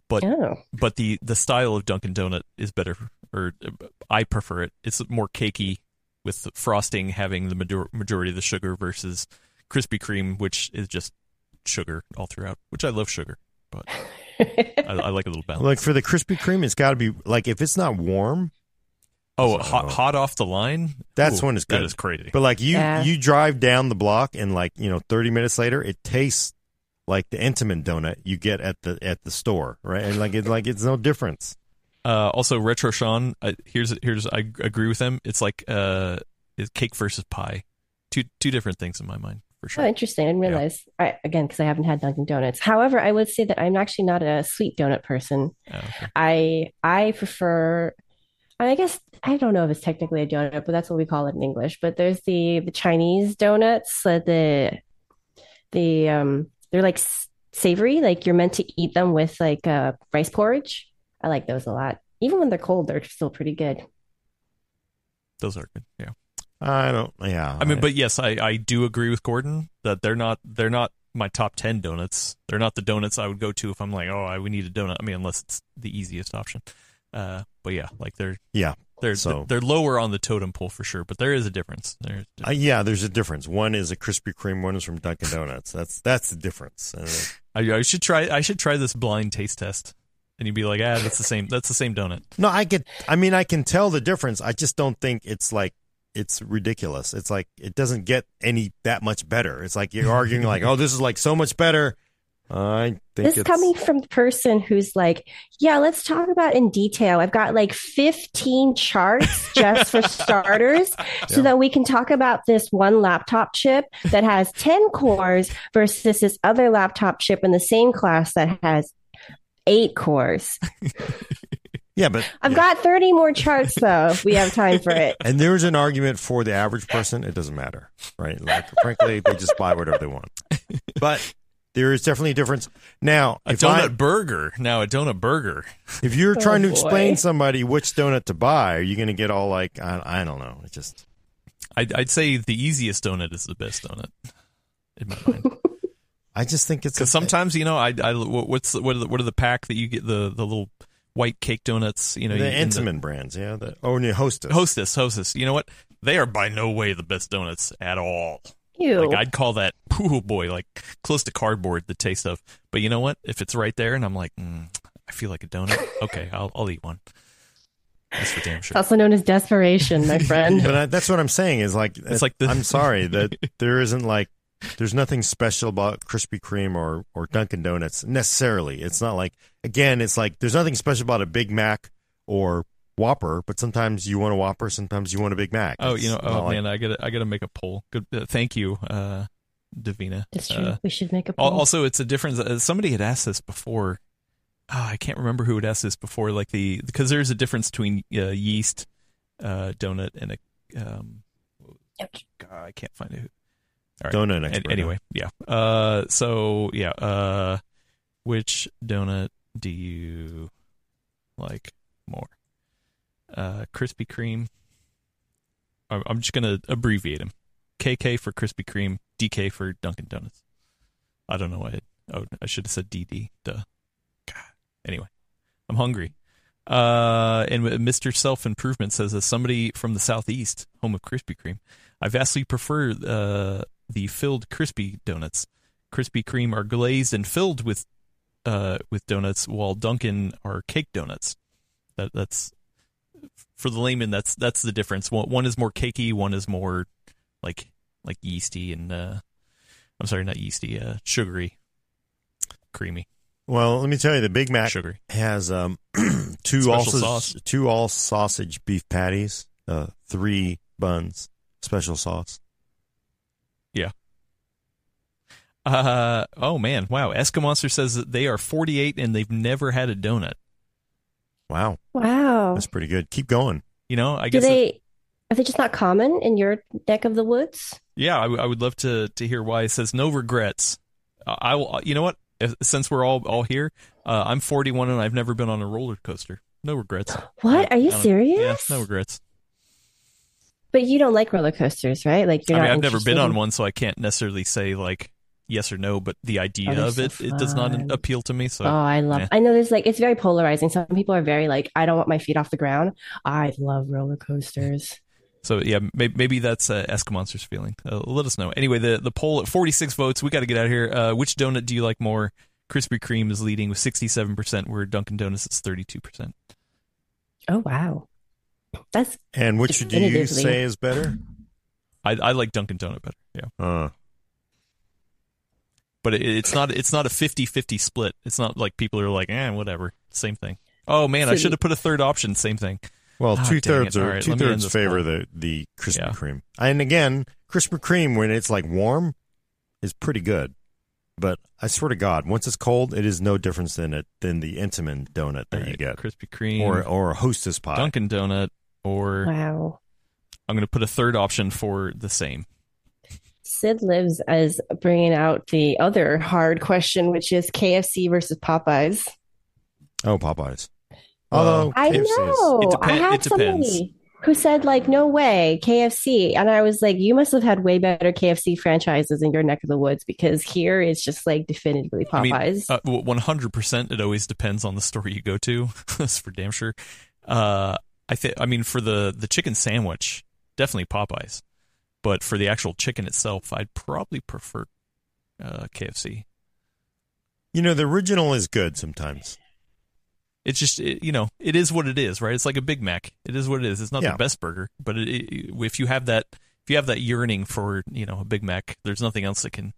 but Oh, but the the style of Dunkin' Donut is better, or uh, I prefer it. It's more cakey with frosting having the major- majority of the sugar versus Krispy Kreme, which is just sugar all throughout. Which I love sugar, but [laughs] I, I like a little balance. Like for the Krispy Kreme, it's got to be like if it's not warm, Oh, So- hot, hot off the line. That's Ooh, when it's good. is crazy. But like you, Yeah. you drive down the block and like you know, thirty minutes later, it tastes like the Entenmann donut you get at the at the store, right? And like it's like it's no difference. Uh, also, Retro Sean. Uh, here's here's I agree with them. It's like uh, it's cake versus pie. Two two different things in my mind. For Oh, interesting. I didn't Yeah. realize. I, again, because I haven't had Dunkin' Donuts. However, I would say that I'm actually not a sweet donut person. Oh, okay. I I prefer. I guess I don't know if it's technically a donut, but that's what we call it in English. But there's the the Chinese donuts, uh, the the um they're like savory, like you're meant to eat them with like uh, rice porridge. I like those a lot. Even when they're cold, they're still pretty good. Those are good. Yeah. I don't. Yeah. I mean, but yes, I, I do agree with Gordon that they're not they're not my top ten donuts. They're not the donuts I would go to if I'm like, oh, I we need a donut. I mean, unless it's the easiest option. Uh, but yeah, like they're yeah. they're So- they're lower on the totem pole for sure. But there is a difference. There's Uh, yeah, there's a difference. One is a Krispy Kreme. One is from Dunkin' Donuts. That's that's the difference. Uh, I, I should try I should try this blind taste test, and you'd be like, ah, that's the same that's the same donut. no, I get. I mean, I can tell the difference. I just don't think it's like it's ridiculous. It's like it doesn't get any that much better. It's like you're [laughs] arguing like, oh, this is like so much better. I think This it's coming from the person who's like, yeah, let's talk about in detail. I've got like 15 charts just for [laughs] starters so Yeah. that we can talk about this one laptop chip that has 10 cores versus this other laptop chip in the same class that has eight cores. [laughs] yeah, but I've yeah. got 30 more charts though, if we have time for it. [laughs] And there's an argument for the average person. It doesn't matter, right? Like, frankly, they just buy whatever they want. But there is definitely a difference. Now, A if donut I, burger now a donut burger. if you're Oh, trying to boy. explain somebody which donut to buy, are you going to get all like, I, I don't know. It's just, I'd, I'd say the easiest donut is the best donut in my mind. [laughs] I just think it's Because sometimes you know, I, I what's the, what are the what are the pack that you get the the little white cake donuts? You know, the you- in Entenmann brands, yeah. The, oh, and the Hostess. Hostess, Hostess. You know what? They are by no way the best donuts at all. Ew. Like I'd call that, [laughs] oh boy, like close to cardboard. The taste of. But you know what? If it's right there, and I'm like, mm, I feel like a donut. [laughs] Okay, I'll I'll eat one. That's for damn It's sure. also known as desperation, my [laughs] friend. But I, that's what I'm saying is like, It's like the- I'm sorry that there isn't like, there's nothing special about Krispy Kreme or, or Dunkin' Donuts necessarily. It's not like, again, it's like there's nothing special about a Big Mac or Whopper, but sometimes you want a Whopper, sometimes you want a Big Mac. Oh, It's you know, oh like- man, I gotta I gotta make a poll. Good, uh, thank you, uh, Davina. It's true. Uh, we should make a poll. Also, it's a difference. Uh, somebody had asked this before. Oh, I can't remember who had asked this before. Like the because there's a difference between uh, yeast uh, donut and a. Um, God, I can't find it. All right. Donut expert, anyway, yeah. Uh, so yeah. Uh, which donut do you like more? Uh, Krispy Kreme. I'm I'm just gonna abbreviate them. KK for Krispy Kreme, DK for Dunkin' Donuts. I don't know why. I, oh, I should have said DD. Duh. God. Anyway, I'm hungry. Uh, and Mr. Self Improvement says, as somebody from the southeast, home of Krispy Kreme, I vastly prefer uh, the filled crispy donuts. Krispy Kreme are glazed and filled with uh, with donuts, while Dunkin' are cake donuts. That that's for the layman. That's that's the difference. One, one is more cakey. One is more like like yeasty and uh, I'm sorry, not yeasty. Uh, sugary, creamy, Well, let me tell you, the Big Mac sugary. has um, [clears throat] two sauce. two all sausage beef patties, uh, three buns, special sauce. Uh oh man, wow. Eskimo Escamonster says that they are 48 and they've never had a donut. Wow, wow. that's pretty good. Keep going. You know, I Do guess it- they are they just not common in your neck of the woods? yeah, I, w- I would love to to hear why. It says no regrets. Uh, I will. You know what? If, since we're all all here, uh, I'm 41 and I've never been on a roller coaster. No regrets. [gasps] What? I- Are you serious? Yeah, no regrets. But you don't like roller coasters, right? Like you're I mean, not I've never been on one, so I can't necessarily say like yes or no. But the idea Oh, of so it, it does not appeal to me. So Oh, I love. I know there's like it's very polarizing. Some people are very like, I don't want my feet off the ground. I love roller coasters. [laughs] So yeah, maybe, maybe that's uh, Escamonster's feeling. Uh, let us know. Anyway, the the poll at 46 votes. We got to get out of here. Uh, which donut do you like more? Krispy Kreme is leading with 67 percent, where Dunkin' Donuts is 32 percent. Oh wow, that's And which do you say is better? I I like Dunkin' Donut better. Yeah, Uh, but it, it's not it's not a 50-50 split. It's not like people are like, eh, whatever, same thing. Oh man, I should have put a third option. Same thing. well, Ah, two-thirds are right, two let me end thirds favor poll. the the Krispy Yeah. Kreme. And again, Krispy Kreme when it's like warm, is pretty good. But I swear to God, once it's cold, it is no difference than it than the Entenmann donut that you get, Krispy Kreme, or or a Hostess pie. Dunkin' Donut, or Wow. I'm going to put a third option for the same. Sid Lives as bringing out the other hard question, which is KFC versus Popeyes. Oh, Popeyes. Well, Although I KFC is- know. It depen- I had it depends. somebody who said like, "No way, KFC," and I was like, "You must have had way better KFC franchises in your neck of the woods because here it's just like definitively Popeyes." Uh, 100%. It always depends on the store you go to. [laughs] That's for damn sure. Uh, I think. I mean, for the the chicken sandwich, definitely Popeyes. But for the actual chicken itself, I'd probably prefer uh, KFC. you know, the original is good sometimes. It's just it, you know, it is what it is, right? It's like a Big Mac. It is what it is. It's not Yeah. the best burger, but it, it, if you have that, if you have that yearning for you know a Big Mac, there's nothing else that can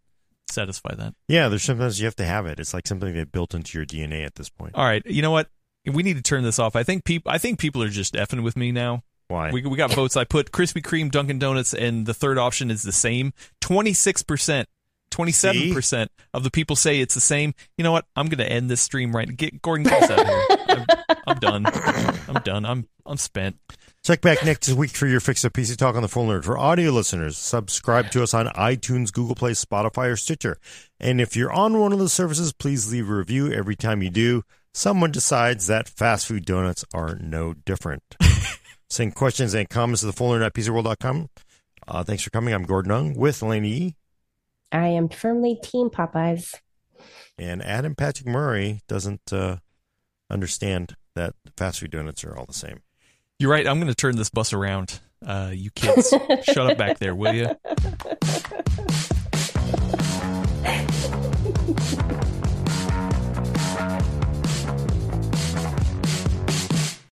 satisfy that. Yeah, there's sometimes you have to have it. It's like something they built into your DNA at this point. All right, you know what? We need to turn this off. I think people. I think people are just effing with me now. Why? We we got votes. I put Krispy Kreme, Dunkin' Donuts, and the third option is the same. Twenty six percent, twenty seven percent of the people say it's the same. You know what? I'm going to end this stream right. Get Gordon us out here. I'm, I'm done. I'm done. I'm I'm spent. Check back next week for your fix of PC Talk on the Full Nerd. For audio listeners, subscribe to us on iTunes, Google Play, Spotify, or Stitcher. And if you're on one of those services, please leave a review. Every time you do, someone decides that fast food donuts are no different. [laughs] Send questions and comments to the fuller at pcworld.com. Uh, thanks for coming. I'm Gordon Ung with Laney I am firmly Team Popeyes. And Adam Patrick Murray doesn't uh, understand that fast food donuts are all the same. You're right. I'm going to turn this bus around. Uh, you kids, [laughs] shut up back there, will you? [laughs]